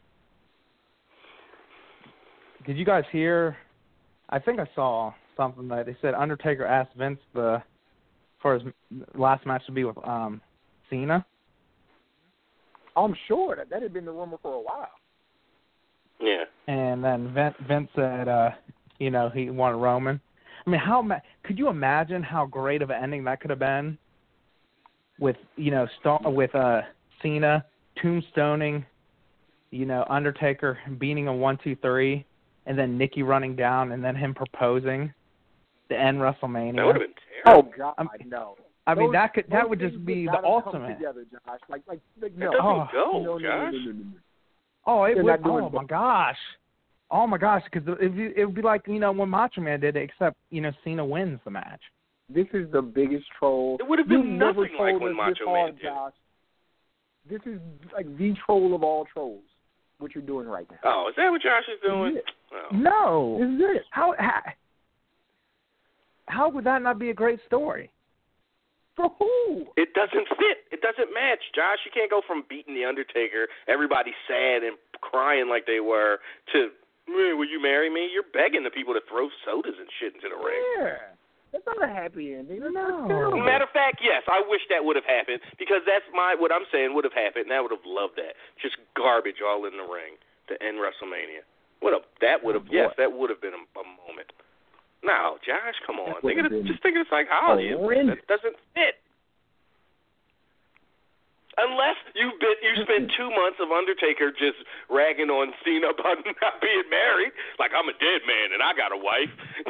did you guys hear? I think I saw something that they said Undertaker asked Vince the for his last match to be with um Cena. I'm sure that that had been the rumor for a while. Yeah. And then Vince, Vince said, uh, you know, he wanted Roman. I mean, how ma- could you imagine how great of an ending that could have been? With you know, st- with uh, Cena tombstoning, you know, Undertaker beating a one two three, and then Nikki running down, and then him proposing to end WrestleMania. That would have been Oh God, I'm- no. I mean, Those- that could that would just be the ultimate. Together, Josh. Like, like, like It no. doesn't Oh. go, no, no, no, Josh. no, no, no, no. Oh, it They're would. not doing Oh my gosh. Oh my gosh, because it would be, it would be like you know when Macho Man did it, except you know Cena wins the match. This is the biggest troll. It would have You been never nothing like told when Macho this Man hard, did. Josh. This is like the troll of all trolls. What you're doing right now. Oh, is that what Josh is doing? Is Oh. No. This is it. How, how how would that not be a great story? For who? It doesn't fit. It doesn't match, Josh. You can't go from beating the Undertaker, everybody sad and crying like they were, to "Eh, will you marry me? You're begging the people to throw sodas and shit into the ring. Yeah. That's not a happy ending. That's No. Matter of fact, yes, I wish that would have happened because that's my what I'm saying would have happened, and I would have loved that. Just garbage all in the ring to end WrestleMania. What a that would have Oh, yes, that would have been a, a moment. No, Josh, come on. Think of the, just think of the psychology. horrendous. That doesn't fit. Unless you've been you spent [LAUGHS] two months of Undertaker just ragging on Cena about [LAUGHS] not being married, like I'm a dead man and I got a wife, [LAUGHS]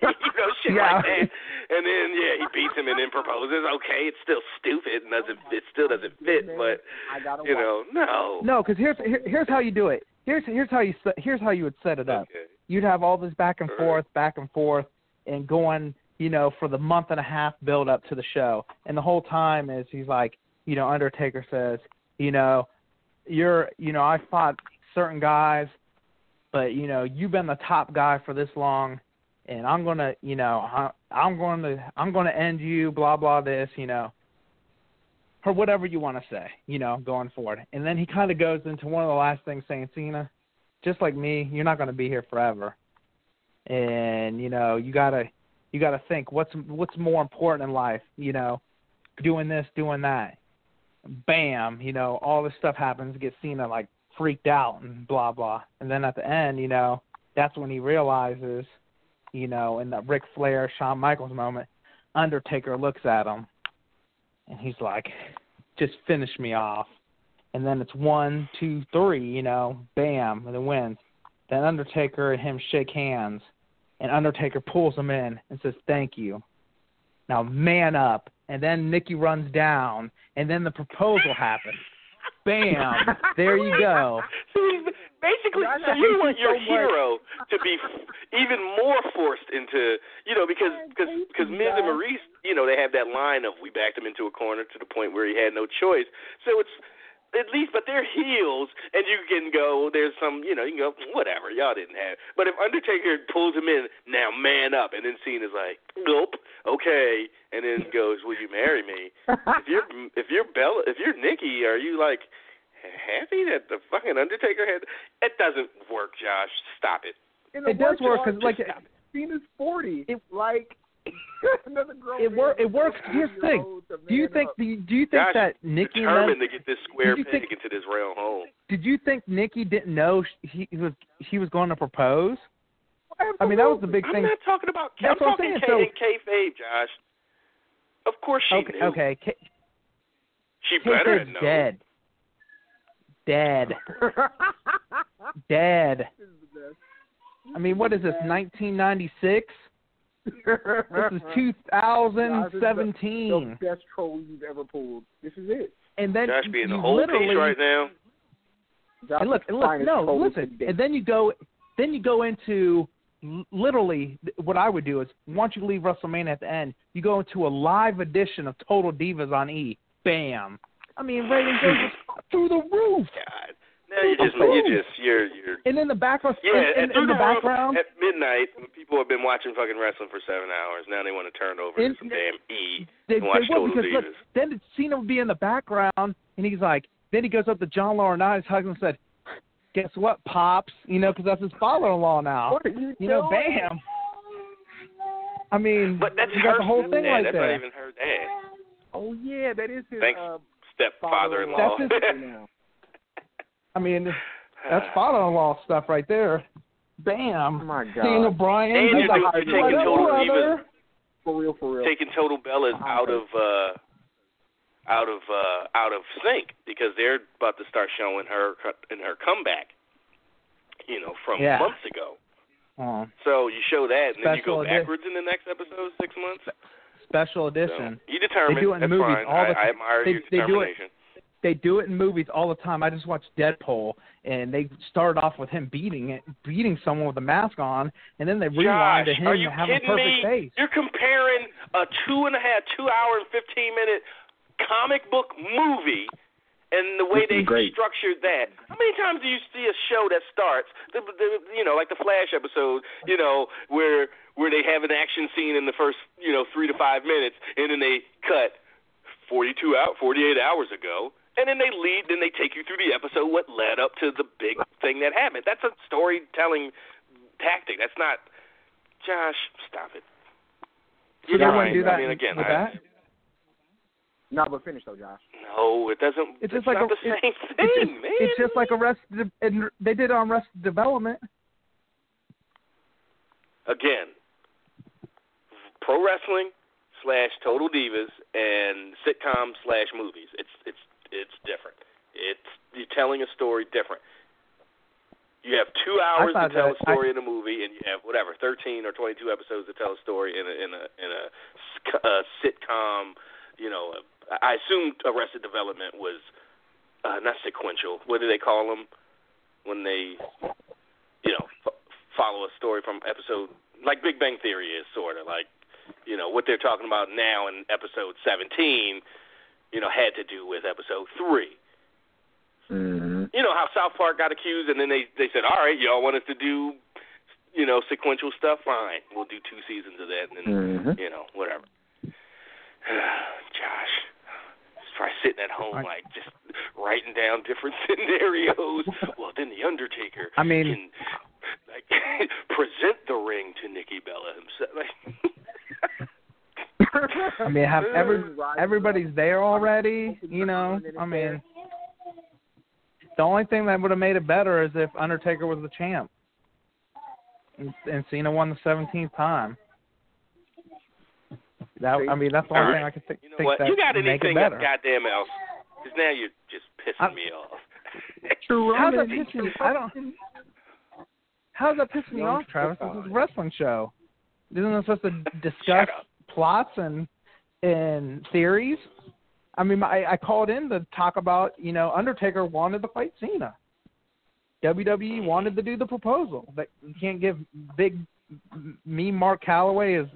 you know, shit Yeah. like that. And then yeah, he beats him and then proposes. Okay, it's still stupid and doesn't it still doesn't fit, but I got a you know, no. No, because here's here, here's how you do it. Here's here's how you here's how you would set it up. Okay. You'd have all this back and forth, back and forth, and going, you know, for the month and a half build up to the show. And the whole time is he's like, you know, Undertaker says, you know, you're, you know, I fought certain guys, but you know, you've been the top guy for this long. and I'm gonna, you know, I, I'm going to, I'm going to end you, blah blah this, you know, or whatever you want to say, you know, going forward. And then he kind of goes into one of the last things, saying, Cena, just like me, you're not going to be here forever, and you know, you gotta, you gotta think what's what's more important in life, you know, doing this, doing that. Bam, you know, all this stuff happens, get Cena like freaked out and blah blah. And then at the end, you know, that's when he realizes, you know, in the Ric Flair, Shawn Michaels moment, Undertaker looks at him and he's like, Just finish me off. And then it's one, two, three, you know, bam, and then wins. Then Undertaker and him shake hands and Undertaker pulls him in and says, Thank you. Now man up. And then Nikki runs down and then the proposal happens. Bam! [LAUGHS] There you go. See, basically, I so you you want your hero to be even more forced into, you know, because because because Miz and Maryse, you know, they have that line of we backed him into a corner to the point where he had no choice. So it's at least, but they're heels, and you can go. There's some, you know, you can go whatever. Y'all didn't have. But if Undertaker pulls him in, now man up, and then Cena's like, nope, okay, and then goes, will you marry me? if you're if you're Bella, if you're Nikki, are you like happy that the fucking Undertaker had? It doesn't work, Josh. Stop it. In It does work because, like, part, Cena's forty. It- like [LAUGHS] another grown it wor- it works. Here's the thing. Do you think? up. Do you, do you think Josh that Nikki? Determined Lem- to get this square Did you peg think- into this round hole. did you think Nikki didn't know sh- he was he was going to propose? I mean, that was the big I'm thing. not talking about. That's I'm what I'm talking saying, K- so- kayfabe, Josh. Of course she Okay, knew. okay. K- She better Kayfabe's know. dead. Dead. [LAUGHS] Dead. This is the best. I mean, what is this? 1996? This is Josh, this 2017. The best troll you've ever pulled. This is it. And then Josh being the whole literally, piece right now. Josh and look, and look, no, listen, and then you go, then you go into literally what I would do is once you leave WrestleMania at the end, you go into a live edition of Total Divas on E. Bam! I mean, ratings are just through the roof. God. Now you just Okay. you just you're you're And in the background, yeah, in, in, and in the background, at midnight people have been watching fucking wrestling for seven hours. Now they want to turn over In- to some damn E they, and watch they will Total because look, Divas. then Cena would be in the background, and he's like, then he goes up to John Laurinaitis, hugs him, and said, "Guess what, pops? You know, because that's his father-in-law now. what are you, You know, doing? bam. I mean, But that's you got the whole thing dad. right that's there. not even her dad. Oh yeah, that is his Thanks. uh, Stepfather-in-law. That's father-in-law [LAUGHS] [LAUGHS] now. I mean, that's [SIGHS] father-in-law stuff right there. Bam. Oh my Daniel god. Bryan. And he's you're doing- you're taking "What Total brother?" Divas For real, for real. taking Total Bellas Wow. out of uh out of uh out of sync because they're about to start showing her in her comeback. You know, from Yeah. months ago. Oh, So you show that, and then you go Special edi- backwards in the next episode, six months. special So edition. you determine. They do it in That's movies fine. all the I, I admire They- your they do it- determination. They do it in movies all the time. I just watched Deadpool, and they started off with him beating it, beating someone with a mask on, and then they rewind Josh, to him are you to have a kidding perfect me? face. You're comparing a two and a half, two hour and fifteen minute comic book movie and the way This they great. structured that. How many times do you see a show that starts, the, the, you know, like the Flash episode, you know, where where they have an action scene in the first, you know, three to five minutes, and then they cut 42 out, 48 hours ago, and then they lead, then they take you through the episode, what led up to the big thing that happened. That's a storytelling tactic. That's not. Josh, stop it. You're wouldn't right. do that I mean, again, with I, that? No, but finish though, Josh. no, it doesn't. It's just like a- the same It's thing, just, man. it's just like Arrested, and they did it on Arrested Development. again, pro wrestling slash total divas and sitcom slash movies. It's it's it's different. It's you're telling a story different. You have two hours to tell a story in a movie, and you have whatever thirteen or twenty two episodes to tell a story in a in a in a, a sitcom. You know, I assumed Arrested Development was uh, not sequential. What do they call them when they, you know, f- follow a story from episode like Big Bang Theory is sort of like, you know, what they're talking about now in episode 17, you know, had to do with episode 3. Mm-hmm. You know how South Park got accused and then they they said, "All right, y'all want us to do you know, sequential stuff, fine. We'll do two seasons of that, and then Mhm. you know, whatever. [SIGHS] Josh, probably sitting at home, like just writing down different [LAUGHS] scenarios. well, then the Undertaker I mean- can like [LAUGHS] present the ring to Nikki Bella himself. Like, [LAUGHS] [LAUGHS] I mean, have every everybody's there already. You know, I mean, the only thing that would have made it better is if Undertaker was the champ, and, and Cena won the seventeenth time. That I mean, that's the only All thing. I could think, you know think what? that You got would make it anything goddamn else? Because now you're just pissing I'm- me off. [LAUGHS] How's that pissing you? I don't. How's that pissing you Young off, Travis? This is a wrestling show. Isn't it supposed to discuss Shut up. Plots and and theories? I mean, I, I called in to talk about you know Undertaker wanted to fight Cena. WWE wanted to do the proposal. That you can't give big me Mark Calaway his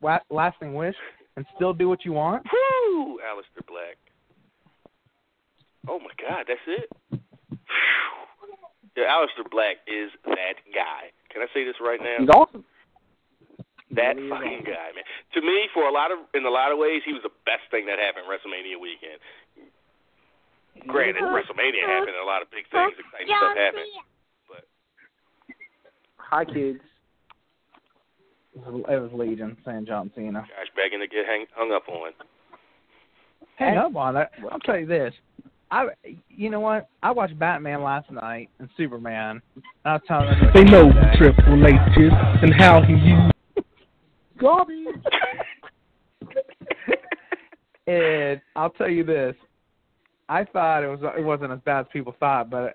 wa- lasting wish and still do what you want. Woo, Aleister Black. Oh my God, that's it. Phew. Yeah, Aleister Black is that guy. Can I say this right now? He's awesome. That really fucking guy, man. To me, for a lot of in a lot of ways, he was the best thing that happened WrestleMania weekend. Granted, mm-hmm. WrestleMania mm-hmm. happened, and a lot of big things, exciting stuff happened. But Hi, kids. It was, it was Legion saying John Cena. Josh begging to get hang, hung up on. hang up on it. I'll tell you this. I, you know what? I watched Batman last night and Superman. And I was telling them They know Triple H's and how he used. Garbage. [LAUGHS] And I'll tell you this. I thought it was it wasn't as bad as people thought, but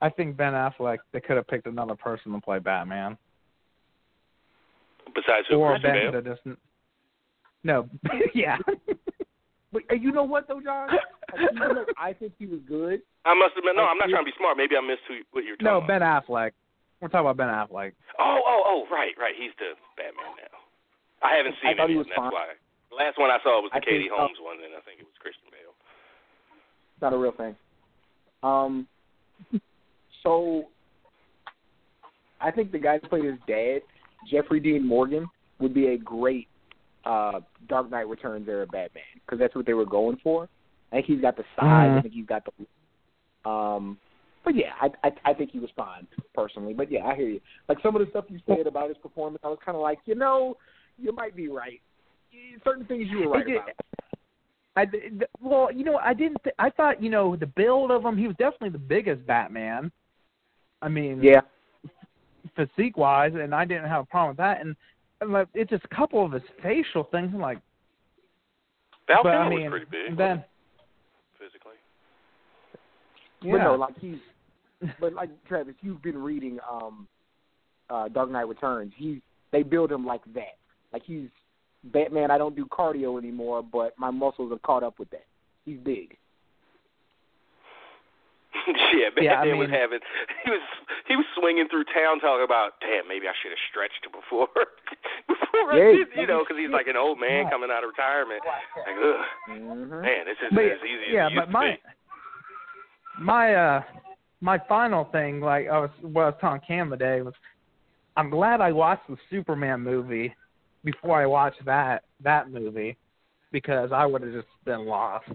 I think Ben Affleck they could have picked another person to play Batman, Besides who, or Christian Ben Bale. could have just no, [LAUGHS] yeah. But uh, you know what though, John? Like, even though I think he was good. I must admit, no, I'm not trying to be smart. Maybe I missed who, what you're talking No, about. Ben Affleck. We're talking about Ben Affleck. Oh, oh, oh, right, right. He's the Batman now. I haven't I seen thought it he was That's fine. why. The last one I saw was the I think, Katie uh, Holmes one, and I think it was Christian Bale. Not a real thing. Um. [LAUGHS] So, I think the guy who played his dad, Jeffrey Dean Morgan, would be a great uh Dark Knight Returns era Batman because that's what they were going for. I think he's got the size. I Mhm. think he's got the. Um. But yeah, I, I I think he was fine personally. But yeah, I hear you. Like some of the stuff you said about his performance, I was kind of like, you know, you might be right. Certain things you were right about. I th- well, you know, I didn't. Th- I thought, you know, the build of him, he was definitely the biggest Batman. I mean, Yeah. physique wise, and I didn't have a problem with that. And, and like, it's just a couple of his facial things. I'm like, Val but I mean, was pretty big. then physically. yeah, But no, like he's but like Travis, you've been reading um uh Dark Knight Returns. He's they build him like that. Like he's Batman, I don't do cardio anymore, but my muscles have caught up with that. He's big. [LAUGHS] yeah, Batman Yeah, I was having he was he was swinging through town talking about, damn, maybe I should have stretched before [LAUGHS] before I did, you know, because he's like an old man Right. coming out of retirement. Like, ugh, Mm-hmm. man, this isn't But- as easy yeah, as it but used my to be. my uh my final thing, like I was what I was telling Cam today was, I'm glad I watched the Superman movie before I watched that that movie, because I would have just been lost.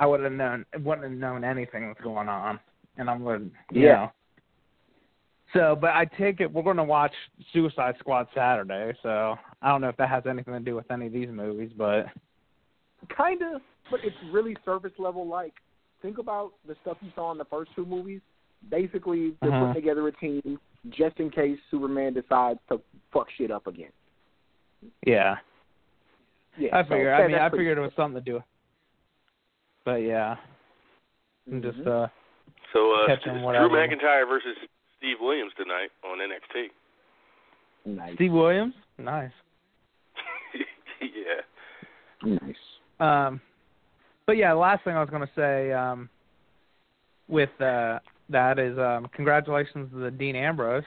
I would have known wouldn't have known anything that's going on, and I'm would you Yeah. know. So, but I take it we're going to watch Suicide Squad Saturday. So I don't know if that has anything to do with any of these movies, but Kind of, but it's really surface level. Like, think about the stuff you saw in the first two movies. Basically, they're Uh-huh. putting together a team just in case Superman decides to fuck shit up again. Yeah. Yeah, I figured. that- I mean, I figured it was something to do. But yeah, I'm just Mhm. uh, So uh, catching it's. Drew McIntyre versus Steve Williams tonight on NXT. nice, Steve Williams, nice. [LAUGHS] yeah. nice. Um, but yeah, last thing I was going to say um, with uh, that is um, congratulations to the Dean Ambrose.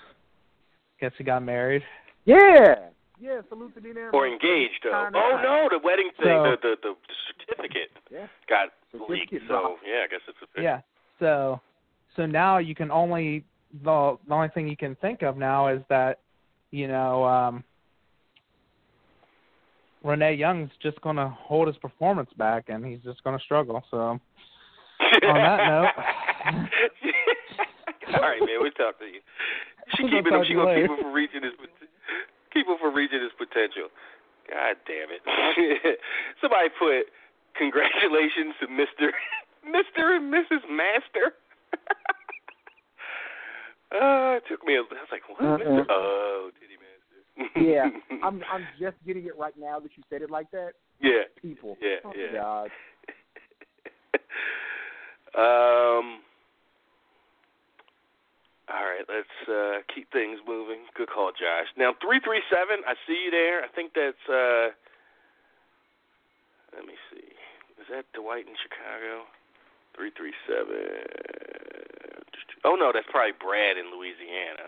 Guess he got married. Yeah, yeah. Salute to Dean Ambrose. Or engaged, though. Kinda Oh no, the wedding thing, So- the, the the certificate Yeah. got Certificate leaked. So dropped. yeah, I guess it's official. Yeah. So so now you can only the the only thing you can think of now is that you know um Renee Young's just going to hold his performance back, and he's just going to struggle. So, on that [LAUGHS] note, all right, man, we'll talk to you. She We'll keeping him. She to gonna keep him from reaching his him from reaching his potential. God damn it! [LAUGHS] Somebody put congratulations to Mister [LAUGHS] Mister and Mrs. Master. [LAUGHS] uh, it took me. A, I was like, what? Uh-uh. Mr. Oh, Titty Master. yeah, I'm I'm just getting it right now that you said it like that. yeah. People. Yeah, oh, yeah. God. um. All right, let's uh, keep things moving. Good call, Josh. Now three three seven. I see you there. I think that's. uh Let me see. Is that Dwight in Chicago? Three three seven. Oh no, that's probably Brad in Louisiana.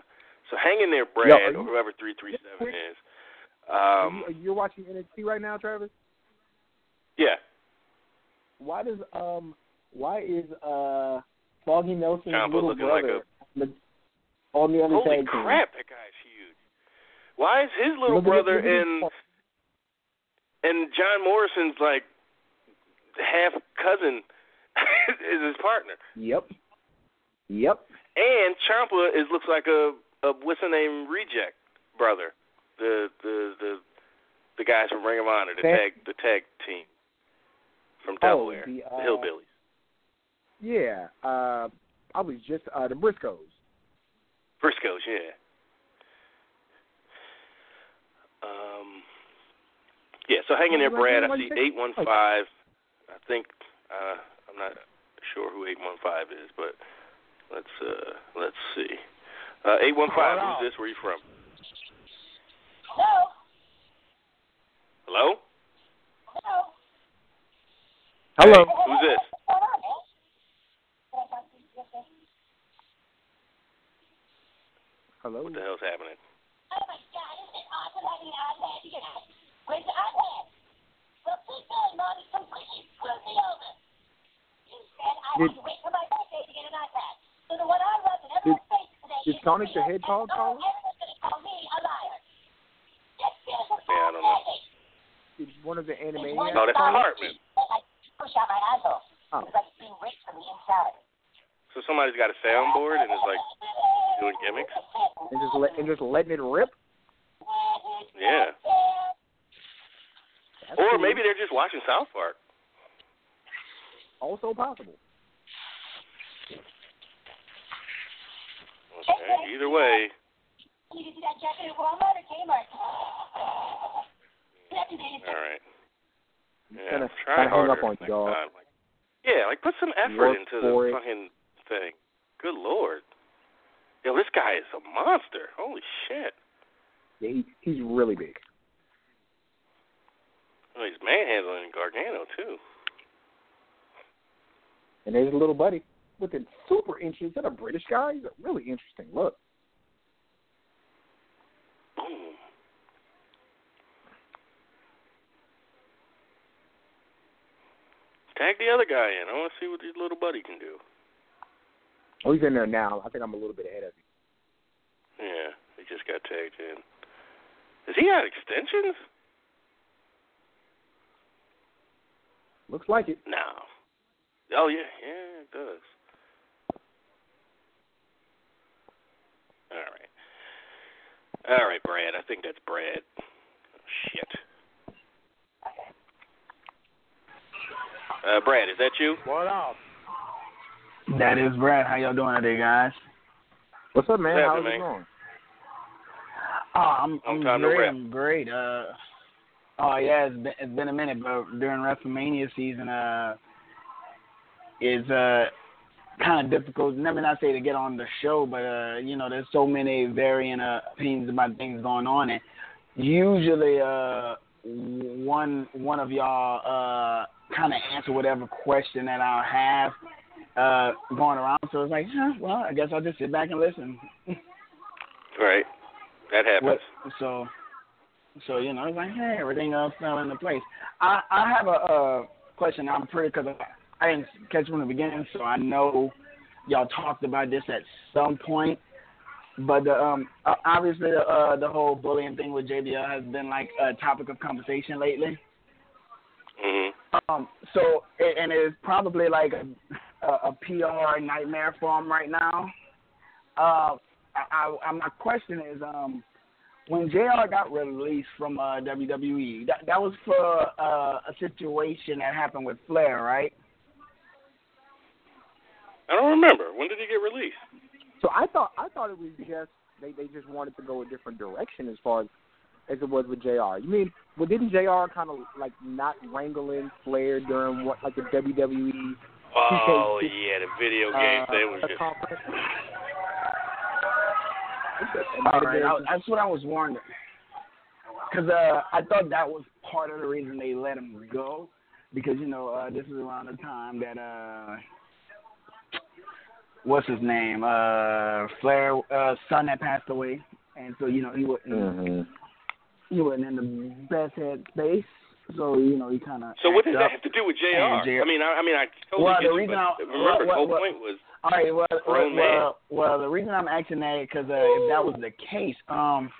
So hang in there, Brad, are or whoever three three seven is. Are Um. you, you're watching NXT right now, Travis. Yeah. Why does um why is uh Foggy Nelson's little looking like brother the- on the other Holy tag team? crap, that guy's huge. Why is his little Look brother at and and John Morrison's like half cousin [LAUGHS] is his partner, Yep. Yep. and Ciampa is looks like a a what's the name reject brother, the the the the guys from Ring of Honor, the tag the tag team from Oh, Delaware, the, uh, the Hillbillies. Yeah. Uh I was just uh the Briscoes. Briscoes, yeah. Um, yeah. So hang in there, Brad. I see eight one five. I think uh, I'm not sure who eight one five is, but let's uh, let's see. Uh, eight one five. Who's this? Where you from? Hello. Hello? Hello. Hello. Who's this? Hello. What the hell's happening? Oh my God, it's an awesome having an iPad, you guys. Where's the iPad? Well, keep going, Mommy. Some cookies screwed me over. You said I did, did, did Sonic the Hedgehog call? us? Yeah, I don't know. Did one of the animaniacs? No, oh, that's call us? Cartman. Oh. So somebody's got a soundboard and is like doing gimmicks. And just let and just letting it rip. Yeah. That's Or cool. maybe they're just watching South Park. also possible. Okay. Either way, all right. Yeah, Kinda- try kinda hung harder up on you, next dog. time. Like, yeah, like put some effort Work into the it. fucking thing. Good lord. Yo, this guy is a monster. Holy shit. Yeah, he, he's really big. Oh, he's manhandling Gargano too. And there's a little buddy with super interesting. Is that a British guy? He's a really interesting look. Boom. Tag the other guy in. I want to see what his little buddy can do. Oh, he's in there now. I think I'm a little bit ahead of him. Yeah, he just got tagged in. Does he have extensions? Looks like it. No. Oh yeah, yeah, it does. All right. All right, Brad. I think that's Brad. Oh, shit. Uh, Brad, is that you? What up? That is Brad. How y'all doing today, guys? What's up, man? What's How's happening, it going? Oh, I'm I'm Long time no great. I'm great. Uh, oh yeah, it's been it's been a minute, but during WrestleMania season, uh, is uh kind of difficult. Let me not say to get on the show, but uh, you know, there's so many varying uh, opinions about things going on, and usually uh one one of y'all uh kind of answer whatever question that I'll have uh going around. So it's like, huh, well, I guess I'll just sit back and listen. [LAUGHS] Right. That happens. What, so, so you know, it's like, hey, everything else fell into place. I I have a, uh question. I'm pretty because I, I didn't catch from the beginning, so I know y'all talked about this at some point. But the, um, obviously, the uh, the whole bullying thing with JBL has been like a topic of conversation lately. Mhm. Um, so and it's probably like a, a, a PR nightmare for him right now. Uh, I, I, my question is, um, when Jr. got released from uh, WWE, that that was for uh, a situation that happened with Flair, right? I don't remember. When did he get released? So I thought I thought it was just they they just wanted to go a different direction as far as as it was with Jr. You mean well didn't Jr. kind of like not wrangle in Flair during what like the WWE Oh yeah, the video game uh, thing was just. All right, I, that's what I was wondering. Because uh, I thought that was part of the reason they let him go. Because, you know, uh, this is around the time that, uh, what's his name? Uh, Flair, uh, son had passed away. And so, you know, he wasn't, Mm-hmm. he wasn't in the best head space. So, you know, he kind of. So what does that have to do with Jr.? Jr. I mean, I, I mean, I totally Well, get the reason but I- remember what- the whole what- point was All right. Well, well, Grown well, well, the reason I'm asking that because uh, if that was the case, um,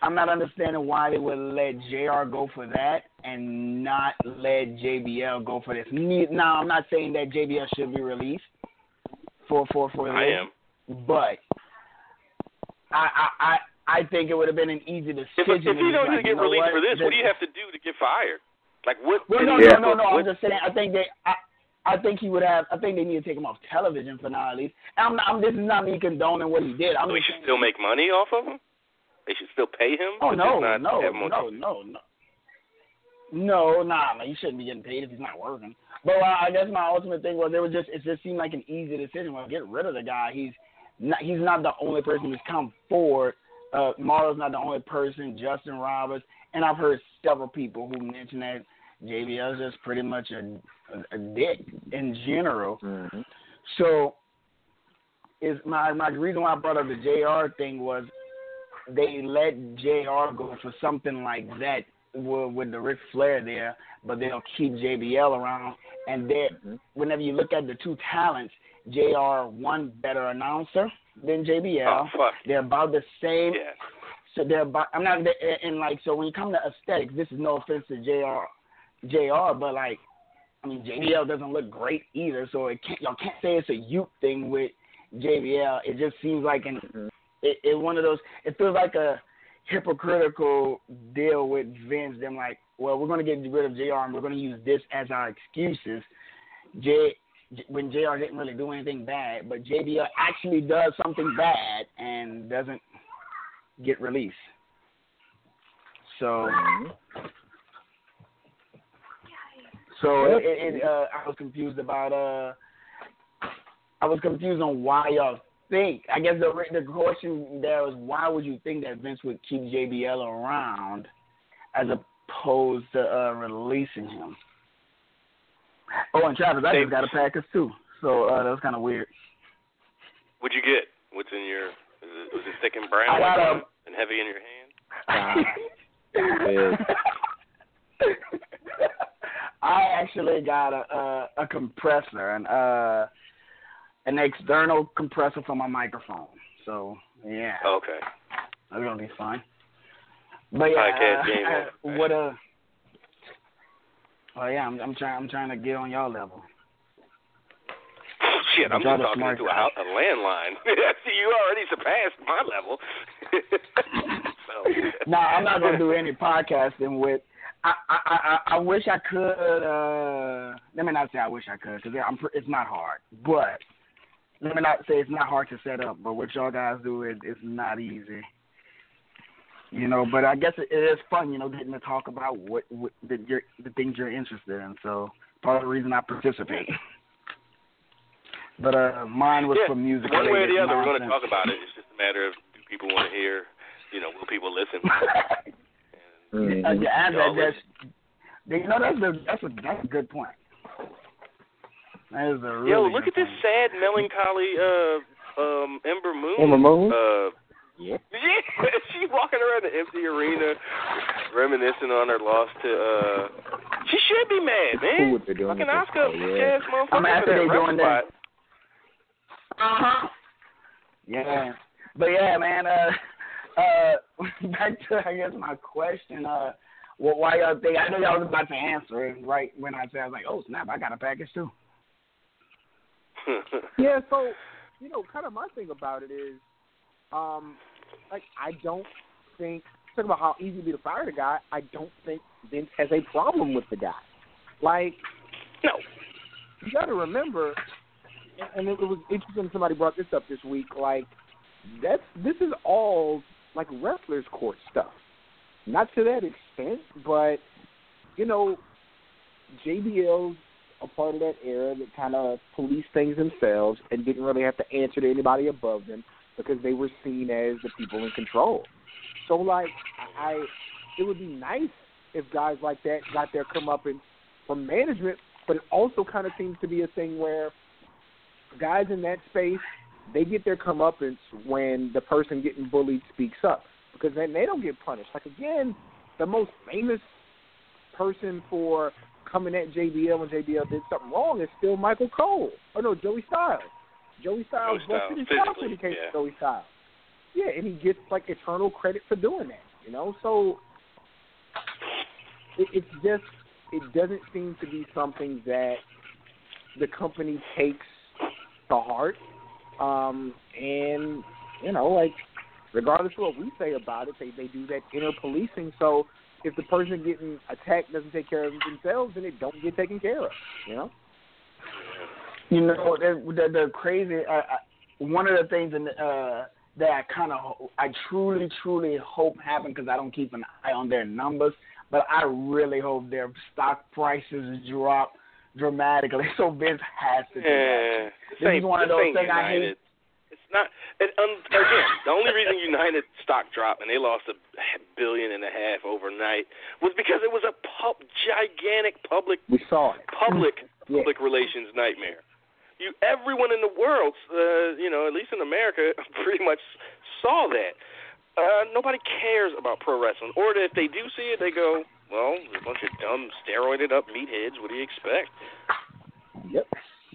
I'm not understanding why they would let Jr. go for that and not let JBL go for this. Ne- Now, I'm not saying that JBL should be released for for for I am. but I I I I think it would have been an easy decision. If, if he just don't like, get you know released what, for this, what do you have to do to get fired? Like what? well, no, what- no, no, no. what- I'm just saying. I think they. I, I think he would have. I think they need to take him off television for now at least. And I'm not. I'm, this is not me condoning what he did. I'm we just should still make money off of him. They should still pay him. Oh no, no, have no, no, no. No, nah, man, you shouldn't be getting paid if he's not working. But uh, I guess my ultimate thing was it was just it just seemed like an easy decision. Well, get rid of the guy. He's not he's not the only person who's come forward. Uh, Mauro's not the only person. Justin Roberts, and I've heard several people who mention that JBL is just pretty much a a, a dick in general. So, is my my reason why I brought up the Jr. thing was they let Jr. go for something like that with, with the Ric Flair there, but they'll keep JBL around. And they, whenever you look at the two talents, Jr. one better announcer than JBL. Oh fuck. They're about the same. Yeah. So they're about. I'm not and like so when you come to aesthetics, this is no offense to Jr. Jr. But like, I mean JBL doesn't look great either. So it can't y'all can't say it's a youth thing with JBL. It just seems like an it, it one of those. It feels like a hypocritical deal with Vince. Them like, well, we're going to get rid of Jr. and we're going to use this as our excuses. J when Jr. didn't really do anything bad, but JBL actually does something bad and doesn't get released. So, so it, it, uh, I was confused about uh, I was confused on why y'all think. I guess the the question there was why would you think that Vince would keep JBL around as opposed to uh, releasing him? Oh, and Travis, I just got a package too, so uh, that was kind of weird. What'd you get? What's in your? Is it, was it thick and brown got, um, and heavy in your hand? [LAUGHS] I actually got a a, a compressor and uh an external compressor for my microphone. So yeah, Okay. that's gonna be fun. But yeah, Podcast uh, game uh, what uh Oh yeah, I'm, I'm trying. I'm trying to get on y'all level. [LAUGHS] Shit, I'm just talking into a, a landline. See, [LAUGHS] you already surpassed my level. [LAUGHS] so, no, I'm not gonna do any podcasting with. I I I, I wish I could. uh Let me not say I wish I could because I'm. It's not hard, but let me not say it's not hard to set up. But what y'all guys do is it's not easy. You know, but I guess it, it is fun. You know, getting to talk about what, what the, you're, the things you're interested in. So part of the reason I participate. [LAUGHS] But uh, mine was yeah, for music. one way or the related other, we're going to talk about it. It's just a matter of do people want to hear? You know, will people listen? [LAUGHS] Uh, yeah, Y'all that, that's, you know, that's a that's a that's a good point. That is a really Yo, look good at this sad, melancholy uh, um, Ember Moon. Ember Moon? Uh, Yeah. [LAUGHS] yeah, she's walking around the empty arena, reminiscing on her loss to. uh She should be mad, man. Cool what they're doing Fucking Oscar, yeah. ass motherfucker I'm after that they doing that. Uh huh. Yeah, but yeah, man. Uh, uh, [LAUGHS] back to I guess my question. Uh, well, why y'all think? I know y'all was about to answer it right when I said I was like, oh snap, I got a package too. [LAUGHS] yeah, so you know, kind of my thing about it is, um, like I don't think talk about how easy it'd be to fire the guy. I don't think Vince has a problem with the guy. Like, no, you got to remember, and it, it was interesting. Somebody brought this up this week. Like, that's this is all like wrestlers' court stuff. Not to that extent, but you know, JBL's a part of that era that kind of policed things themselves and didn't really have to answer to anybody above them because they were seen as the people in control. So like I it would be nice if guys like that got their comeuppance from management, but it also kind of seems to be a thing where guys in that space they get their comeuppance when the person getting bullied speaks up because then they don't get punished. Like again, the most famous person for coming at JBL when JBL did something wrong is still Michael Cole. Oh no, Joey Styles. Joey Styles Joey busted his mouth when he came yeah. to Joey Styles. Yeah, and he gets like eternal credit for doing that. You know, so it, it's just it doesn't seem to be something that the company takes to heart. Um, and you know, like regardless of what we say about it, they they do that inner policing. So if the person getting attacked doesn't take care of themselves, then it don't get taken care of. You know. You know, the the, the crazy. Uh, I- one of the things in the, uh, that I kind of, I truly, truly hope happen because I don't keep an eye on their numbers, but I really hope their stock prices drop dramatically. [LAUGHS] So Vince has to do Yeah, that. this ain't, is one of those things I hate. It's not. It, um, again, the only reason United stock dropped and they lost a billion and a half overnight was because it was a pub, gigantic public We saw it. public [CLEARS THROAT] Yeah. public relations nightmare. You, everyone in the world, uh, you know, at least in America, [LAUGHS] pretty much saw that. Uh, nobody cares about pro wrestling, or if they do see it, they go, "Well, there's a bunch of dumb steroided up meatheads. What do you expect?" Yep.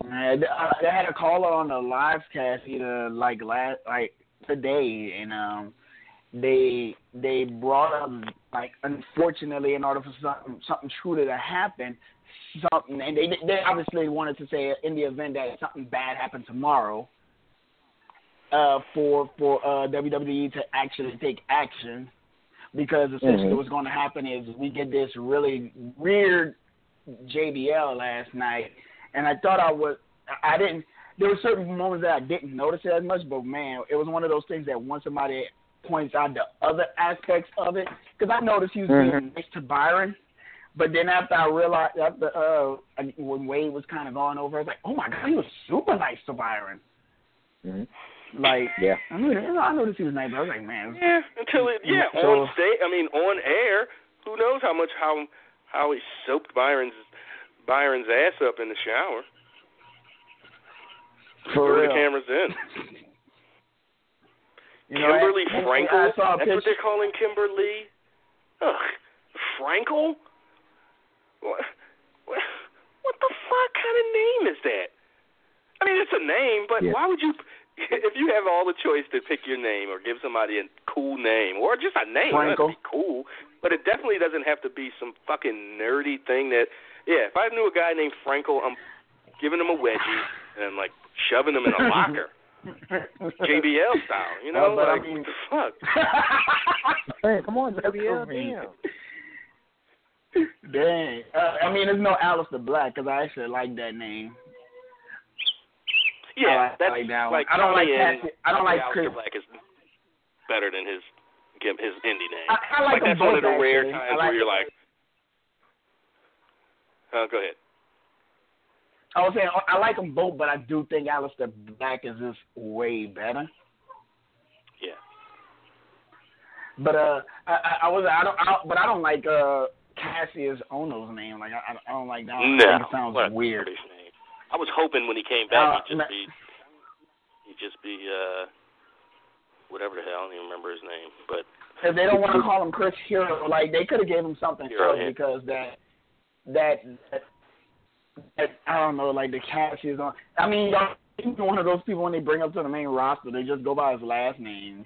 And uh, they had a caller on the live cast either like last like today, and um, they they brought up like unfortunately in order for something something truly to happen, something and they they obviously wanted to say in the event that something bad happened tomorrow, uh, for for uh, WWE to actually take action, because essentially Mhm. what's going to happen is we get this really weird JBL last night, and I thought I was I didn't. There were certain moments that I didn't notice it as much, but man, it was one of those things that once somebody points out the other aspects of it, because I noticed he was being Mhm. nice to Byron, but then after I realized after uh when Wade was kind of going over, I was like, oh my god, he was super nice to Byron. Mm-hmm. Like, Yeah. I mean, I noticed he was nice, but I was like, man, Yeah, until it, yeah, So- on stage. I mean, on air. Who knows how much how how he soaped Byron's Byron's ass up in the shower. for Where real. the cameras in. You know, Kimberly and- and Frankel. I saw a That's what they're calling Kimberly. Ugh, Frankel. What? What, what the fuck kind of name is that? I mean, it's a name, but Yeah. why would you? [LAUGHS] If you have all the choice to pick your name or give somebody a cool name or just a name, that'd be cool. But it definitely doesn't have to be some fucking nerdy thing that. Yeah, if I knew a guy named Frankel, I'm giving him a wedgie [LAUGHS] and like shoving him in a locker. [LAUGHS] JBL style, you know? Uh, but I like, mean- fuck. Hey, come on, JBL, damn. Dang. Uh, I mean, there's no Aleister Black because I actually like that name. Yeah, I like- I that's like that one. like I don't like and I don't like Aleister Chris- Black is better than his his indie name. I, I like, them that's both, one of the rare actually. times like, where you're like, oh, go ahead. I was saying I like them both, but I do think Aleister Black is just way better. Yeah. But uh, I, I, I was I don't, I, but I don't like uh Kassius Ohno's name. Like I, I don't like that. No, it sounds what a weird. rubbish name. I was hoping when he came Uh, back he'd just be he'd just be uh whatever the hell I don't even remember his name, but If they don't want to call him Chris Hero, like they could have gave him something Hero, else yeah. because that that, that that I don't know, like the Kassius on. I mean, y'all he's one of those people when they bring up to the main roster, they just go by his last name.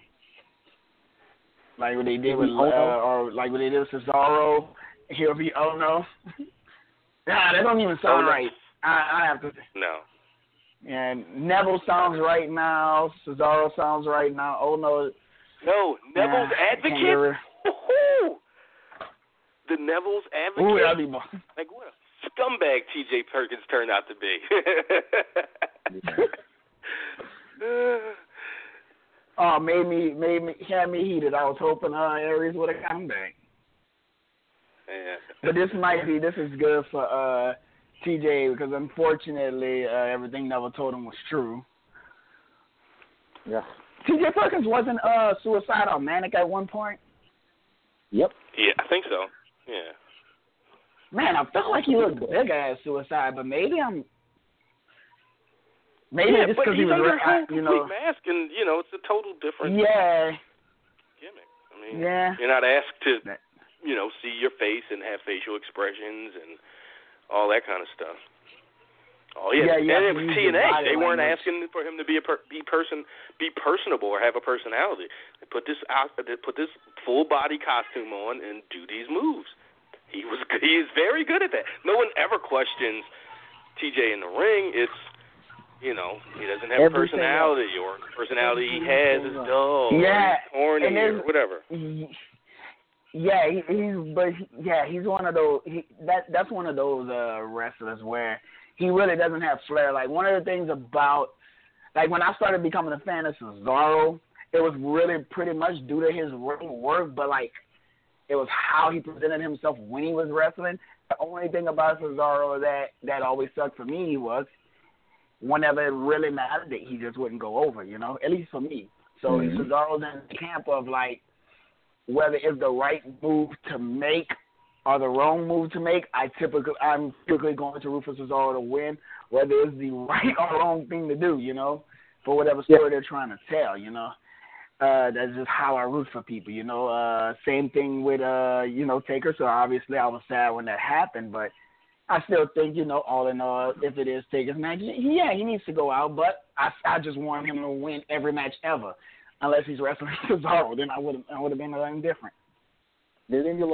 Like what they did with, uh, or like what they did with Cesaro. He'll be oh no. nah, that don't even sound Oh, no. right. I, I have to. No. And Neville sounds right now. Cesaro sounds right now. Oh no. No, Neville's Nah, advocate. The Neville's advocate. Ooh, that'd be more. Like what a scumbag T.J. Perkins turned out to be. [LAUGHS] Oh, made me made me had me heated. I was hoping uh Aries would have come back. Yeah. But this might be this is good for uh TJ because unfortunately uh, everything Neville told him was true. Yeah. TJ Perkins wasn't uh suicidal manic at one point. Yep. Yeah, I think so. Yeah. Man, I felt like he looked big ass suicide, but maybe I'm maybe yeah, just because he he's was under a you complete know mask, and you know it's a total different yeah gimmick. I mean, yeah you're not asked to, That- you know, see your face and have facial expressions and all that kind of stuff. Oh yeah, Yeah, you and it was TNA. They weren't asking for him to be a per, be person be personable or have a personality. They put this out, they put this full body costume on and do these moves. He was [LAUGHS] he is very good at that. No one ever questions TJ in the ring. It's you know he doesn't have a Everything personality or personality he has is dull. Yeah, or he's corny and or whatever. Yeah, he, he's but he, yeah, he's one of those. He, that that's one of those uh wrestlers where he really doesn't have flair. Like one of the things about like when I started becoming a fan of Cesaro, it was really pretty much due to his ring work, but like it was how he presented himself when he was wrestling. The only thing about Cesaro that that always sucked for me was whenever it really mattered, that he just wouldn't go over. You know, at least for me. So Mhm. Cesaro's in the camp of like whether it's the right move to make or the wrong move to make. I typically I'm typically going to for Cesaro to win, whether it's the [LAUGHS] right or wrong thing to do. You know, for whatever story they're trying to tell. You know. Uh, that's just how I root for people, you know. Uh, same thing with, uh, you know, Taker. So obviously I was sad when that happened, but I still think, you know, all in all, if it is Taker's match, yeah, he needs to go out. But I, I just want him to win every match ever, unless he's wrestling [LAUGHS] Cesaro. Then I would, I would have been indifferent.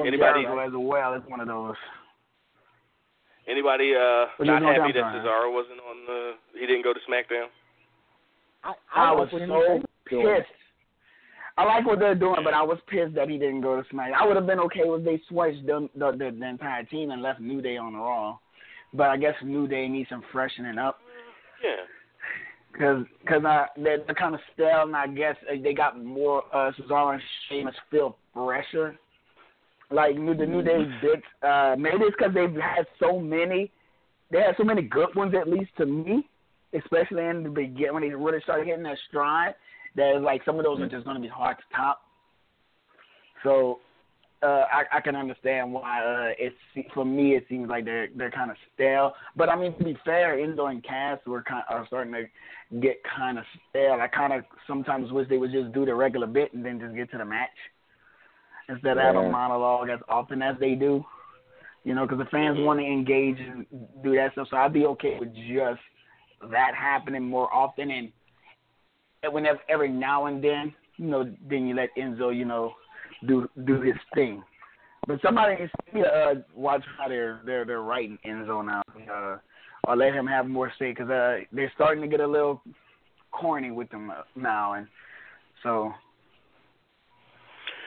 Anybody- Jericho as well is one of those. Anybody uh But not no happy that downtime. Cesaro wasn't on the he didn't go to SmackDown? I, I, like was so pissed. I like what they're doing, but I was pissed that he didn't go to Smack. I would have been okay if they switched the the, the the entire team and left New Day on the Raw. But I guess New Day needs some freshening up Yeah. Because cause, uh, they're, they're kind of stale, and I guess uh, they got more uh, Cesaro and Sheamus feel fresher. Like new the New Day bits. Uh, maybe it's because they've had so many. They had so many good ones, at least to me, especially in the beginning when they really started hitting their stride. That like some of those are just going to be hard to top. So uh, I, I can understand why uh, it's for me. It seems like they're they're kind of stale. But I mean, to be fair, Enzo and Cass were kind of, are starting to get kind of stale. I kind of sometimes wish they would just do the regular bit and then just get to the match instead of have a monologue as often as they do. You know, because the fans want to engage and do that stuff. So I'd be okay with just that happening more often and and whenever every now and then, you know, then you let Enzo, you know, do do his thing. But somebody needs to uh, watch how they're they're they're writing Enzo now, uh, or let him have more say because uh, they're starting to get a little corny with them uh, now, and so.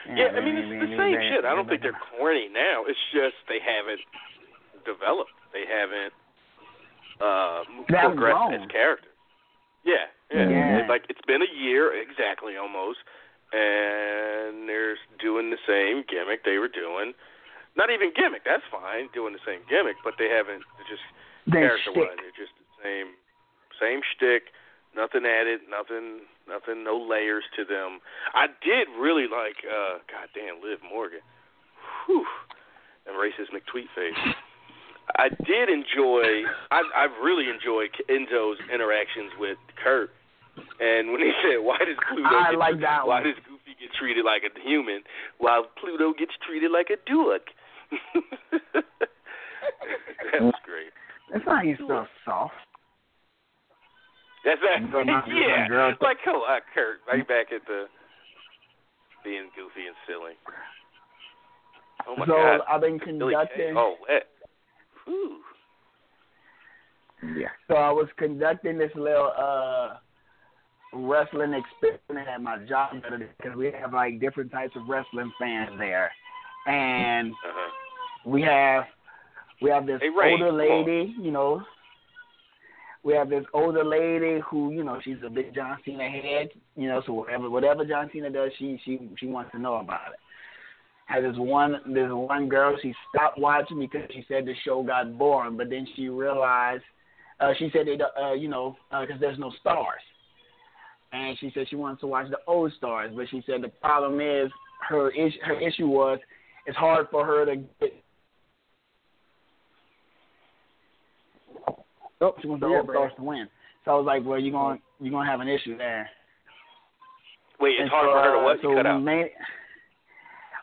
Yeah, I mean it's they- the same they- shit. I don't think they're corny now. It's just they haven't developed. They haven't uh progressed as characters. Yeah, yeah. Yeah. It's like it's been a year exactly almost and they're doing the same gimmick they were doing. Not even gimmick, that's fine, doing the same gimmick, but they haven't they're just They character wise, they're just the same same shtick, nothing added, nothing nothing no layers to them. I did really like uh goddamn Liv Morgan. Whew. And racist McTweet face. I did enjoy I I've really enjoyed Enzo's interactions with Kurt. And when he [LAUGHS] said, "Why does Pluto I get like that why one. does Goofy get treated like a human while Pluto gets treated like a duck?" [LAUGHS] that was great. That's not he's so soft. That's [LAUGHS] that. Yeah. girl. Like, come on, Kurt. Right back at the being goofy and silly. Oh my so God. I've been conducting. Oh. Whew. Yeah. So I was conducting this little uh wrestling experience at my job because we have like different types of wrestling fans there, and Uh-huh. we have we have this Hey, Ray, older lady, you know. We have this older lady who, you know, she's a big John Cena head, you know, so whatever whatever John Cena does, she she she wants to know about it. Had this one this one girl, she stopped watching because she said the show got boring, but then she realized uh she said it uh you know, uh 'cause there's no stars. And she said she wants to watch the old stars, but she said the problem is her issue her issue was it's hard for her to get Oh, she wants the Yeah, old stars to win. So I was like, well, you're going you're going to have an issue there. Wait, it's And hard so, for her to uh, what? So You cut out. made-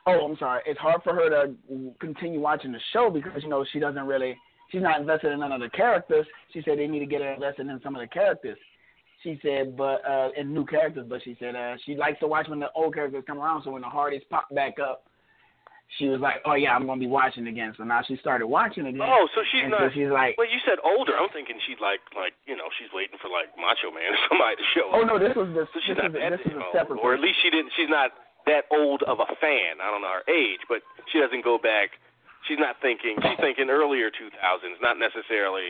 oh, I'm sorry. It's hard for her to continue watching the show because you know she doesn't really she's not invested in none of the characters. She said they need to get her invested in some of the characters. She said, but uh in new characters. But she said uh she likes to watch when the old characters come around. So when the Hardys pop back up, she was like, oh yeah, I'm gonna be watching again. So now she started watching again. Oh, so she's and not. So she's like, Well, you said older. I'm thinking she's like, like you know, she's waiting for like Macho Man or somebody to show. Up. Oh up. no, this was this. So This she's is not that this is a separate. or at least she didn't. She's not that old of a fan. I don't know her age, but she doesn't go back. She's not thinking. She's thinking earlier 2000s, not necessarily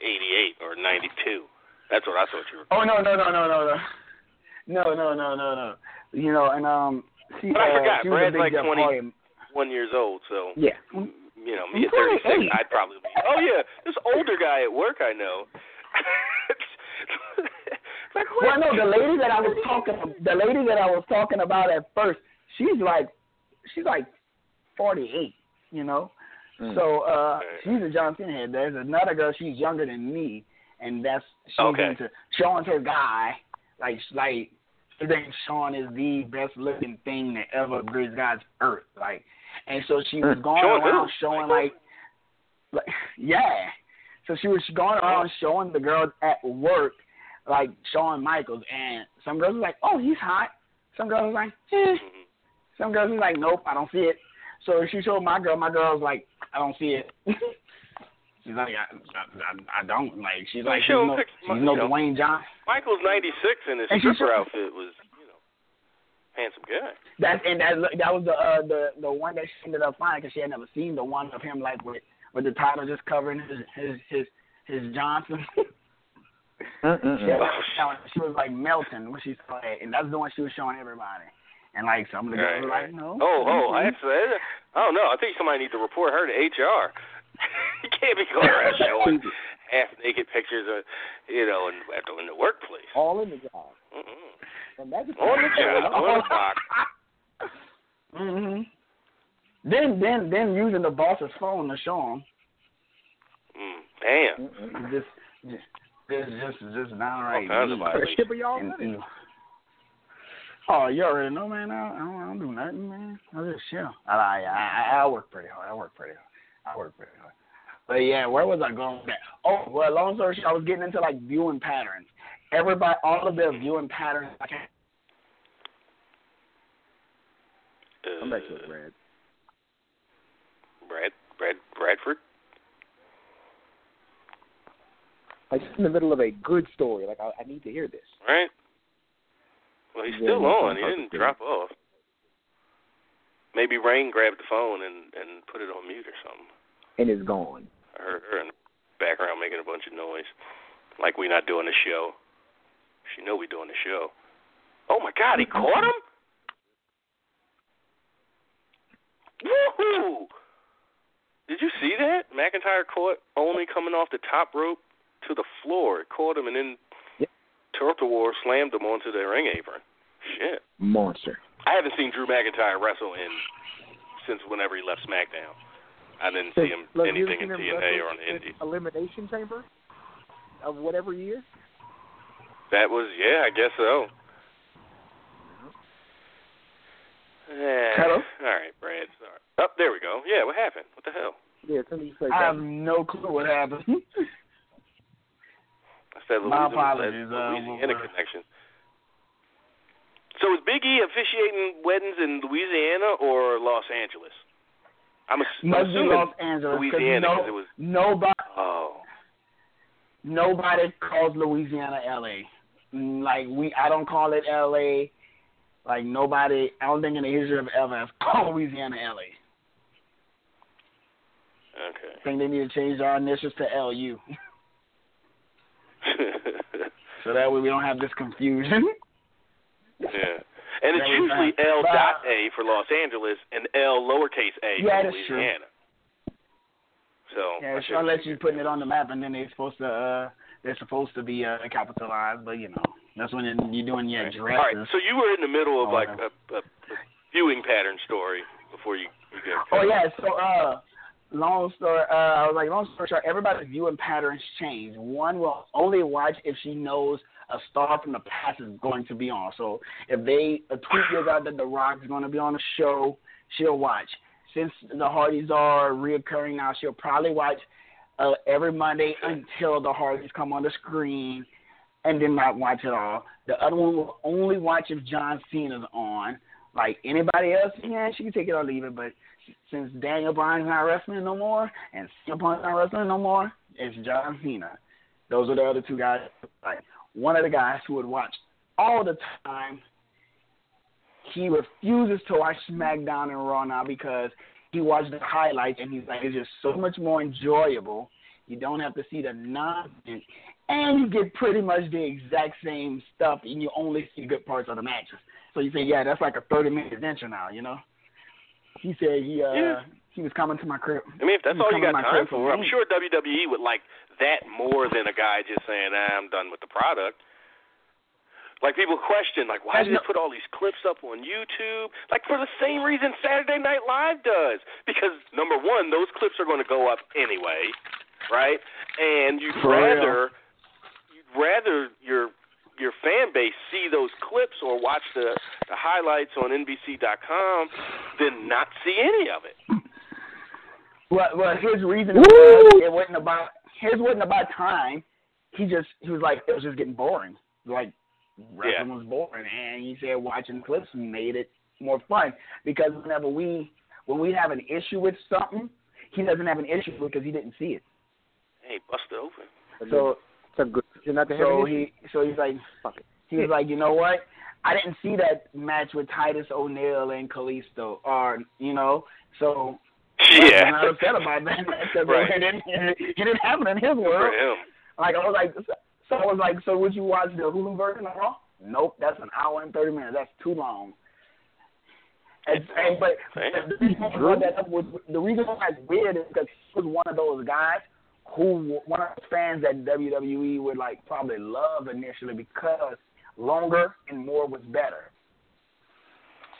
88 or 92. That's what I thought you were. Oh no no no no no no. No, no, no, no, no. You know, and um, she, but I uh, forgot. She Brad's like twenty-one years old, so yeah. You know, me at thirty-six, I'd probably be. Oh yeah, this older guy at work I know. [LAUGHS] like, well, no, the lady that I was talking, the lady that I was talking about at first, she's like, she's like forty-eight. You know, hmm. so uh, she's a Johnson head. There's another girl, she's younger than me and that's she's Okay. into Shawn's her guy. Like like she thinks Shawn is the best looking thing that ever graced God's earth. Like and so she was going Sean who? around showing like like [LAUGHS] yeah. So she was going around showing the girls at work like Shawn Michaels and some girls were like, Oh, he's hot. Some girls were like, eh. Mhm. Some girls were like, Nope, I don't see it. So she showed my girl, my girl was like, I don't see it. [LAUGHS] she's like, I, I, I don't like. She's like, show she's no, she's you no know. Dwayne Johnson. Michaels 96 and his And stripper said- outfit was, you know, handsome guy. That and that that was the uh, the the one that she ended up finding because she had never seen the one of him like with with the title just covering his his his his Johnson. [LAUGHS] She, had never found it. she was like melting when she saw it, and that's the one she was showing everybody. And like some of the girls Right, were right. like, no. Oh, oh, mhm. that's I don't know. I think somebody needs to report her to HR. [LAUGHS] you can't be going around [LAUGHS] showing half naked pictures of, you know, in, at the, in the workplace. All in the job. That's On the job, on the clock. [LAUGHS] Mhm. Then then then using the boss's phone to show him. Mm, damn. Mm-mm. Just just just just just downright. All kinds of mean. violations. Y'all And- and- Oh, you already know, man. I, I, don't, I don't do nothing, man. I just chill. I, I I I work pretty hard. I work pretty hard. I work very hard. But yeah, where was I going with that? Oh, well, long story short, I was getting into like viewing patterns. Everybody, all of their viewing patterns. I can't. Uh, I'm back to it, Brad. Brad, Brad, Bradford. Like just in the middle of a good story. Like I, I need to hear this. Right. Well, he's Yeah, still on. He didn't drop off. Maybe Rain grabbed the phone and and put it on mute or something. And it's gone. I heard her in the background making a bunch of noise, like we're not doing the show. She know we're doing the show. Oh my God, he caught him! Woohoo! Did you see that? McIntyre caught Oney coming off the top rope to the floor. It caught him and then Yep. tilt-a-whirl slammed him onto the ring apron. Shit. Monster. I haven't seen Drew McIntyre wrestle in since whenever he left SmackDown. I didn't see him Look, anything in TNA or on the in Indie. Elimination Chamber of whatever year. That was yeah, I guess so. Eh, Hello? All right, Brad. Sorry. Oh, there we go. Yeah, what happened? What the hell? Yeah, tell me I have no clue what happened. I that My Louisiana, apologies, that uh, Louisiana we're- connection. So is Big E officiating weddings in Louisiana or Los Angeles? I'm, ass- I'm assuming Los Angeles Louisiana no, it was. nobody Oh, nobody calls Louisiana LA. Mm, Like we, I don't call it LA. Like nobody, I don't think in the history of ever has [LAUGHS] called Louisiana LA. okay. I think they need to change our initials to LU, [LAUGHS] so that way we don't have this confusion. [LAUGHS] yeah. And it's usually. L dot A for Los Angeles and L lowercase a Yeah, for that's true. Louisiana. So Yeah, should- unless you're putting it on the map and then they're supposed to, uh they're supposed to be uh, capitalized, but you know, that's when you're doing your All addresses. right. So you were in the middle of like a, a, a viewing pattern story before you you get. Oh yeah, so uh long story uh I was like long story short, everybody's viewing patterns change. One will only watch if she knows a star from the past is going to be on. So if they a tweet goes out that The Rock is going to be on the show, she'll watch. Since the Hardys are reoccurring now, she'll probably watch uh, every Monday until the Hardys come on the screen, and then not watch it all. The other one will only watch if John Cena's on. Like anybody else, yeah, she can take it or leave it. But since Daniel Bryan's not wrestling no more, and CM Punk's not wrestling no more, it's John Cena. Those are the other two guys. Like one of the guys who would watch all the time. He refuses to watch SmackDown and Raw now because he watched the highlights and he's like, it's just so much more enjoyable. You don't have to see the nonsense, and you get pretty much the exact same stuff, and you only see good parts of the matches. So you say, yeah, that's like a thirty-minute adventure now, you know. He said he uh Yeah. He was coming to my crib. I mean, if that's all you got time for, I'm sure WWE would like that more than a guy just saying, ah, "I'm done with the product." Like people question, like, why do they put all these clips up on YouTube? Like for the same reason Saturday Night Live does, because number one, those clips are going to go up anyway, right? And you'd For real. rather you'd rather your your fan base see those clips or watch the the highlights on NBC.com than not see any of it. Well, well, his reason was it wasn't about his wasn't about time. He just he was like it was just getting boring. Like wrestling was boring, and he said watching clips made it more fun because whenever we when we have an issue with something, he doesn't have an issue because he didn't see it. Hey, bust it open. So It's a good. You're not to have so he so he's like Fuck it. he was like you know what. I didn't see that match with Titus O'Neil and Kalisto, or you know, so Yeah. I'm not upset about that because Right. it, didn't, it didn't happen in his For world. him. Like I was like, so I was like, so would you watch the Hulu version of Raw? Nope, that's an hour and thirty minutes. That's too long. And, and but the reason that up was the reason why it's weird is because he was one of those guys who one of the fans that WWE would like probably love initially because longer and more was better.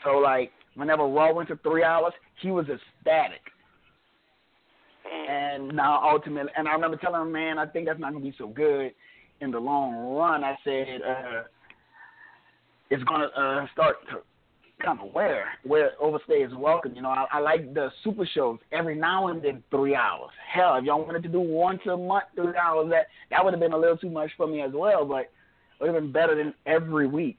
So like whenever Raw went to three hours, he was ecstatic. And now ultimately, and I remember telling him, man, I think that's not gonna be so good in the long run. I said, uh, it's gonna uh, start to kind of wear where overstay is welcome. You know, I, I like the super shows every now and then three hours. Hell, if y'all wanted to do once a month three hours, that that would have been a little too much for me as well. But it would have been better than every week.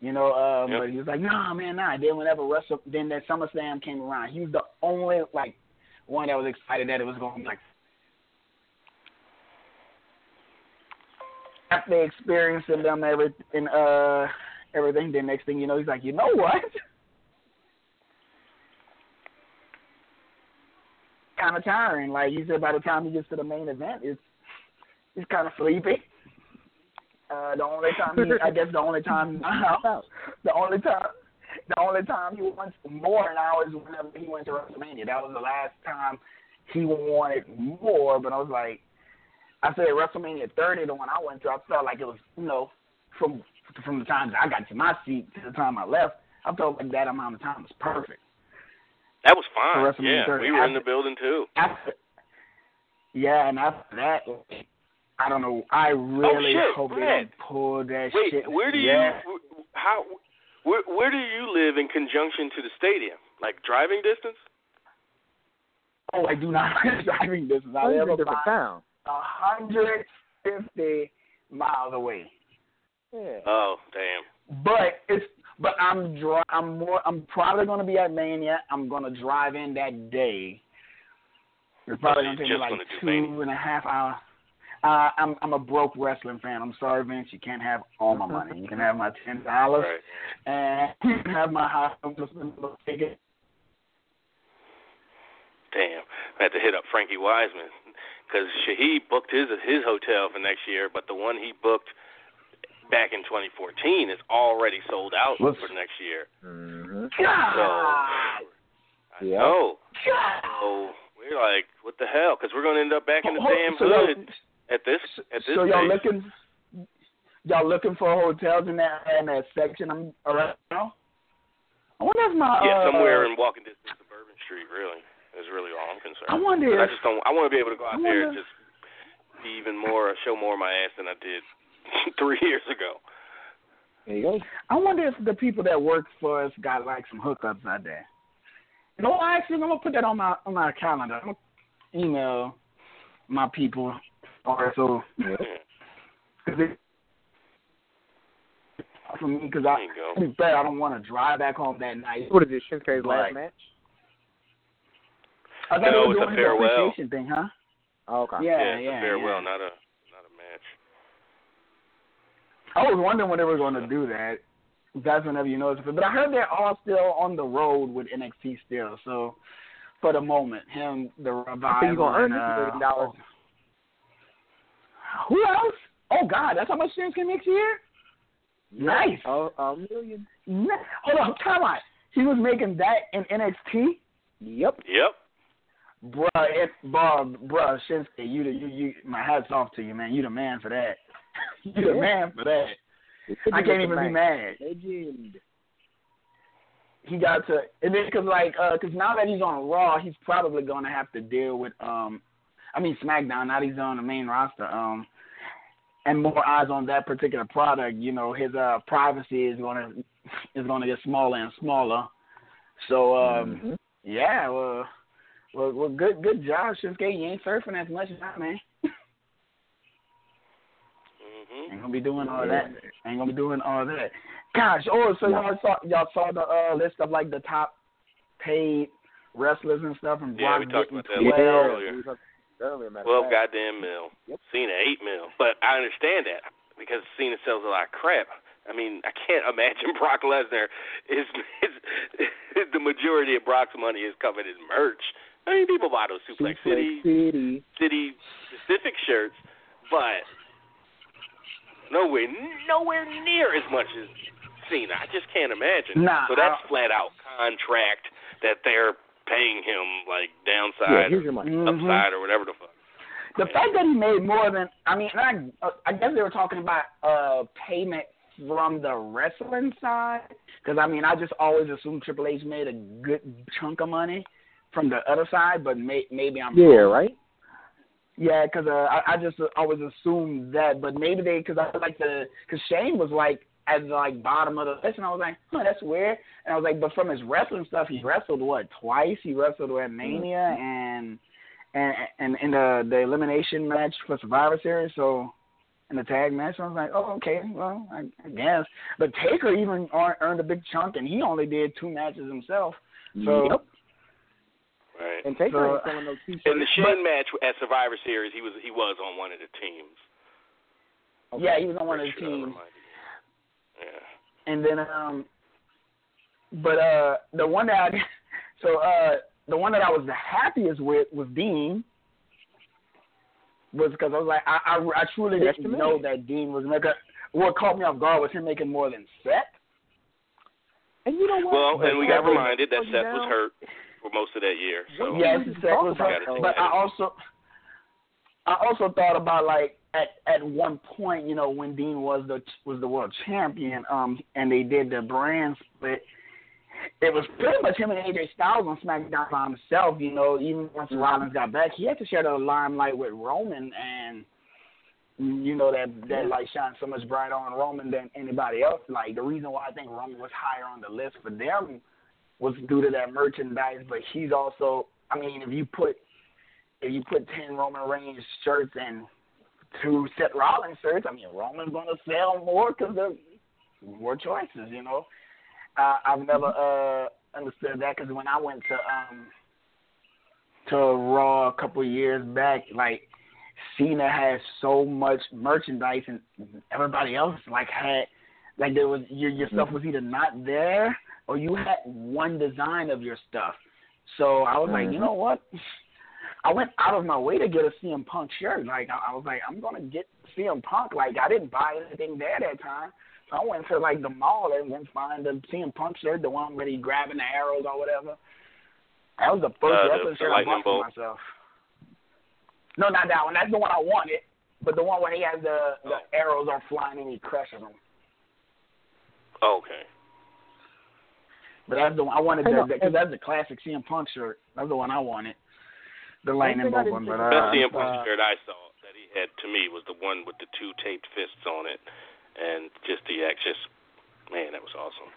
You know, um, Yep. but he was like, nah, man, nah. Then whenever Wrestle, then that SummerSlam came around, he was the only like one that was excited that it was going to be like after experiencing them every and uh everything. Then next thing you know, he's like, you know what? [LAUGHS] kind of tiring. Like he said, by the time he gets to the main event, it's it's kind of sleepy. Uh, the only time he, I guess the only time [LAUGHS] the only time the only time he wants more now is whenever he went to WrestleMania. That was the last time he wanted more. But I was like, I said WrestleMania 30, the one I went to, I felt like it was, you know, from from the time that I got to my seat to the time I left, I felt like that amount of time was perfect. That was fine. Yeah, 30. we were in the building too. After, yeah, and after that, I don't know. I oh, really Oh, shit, hope they don't pull that Wait, shit. where do yeah. you how where where do you live in conjunction to the stadium? Like driving distance? Oh, I do not [LAUGHS] driving distance. I live in a different town. a hundred fifty miles away. Yeah. Oh, damn. But it's but I'm dri- I'm more I'm probably gonna be at Mania. I'm gonna drive in that day. It's probably so gonna take me like gonna two Mania. and a half hours. Uh, I'm I'm a broke wrestling fan. I'm sorry, Vince. You can't have all my money. You can have my ten [LAUGHS] dollars, Right. and [LAUGHS] you can have my house ticket. Damn. I had to hit up Frankie Wiseman because Shahid booked his his hotel for next year, but the one he booked back in 2014 is already sold out What's- for next year. Mm-hmm. So God. I Yeah. know. God. So we're like, what the hell? Because we're gonna end up back in the Hold- damn so y'all- hood at this at this So y'all stage. looking, y'all looking for hotels in that in that section I'm around now? I wonder if my yeah, uh, somewhere in walking distance of Bourbon Street. Really, is really all I'm concerned. I wonder 'Cause I just don't. I want to be able to go out I there and just be even more, show more of my ass than I did [LAUGHS] three years ago. There you go. I wonder if the people that work for us got like some hookups out there. You know, actually, I'm gonna put that on my on my calendar. I'm gonna email my people or so Yeah. cause it, for me because I There you to be fair, I don't want to drive back home that night. What is this, Shinsuke's Right. last match? I thought No, they were it's a doing his farewell. appreciation thing, huh? Oh, okay. Yeah, yeah, it's yeah, a farewell, yeah. not a not a match. I was wondering when they were going to do that. That's whenever you notice it. But I heard they're all still on the road with NXT still. So for the moment, him, the revival. So you gonna earn and, this uh, million dollars? Who else? Oh God, that's how much Shinsuke makes a year. Nice. A, a million. Ni- Hold on, time out. He was making that in NXT. Yep. Yep. Bruh, it, bruh, bruh, Shinsuke, you, the, you, you, my hats off to you, man. You the man for that. [LAUGHS] you the man for that. I can't even be mad. Legend. he got to and then because like uh 'cause now that he's on Raw, he's probably gonna have to deal with um, I mean SmackDown. Now he's on the main roster, um, and more eyes on that particular product. You know, his uh privacy is gonna is gonna get smaller and smaller. So um, Mhm. yeah, well, well, well, good good job, Shinsuke. You ain't surfing as much now, man. Mhm. Ain't gonna be doing all that. Ain't gonna be doing all that. Gosh, oh, so y'all saw y'all saw the uh, list of like the top paid wrestlers and stuff, and Yeah, Brock we talked getting about that a little earlier. Earlier, matter of Twelve fact. goddamn mil. Yep. Cena eight mil. But I understand that because Cena sells a lot of crap. I mean, I can't [LAUGHS] imagine Brock Lesnar is, is, the majority of Brock's money is covered in merch. I mean, people buy those Suplex, Suplex City City. City specific shirts, but nowhere nowhere near as much as Cena. I just can't imagine. Nah, so that's flat out contract that they're paying him like Yeah, downside here's or your money. Mhm. upside or whatever the fuck. The fact that he made more than I mean, I uh, I guess they were talking about uh payment from the wrestling side because I mean I just always assumed Triple H made a good chunk of money from the other side, but may, maybe I'm Yeah, wrong. right? Yeah, 'cause uh, I, I just always assumed that, but maybe they because I like the because Shane was like at the like bottom of the list, and I was like, huh, that's weird. And I was like, but from his wrestling stuff, he wrestled what twice? He wrestled at mm-hmm. Mania and and and in the the elimination match for Survivor Series, so in the tag match, I was like, oh okay, well I, I guess. But Taker even earned earned a big chunk, and he only did two matches himself. So Yep. Right. And Taker So- ain't selling no t-shirts. In the Shane match at Survivor Series, he was he was on one of the teams. yeah, he was on one of the Pretty sure teams. Reminded me. Yeah. and then um but uh the one that I, [LAUGHS] so uh the one that I was the happiest with was Dean was because I was like I I, I truly That's didn't the know that Dean was making what caught me off guard was him making more than Seth. And you know what? Well, But and we got reminded that Slow you Seth was hurt for most of that year. So yes, Seth was hurt, but I also I also thought about like at at one point, you know, when Dean was the was the world champion, um, and they did the brand split. It was pretty much him and AJ Styles on SmackDown by himself. You know, even once Rollins got back, he had to share the limelight with Roman, and you know that that like shines so much brighter on Roman than anybody else. Like the reason why I think Roman was higher on the list for them was due to that merchandise, but he's also. I mean, if you put if you put ten Roman Reigns shirts and to Seth Rollins shirts. I mean, Roman's gonna sell more because there's more choices. You know, uh, I've never uh understood that because when I went to um to Raw a couple of years back, like Cena had so much merchandise and everybody else like had like there was your your stuff was either not there or you had one design of your stuff. So I was like, you know what? I went out of my way to get a CM Punk shirt. Like I, I was like, I'm gonna get CM Punk. Like I didn't buy anything there that time. So I went to like the mall and went find the CM Punk shirt, the one where he grabbing the arrows or whatever. That was the first Uh, wrestling shirt I bought for myself. No, not that one. That's the one I wanted. But the one where he has the the Oh. arrows are flying and he crushes them. Okay. But that's the one I wanted. Hey, The, no, the, cause that's the classic CM Punk shirt. That's the one I wanted. The lightning thing I bolt one. But about- uh, Best CM Punk uh, shirt I saw that he had to me was the one with the two taped fists on it, and just the act. Just man, that was awesome.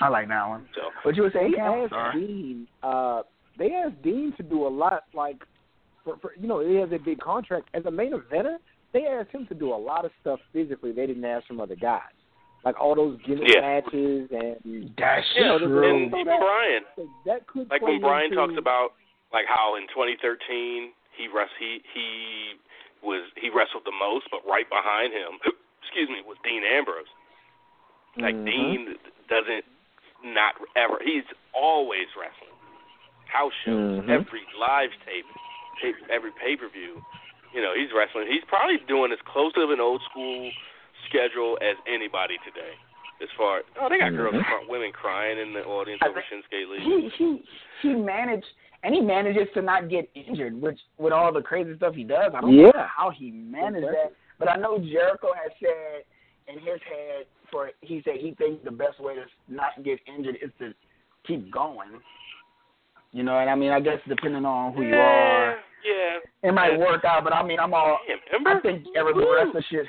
I like that one. So What you were saying? They asked Sorry. Dean. Uh, they asked Dean to do a lot. Like, for, for you know, he has a big contract as a main eventer. They asked him to do a lot of stuff physically. They didn't ask some other guys, like all those gimmick Yeah. matches and That's you know, true. and so even that- Bryan, that could like when Bryan into, talks about like how in 2013 he rest he he was he wrestled the most, but right behind him, [COUGHS] excuse me, was Dean Ambrose. Like Mhm. Dean doesn't not ever. He's always wrestling. House shows, Mhm. every live tape, tape every pay per view. You know, he's wrestling. He's probably doing as close to an old school schedule as anybody today. As far oh, they got girls, Mhm. women crying in the audience I over think- Shinsuke Lee. he he he managed and he manages to not get injured, which with all the crazy stuff he does, I don't know Yeah. how he managed that. But I know Jericho has said in his head for he said he thinks the best way to not get injured is to keep going. You know, and I mean I guess depending on who you are, Yeah. it might Yeah. work out. But I mean I'm all Damn, remember? I think every Woo. wrestler should.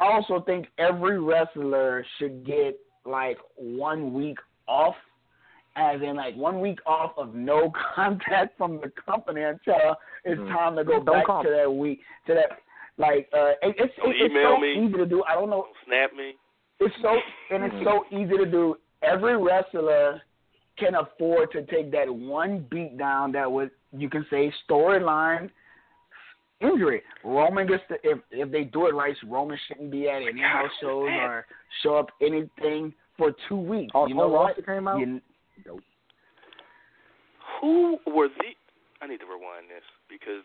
I also think every wrestler should get like one week off, as in like one week off of no [LAUGHS] contact from the company until it's Mhm. time to go Don't back call to that week to that. Like uh, it, it's Don't it's, it's so me. easy to do. I don't know. Snap me. It's so and it's so easy to do. Every wrestler can afford to take that one beat down that would you can say storyline injury. Roman gets to if if they do it right, Roman shouldn't be at any house shows or show up anything for two weeks. All, you know all what? roster came out. You, Who were the? I need to rewind this because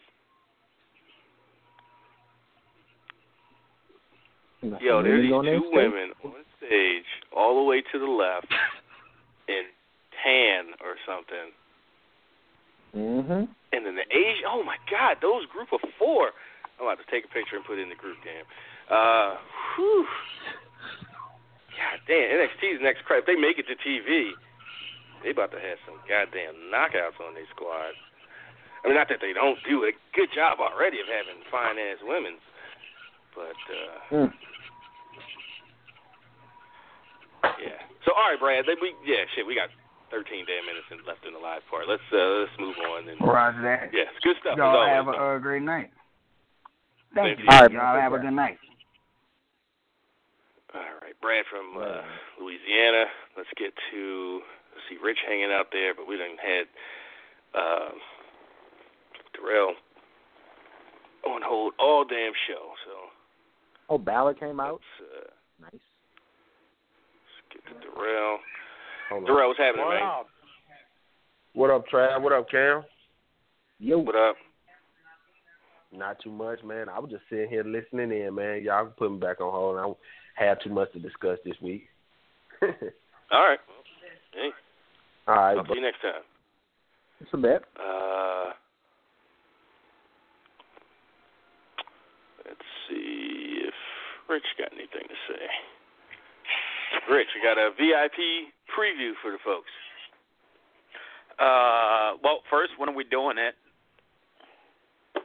yo, there's these two women on stage, all the way to the left, [LAUGHS] in tan or something, Mhm. and then the Asian. Oh my God, those group of four. I'm about to take a picture and put it in the group. Damn. Uh, whew. [LAUGHS] God damn, NXT's next crap. They make it to TV, they about to have some goddamn knockouts on their squad. I mean, not that they don't do a good job already of having fine ass women, but uh Mm. yeah. So all right, Brad. Then we yeah, shit. We got 13 damn minutes left in the live part. Let's uh let's move on and Roger that. yeah, good stuff. Y'all have a uh, great night. Thank Thank you. you. All right, Y'all have a good night. All right, Brad from uh, Louisiana. Let's get to let's see Rich hanging out there, but we didn't had uh, Darrell on hold all damn show. So Oh, Balor came out. let's, uh, Nice. let's get to Darrell. Hold on. Darrell, what's happening, man? Wow. What up, Trav? What up, Cam? Yo. What up? Not too much, man. I was just sitting here listening in, man. Y'all can put me back on hold. I don't have too much to discuss this week. [LAUGHS] All right. Hey, All right, I'll see you next time. It's a bet. Uh, let's see if Rich got anything to say. Rich, you got a VIP preview for the folks. Uh, well, first, when are we doing it?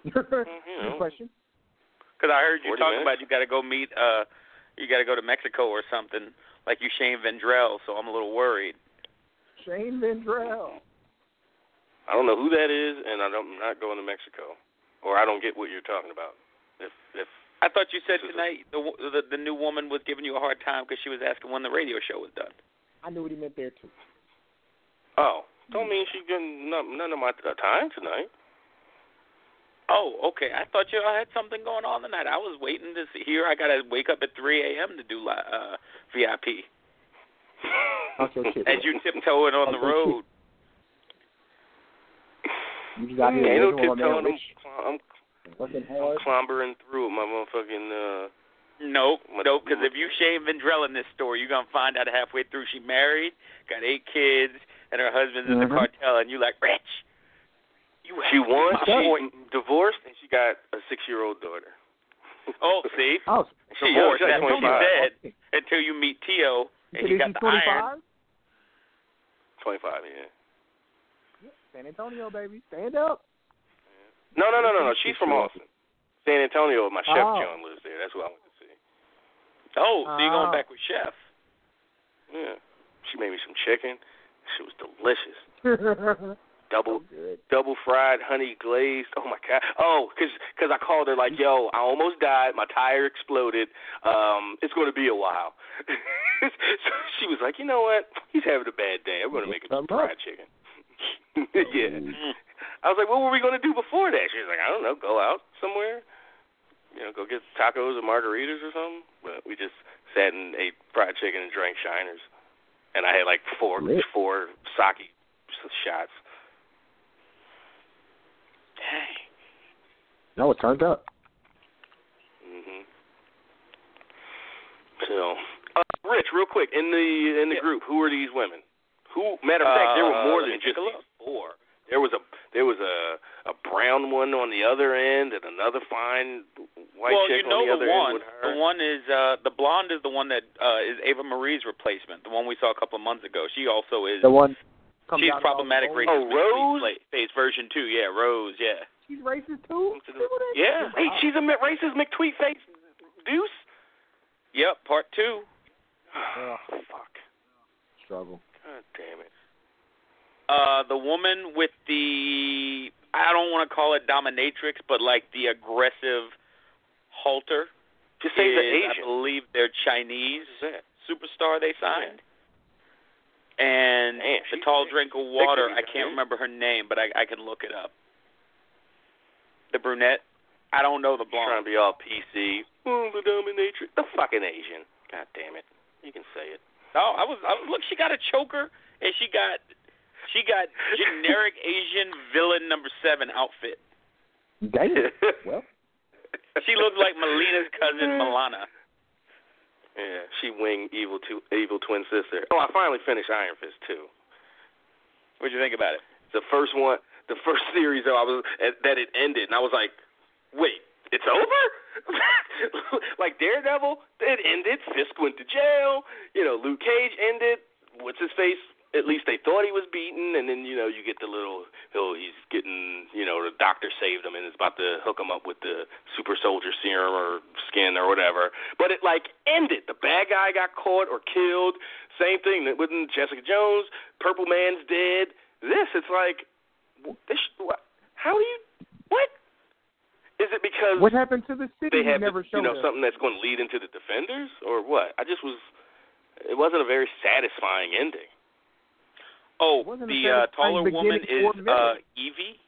[LAUGHS] Good question. Because I heard you talking minutes. about you got to go meet, uh, you got to go to Mexico or something, like you Shane Vendrell. So I'm a little worried. Shane Vendrell. I don't know who that is, and I don't, I'm not going to Mexico, or I don't get what you're talking about. If if I thought you said tonight the the, the new woman was giving you a hard time because she was asking when the radio show was done. I knew what he meant there too. Oh, don't mean she's getting none, none of my uh, time tonight. Oh, okay. I thought you had something going on tonight. I was waiting to see here. I got to wake up at 3 a.m. to do li- uh, VIP. Okay. As you tiptoeing on the road. You just out here Ain't no tiptoeing. that I'm, rich I'm, I'm clambering through with my motherfucking. uh Nope, nope. Because if you shame Vendrell in this story, you're gonna find out halfway through she married, got eight kids, and her husband's in the Mhm. cartel, and you like rich. You She won. She boy. divorced, and she got a six-year-old daughter. Oh, see, Oh, she, Divorced at that's what she 25. said until you meet Tio, and he got the 25? iron. Twenty-five. Yeah. San Antonio, baby. Stand up. No, no, no, no, no. She's from Austin. San Antonio. My chef Oh. John lives there. That's what I went to see. Oh, so you're going oh. back with Chef? Yeah. She made me some chicken. She was delicious. [LAUGHS] Double good. double fried, honey glazed. Oh my god! Oh, cause cause I called her like, yo, I almost died. My tire exploded. Um, it's going to be a while. [LAUGHS] so she was like, you know what? He's having a bad day. I'm going to make him some fried chicken. [LAUGHS] yeah. I was like, what were we going to do before that? She was like, I don't know, go out somewhere. You know, go get tacos or margaritas or something. But we just sat and ate fried chicken and drank shiners. And I had like four Lit. four sake shots. Dang. No, it turned up. hmm So, uh, Rich, real quick, in the in the group, who are these women? Who? Matter of fact, there were Uh, more let than just these four. There was a there was a a brown one on the other end and another fine white well, chick you know on the, the other one. end with her. The one is uh the blonde is the one that uh is Eva Marie's replacement. The one we saw a couple of months ago. She also is. The one. Comes She's out problematic the racist. Oh, Rose? Face version two. Yeah, Rose. Yeah. She's racist too. Yeah, hey, she's a racist McTweet face deuce. Yep. Part two. [SIGHS] Ugh. Fuck. Struggle. God damn it. Uh, the woman with the I don't want to call it dominatrix, but like the aggressive halter. Just say the is, I believe they're Chinese superstar they signed. And Man, the tall drink of water, I can't remember her name, but I I can look it up. The brunette. I don't know the blonde. She's Trying blonde. to be all PC. Oh, the dominatrix. The fucking Asian. God damn it. You can say it. Oh, I was, I was look. She got a choker, and she got she got [LAUGHS] generic Asian villain number seven outfit. Damn. [LAUGHS] well, She looked like Melina's cousin [LAUGHS] Milana. Yeah, she winged evil two, evil twin sister. Oh, I finally finished Iron Fist too. What'd you think about it? The first one, the first series though, I was eh, that it ended, and I was like, wait, it's over? [LAUGHS] like Daredevil, it ended. Fisk went to jail. You know, Luke Cage ended. What's his face? At least they thought he was beaten, and then you know you get the little, oh, he's getting, you know, the doctor saved him and is about to hook him up with the super soldier serum or skin or whatever. But it like ended. The bad guy got caught or killed. Same thing with Jessica Jones. Purple Man's dead. This, it's like, this. What? How do you? What? Is it because what happened to the city? they have never you showed know us. something that's going to lead into the defenders or what? I just was. It wasn't a very satisfying ending. Oh, Wasn't the uh, taller woman is uh, Evie.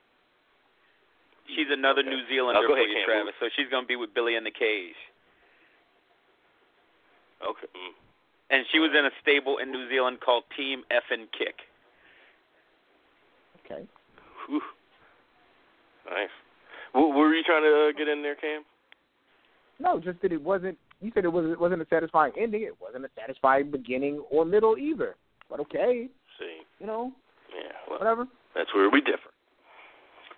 She's another Okay. New Zealander Oh, for ahead, you, Cam. Travis. So she's gonna be with Billy in the Cage, Okay. Mm. and she was in a stable in New Zealand called Team F and Kick. Okay. Whew. Nice. What, what were you trying to uh, get in there, Cam? No, just that it wasn't. You said it wasn't. It wasn't a satisfying ending. It wasn't a satisfying beginning or middle either. But okay, See. you know, Yeah. Well, whatever. that's where we differ.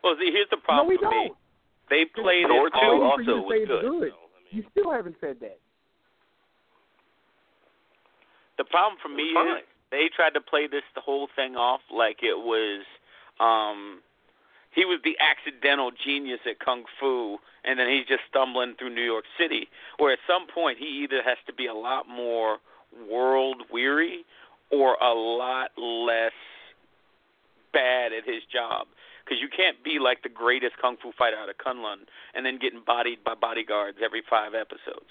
Well, see, here's the No, problem we for me. don't. They played Thor it two waiting all. for you also was good. good. so, I mean, You still haven't said that. The problem for me was is they tried to play this the whole thing off like it was um he was the accidental genius at kung fu and then he's just stumbling through New York City where at some point he either has to be a lot more world weary or a lot less bad at his job because you can't be like the greatest kung fu fighter out of Kunlun and then getting bodied by bodyguards every five episodes.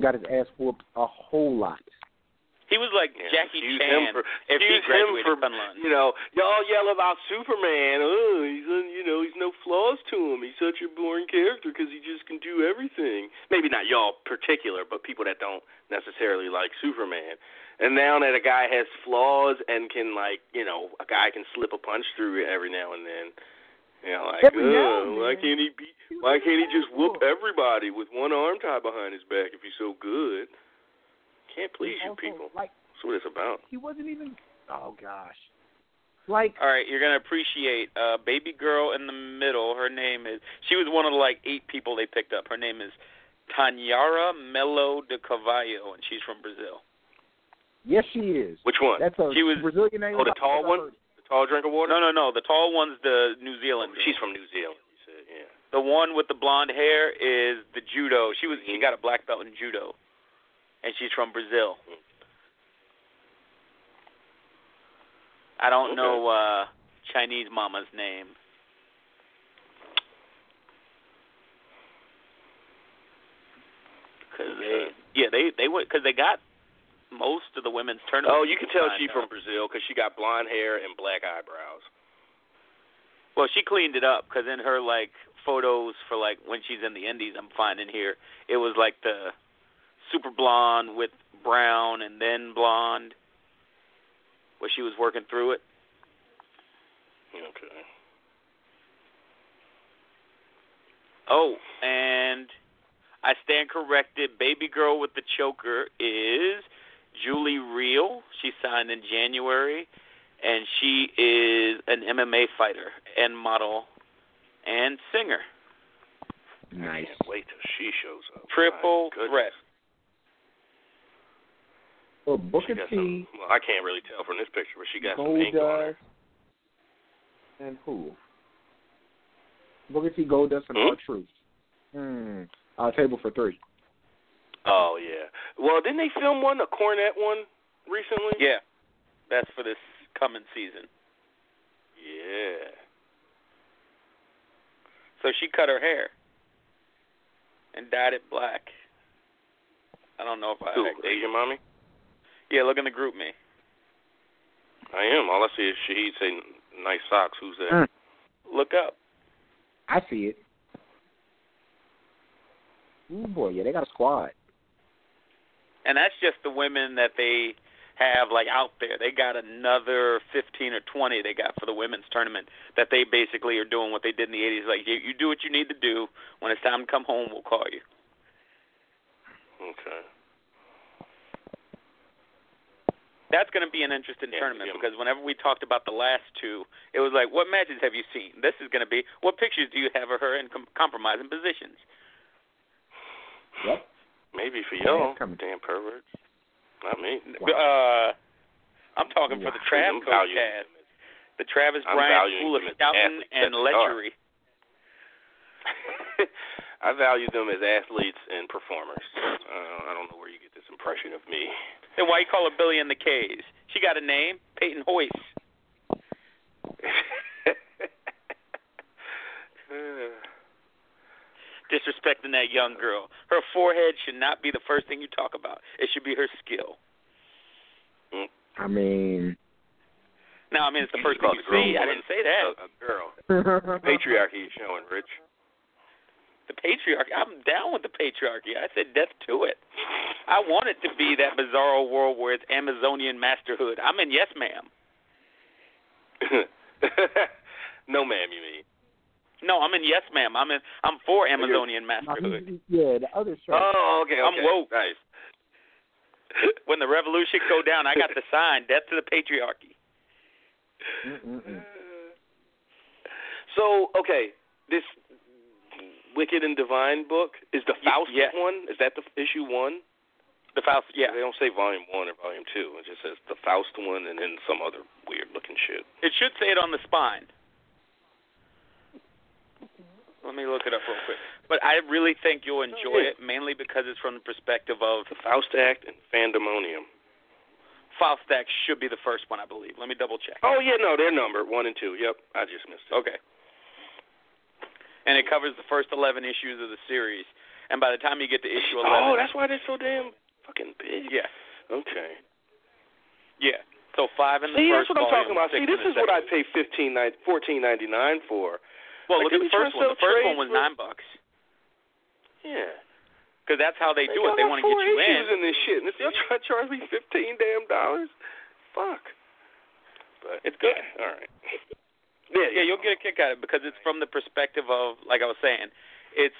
Got his ass whooped a whole lot. He was like Yeah, Jackie excuse Chan him for, if he excuse him for Kunlun. you know y'all yell about Superman. Oh, he's un, you know he's no flaws to him. He's such a boring character because he just can do everything. Maybe not y'all particular, but people that don't necessarily like Superman. And now that a guy has flaws and can like you know a guy can slip a punch through it every now and then. You know, like, oh, and why can't he be? Why can't he just whoop everybody with one arm tied behind his back if he's so good? Can't please you Also, people. Like That's what it's about. he wasn't even. Oh gosh. Like All right, you're gonna appreciate uh baby girl in the middle. Her name is she was one of the like eight people they picked up. Her name is Taynara Melo de Carvalho and she's from Brazil. yes, she is. Which one? That's a She was- Brazilian name. Oh, the tall one? The tall drink of water? No, no, no. The tall one's the New Zealand. She's from New Zealand. You said, yeah. The one with the blonde hair is the judo. She was she got a black belt in judo, and she's from Brazil. I don't Okay. know uh Chinese mama's name. Cause they, yeah, they they went because they got most of the women's tournament. Oh, you can tell she's from Brazil because she got blonde hair and black eyebrows. Well, she cleaned it up because in her like photos for like when she's in the Indies, I'm finding here it was like the super blonde with brown and then blonde, where she was working through it. Okay. Oh, and I stand corrected. Baby girl with the choker is Julie Real. She signed in January, and she is an MMA fighter and model and singer. Nice. Can't wait till she shows up. Triple threat. Well, Booker T, some, well, I can't really tell from this picture, but she got some ink on her. And who? Booker T, Goldust, and Hmm? R Truth. Hmm. Uh, table for three. Oh yeah. Well, didn't they film one, a cornet one, recently? Yeah, that's for this coming season. Yeah. So she cut her hair and dyed it black. I don't know if I. Who? I- Asian mommy? Yeah, look in the GroupMe. I am. All I see is Shahid say nice socks. Who's that? Mm. Look up. I see it. Ooh boy, yeah, they got a squad. And that's just the women that they have like out there. They got another 15 or 20 they got for the women's tournament that they basically are doing what they did in the 80s. Like you, you do what you need to do. When it's time to come home, we'll call you. Okay. That's going to be an interesting Yeah, tournament yeah. because whenever we talked about the last two, it was like, what matches have you seen? This is going to be, what pictures do you have of her in com- compromising positions? Yep. Maybe for y'all, damn perverts. Not me. Uh, I'm talking for the Wow. Trav Coach valuing cast. The Travis I'm Bryant valuing School of them Scouting and that they are. Lechery. [LAUGHS] I value them as athletes and performers. Uh, I don't know where you get this impression of me. Then why you call her Billy in the K's? She got a name, Peyton Royce. [LAUGHS] Disrespecting that young girl. Her forehead should not be the first thing you talk about. It should be her skill. I mean, Now, I mean, it's the first just thing you the see. girl I didn't say that. A, a girl. [LAUGHS] Patriarchy is showing, Rich. The patriarchy. I'm down with the patriarchy. I said death to it. I want it to be that bizarro world where it's Amazonian masterhood. I'm in yes, ma'am. [LAUGHS] no, ma'am, you mean? No, I'm in yes, ma'am. I'm in. I'm for Amazonian no, masterhood. he- yeah, the other shirt. Oh, okay, okay. I'm woke. Nice. When the revolution go down, I got the [LAUGHS] sign. Death to the patriarchy. Mm-mm-mm. So, okay, this Wicked and Divine book is the Faust yeah. one. Is that the issue one? The Faust. Yeah. They don't say volume one or volume two. It just says the Faust one and then some other weird looking shit. It should say it on the spine. Let me look it up real quick. But I really think you'll enjoy it, mainly because it's from the perspective of The Faust Act and Fandemonium. Faust Act should be the first one, I believe. Let me double check. Oh yeah, no, they're numbered one and two. Yep, I just missed it. Okay. And it covers the first 11 issues of the series. And by the time you get to issue 11. Oh, that's why they're so damn fucking big. Yeah. Okay. Yeah. So five in the See, first that's what I'm talking about. See, this is what I pay fifteen nine fourteen ninety nine for. Well, Like, look at the first one. The first one was for- nine bucks. Yeah. Because that's how they, do got it. They want to get you in. in this shit, and if they're trying to charge me fifteen damn dollars, fuck. But It's good. yeah, all right. Yeah, yeah, you'll get a kick out of it because it's from the perspective of, like I was saying, it's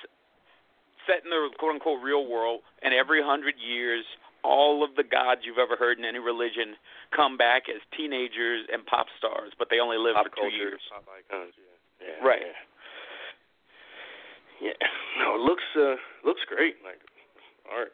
set in the quote unquote real world, and every hundred years, all of the gods you've ever heard in any religion come back as teenagers and pop stars, but they only live Pop for two culture, years. pop icons. Yeah. yeah Right. Yeah. yeah. No, it looks uh looks great. Like art.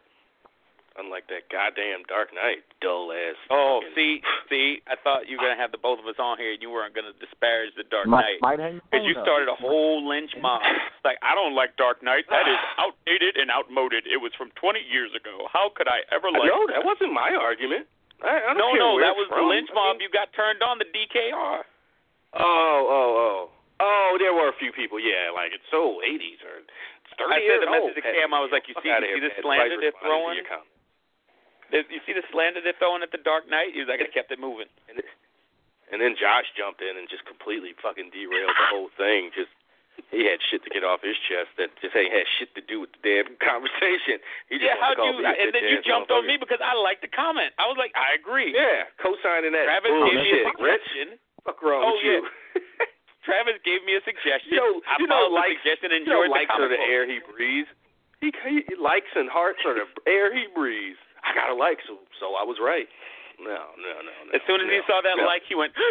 Unlike that goddamn Dark Knight, dull ass. Oh, see, [LAUGHS] see, I thought you were gonna have the both of us on here, and you weren't gonna disparage the Dark Might, Knight. might Because you started a whole lynch mob. [LAUGHS] Like, I don't like Dark Knight. That is [SIGHS] outdated and outmoded. It was from 20 years ago. How could I ever like no, that wasn't my argument. I, I don't No, no, that it's was the from. lynch I mob mean- you got turned on, the DKR. Oh, oh, oh. Oh, there were a few people, yeah, like it's so 80s or it's 30 I years said the old. message to Cam, I was like, you see, you see here, the Pat. slander Vice they're throwing? Your comment. There's- You see the slander they're throwing at the Dark Knight? He was like, I kept it moving. And, and then Josh jumped in and just completely fucking derailed the whole thing. Just he had shit to get off his chest that just ain't had shit to do with the damn [LAUGHS] conversation. He just Yeah, how do you? And then you jumped on me because I liked the comment. I was like, I agree. Yeah, co-signing that Travis gave me a suggestion. Fuck wrong Oh, with you? [LAUGHS] Travis gave me a suggestion. You I you know, followed the likes, suggestion and you know, likes the are the air he breathes. He, he likes and hearts are the air he breathes. I got a like, so so I was right. No, no, no, no. As soon as he saw that no. like, he went. [LAUGHS]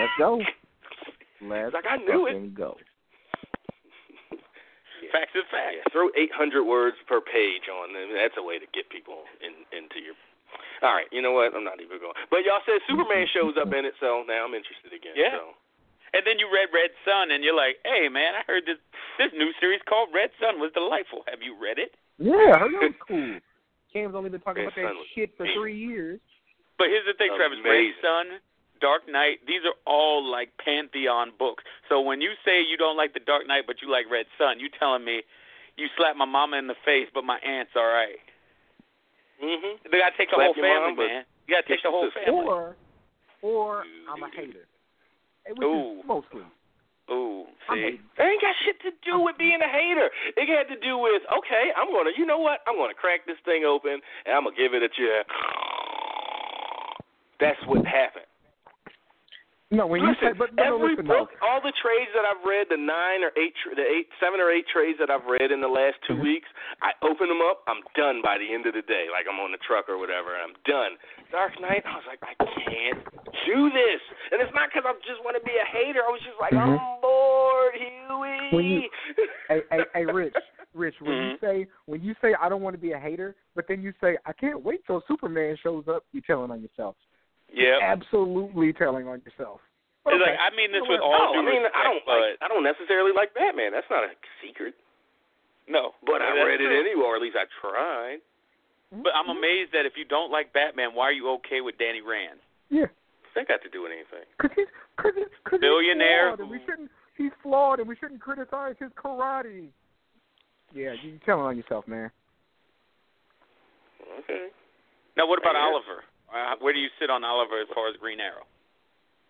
Let's go. Let's Like, I knew it. fucking go. Facts is facts. Yeah, throw 800 words per page on them. That's a way to get people in into your. All right, you know what? I'm not even going. But y'all said Superman [LAUGHS] shows up in it, so now I'm interested again. Yeah. So. And then you read Red Son, and you're like, "Hey, man, I heard this this new series called Red Son was delightful. Have you read it?" Yeah, her that was [LAUGHS] cool. Cam's only been talking Red about that Son was shit for amazing. three years. But here's the thing, Travis. Red Son, Dark Knight, these are all like pantheon books. So when you say you don't like the Dark Knight, but you like Red Son, you telling me you slap my mama in the face, but my aunt's all right. Mhm. They gotta take the whole family, mom, man. You gotta take the whole family. Or, or I'm a hater. Which Ooh. is mostly. Ooh, see. That ain't got shit to do with being a hater. It had to do with okay, I'm gonna, you know what? I'm gonna crack this thing open and I'm gonna give it a cheer. That's what happened. No, when you listen, say, but, but no, every listen, book, though. all the trades that I've read, the nine or eight, tr- the eight, seven or eight trades that I've read in the last 2 Mm-hmm. weeks, I open them up. I'm done by the end of the day. Like I'm on the truck or whatever, and I'm done. Dark Knight, I was like, I can't do this, and it's not because I just want to be a hater. I was just like, Mhm. I'm bored, Huey. When you- hey, hey, hey, Rich, [LAUGHS] Rich, when you Mhm. say when you say I don't want to be a hater, but then you say I can't wait till Superman shows up, you're telling on yourself. Yep. Absolutely telling on yourself. It's Okay. like I mean this You know with what? all no, due I mean, respect, I don't but like, I don't necessarily like Batman. That's not a secret. no. But I That's read it anyway, or at least I tried. But I'm mm-hmm. amazed that if you don't like Batman, why are you okay with Danny Rand? Yeah, What's that got to do with anything? because he's cause he's, cause Billionaire He's flawed, and we shouldn't. He's flawed, and we shouldn't criticize his karate. Yeah, you telling on yourself, man. Okay. Now, what about Oliver? Uh, where do you sit on Oliver as far as Green Arrow?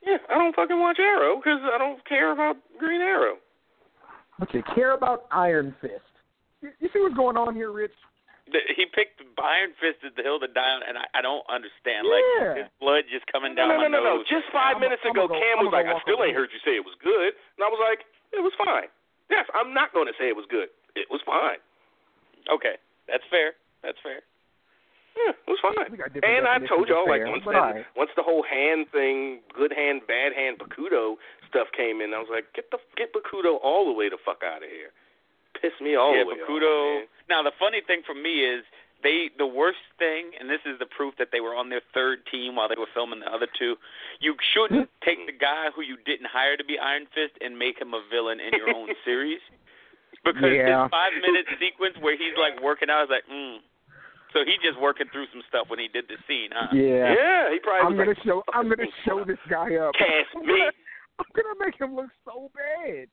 Yeah, I don't fucking watch Arrow because I don't care about Green Arrow. But you care about Iron Fist. You, you see what's going on here, Rich? The, he picked Iron Fist as the hill to die on, and I, I don't understand. Yeah. Like his blood just coming No, down no, no, my no, no. nose. Just 5 I'm- minutes I'm ago, go- Cam was like, I still ain't heard you say it was good. And I was like, it was fine. Yes, I'm not going to say it was good. It was fine. Okay, that's fair. That's fair. Yeah, it was fine. We got different And I told y'all, of like, once that, all right. once the whole hand thing, good hand, bad hand, Bakuto stuff came in, I was like, get the get Bakuto all the way the fuck out of here. Piss me all yeah, the way Bakuto. off, man. now the funny thing for me is they the worst thing, and this is the proof that they were on their third team while they were filming the other two. You shouldn't [LAUGHS] take the guy who you didn't hire to be Iron Fist and make him a villain in your own [LAUGHS] series. Because Yeah. this five minute sequence where he's like working out, I was like, mm, So he just working through some stuff when he did the scene, huh? Yeah. Yeah, he probably I'm gonna like, show. I'm gonna show this guy up. [LAUGHS] Cast I'm me. gonna, [LAUGHS] I'm gonna make him look so bad.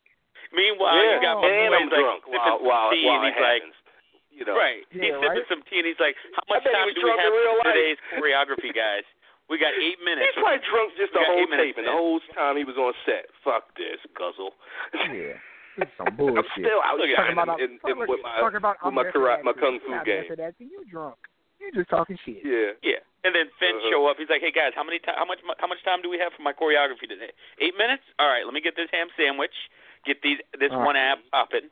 Meanwhile, yeah, you got my and boy, I'm like drunk sipping while some tea, while and it he's like, happens. You know, right, he's Yeah, sipping some tea, and he's like, how much time do we have in for life. today's choreography, guys? We got eight minutes. He's probably drunk just the We got whole eight minutes, tape and the whole time he was on set. Fuck this, guzzle. Yeah. [LAUGHS] It's some I'm still out Look at shining Talking about, in, in, with my talking about with I'm my karate, my kung fu game. method. You drunk. You just talking shit. Yeah. Yeah, and then Finn Uh-huh. show up. He's like, "Hey guys, how many time? How much? How much time do we have for my choreography today? Eight minutes. All right, let me get this ham sandwich. Get these this All one right. ab popping.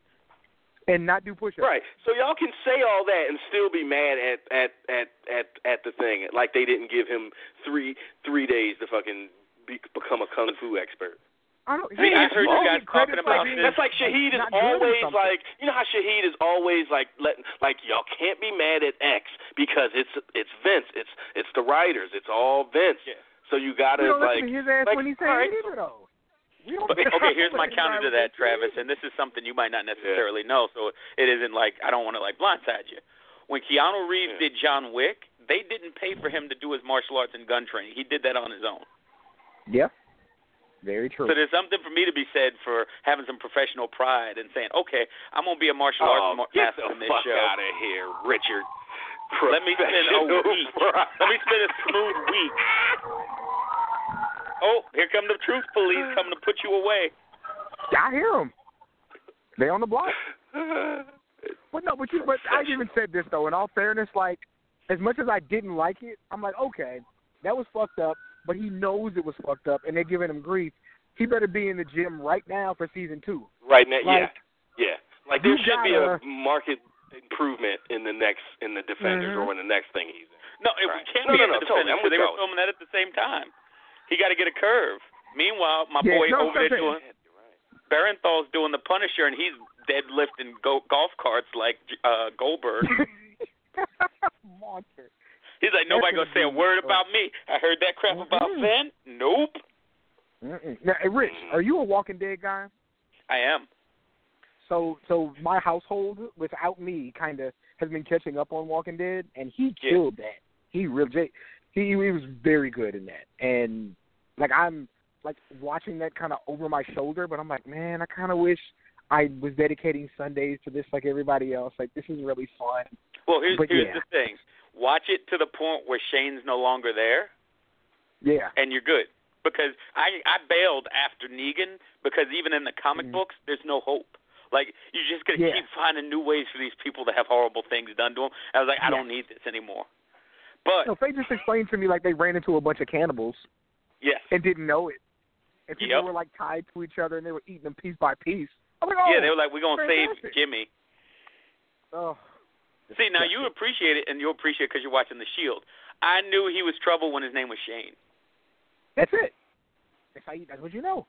And not do push-ups. Right. So y'all can say all that and still be mad at at at at at the thing, like they didn't give him three three days to fucking be, become a kung fu expert. I don't. See, yeah, I heard you you guys talking about being, this. That's like Shahid is not good at always like you know how Shahid is always like letting like y'all can't be mad at X because it's it's Vince, it's it's the writers, it's all Vince. Yeah. So you gotta don't like to his ass like, when he said all right, it either, though. We But, okay, here's my counter to that, Travis, and this is something you might not necessarily know, so it isn't like I don't want to like blindside you. When Keanu Reeves Yeah. did John Wick, they didn't pay for him to do his martial arts and gun training. He did that on his own. Yeah. Very true. So there's something for me to be said for having some professional pride and saying, okay, I'm gonna be a martial arts oh, ma- get master the in this fuck show. out of here, Richard. Let me spend a week. Let me spend a smooth week. Oh, here come the truth police coming to put you away. I hear them. They on the block. [SIGHS] But no, but you, but I even said this though. In all fairness, like as much as I didn't like it, I'm like, okay, that was fucked up. But he knows it was fucked up, and they're giving him grief. He better be in the gym right now for season two. Right now, Like, yeah, yeah. Like there you should be a market improvement in the next in the Defenders Mhm. or in the next thing he's in. No, it Right. can't No, be no, in no, the totally. defense I'm because they were filming that at the same time. He got to get a curve. Meanwhile, my Yeah, boy no, over there doing Bernthal's doing the Punisher, and he's deadlifting go- golf carts like uh Goldberg. [LAUGHS] Monster. He's like, nobody gonna say a word about me. I heard that crap about Mhm. Finn. Nope, Mm-mm. Now, hey, Rich, are you a Walking Dead guy? I am. So, so my household without me kind of has been catching up on Walking Dead, and he Yeah. killed that. He really, he he was very good in that, and like I'm like watching that kind of over my shoulder, but I'm like, man, I kind of wish I was dedicating Sundays to this like everybody else. Like this is really fun. Well, here's But here's yeah. the thing. Watch it to the point where Shane's no longer there, Yeah. and you're good. Because I I bailed after Negan because even in the comic Mhm. books, there's no hope. Like you're just gonna Yeah. keep finding new ways for these people to have horrible things done to them. I was like, I Yeah. don't need this anymore. But No, they just explained to me like they ran into a bunch of cannibals yes, and didn't know it, and people Yep. were like tied to each other and they were eating them piece by piece. I'm like, oh, yeah, they were like, we're gonna fantastic. save Jimmy. oh. See, now you appreciate it, and you appreciate it because you're watching The Shield. I knew he was trouble when his name was Shane. That's it. That's how you, that's what you know.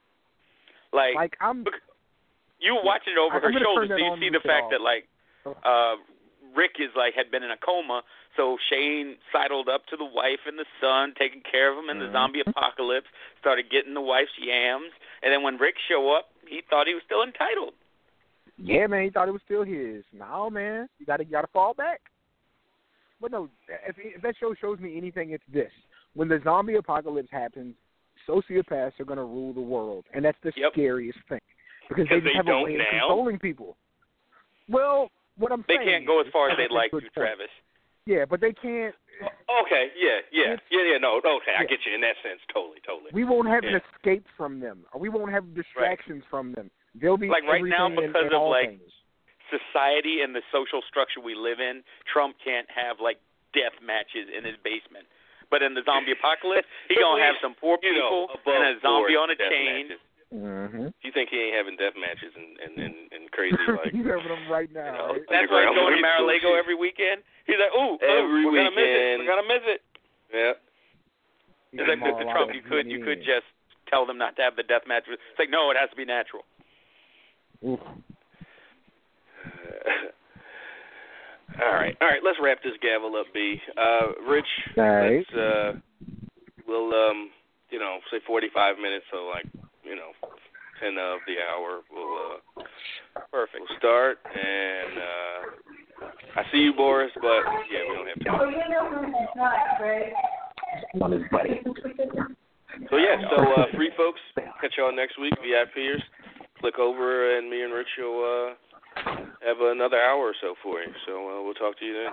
Like, Like I'm. you were watching it over I'm her shoulder, so you see the fact that like uh Rick is like had been in a coma, so Shane sidled up to the wife and the son, taking care of him in the Mhm. zombie apocalypse, started getting the wife's yams, and then when Rick show up, he thought he was still entitled. Yeah, man, he thought it was still his. No, man, you gotta you gotta fall back. But no, if, if that show shows me anything, it's this: when the zombie apocalypse happens, sociopaths are gonna rule the world, and that's the Yep. scariest thing because they just they have a don't way of now? controlling people. Well, what I'm They saying they can't go as far as they'd like to. Travis. Yeah, but they can't. Okay, yeah, yeah, yeah, yeah. No, okay, I get you in that sense. Totally, totally. We won't have Yeah. an escape from them, or we won't have distractions from them. They'll be Like right now, everything and- because of, like, things. Society and the social structure we live in, Trump can't have like death matches in his basement. But in the zombie apocalypse, he gonna have some poor you know, people and a zombie on a chain. matches. Mm-hmm. You think he ain't having death matches and and and, and crazy [LAUGHS] like He's having them right now. know, right? That's why he's going to race Mar-a-Lago every weekend. He's like, ooh, ooh, Every we're gonna miss it. We're gonna miss it. yeah. He's It's like Mr. Trump. You could you could just tell them not to have the death match. It's like no, it has to be natural. Oof. all right, all right. Let's wrap this gavel up, B. Uh, Rich, All right. let's uh, we'll um, you know, say forty-five minutes. So like, you know, ten of the hour. We'll uh, Perfect. we'll start and uh, I see you, Boris, but yeah, we don't have time. Oh, you know when it's not, right? On his buddy. So yeah, so uh, free folks, catch y'all next week. VIPers, click over, and me and Rich will uh, have another hour or so for you. So uh, we'll talk to you then.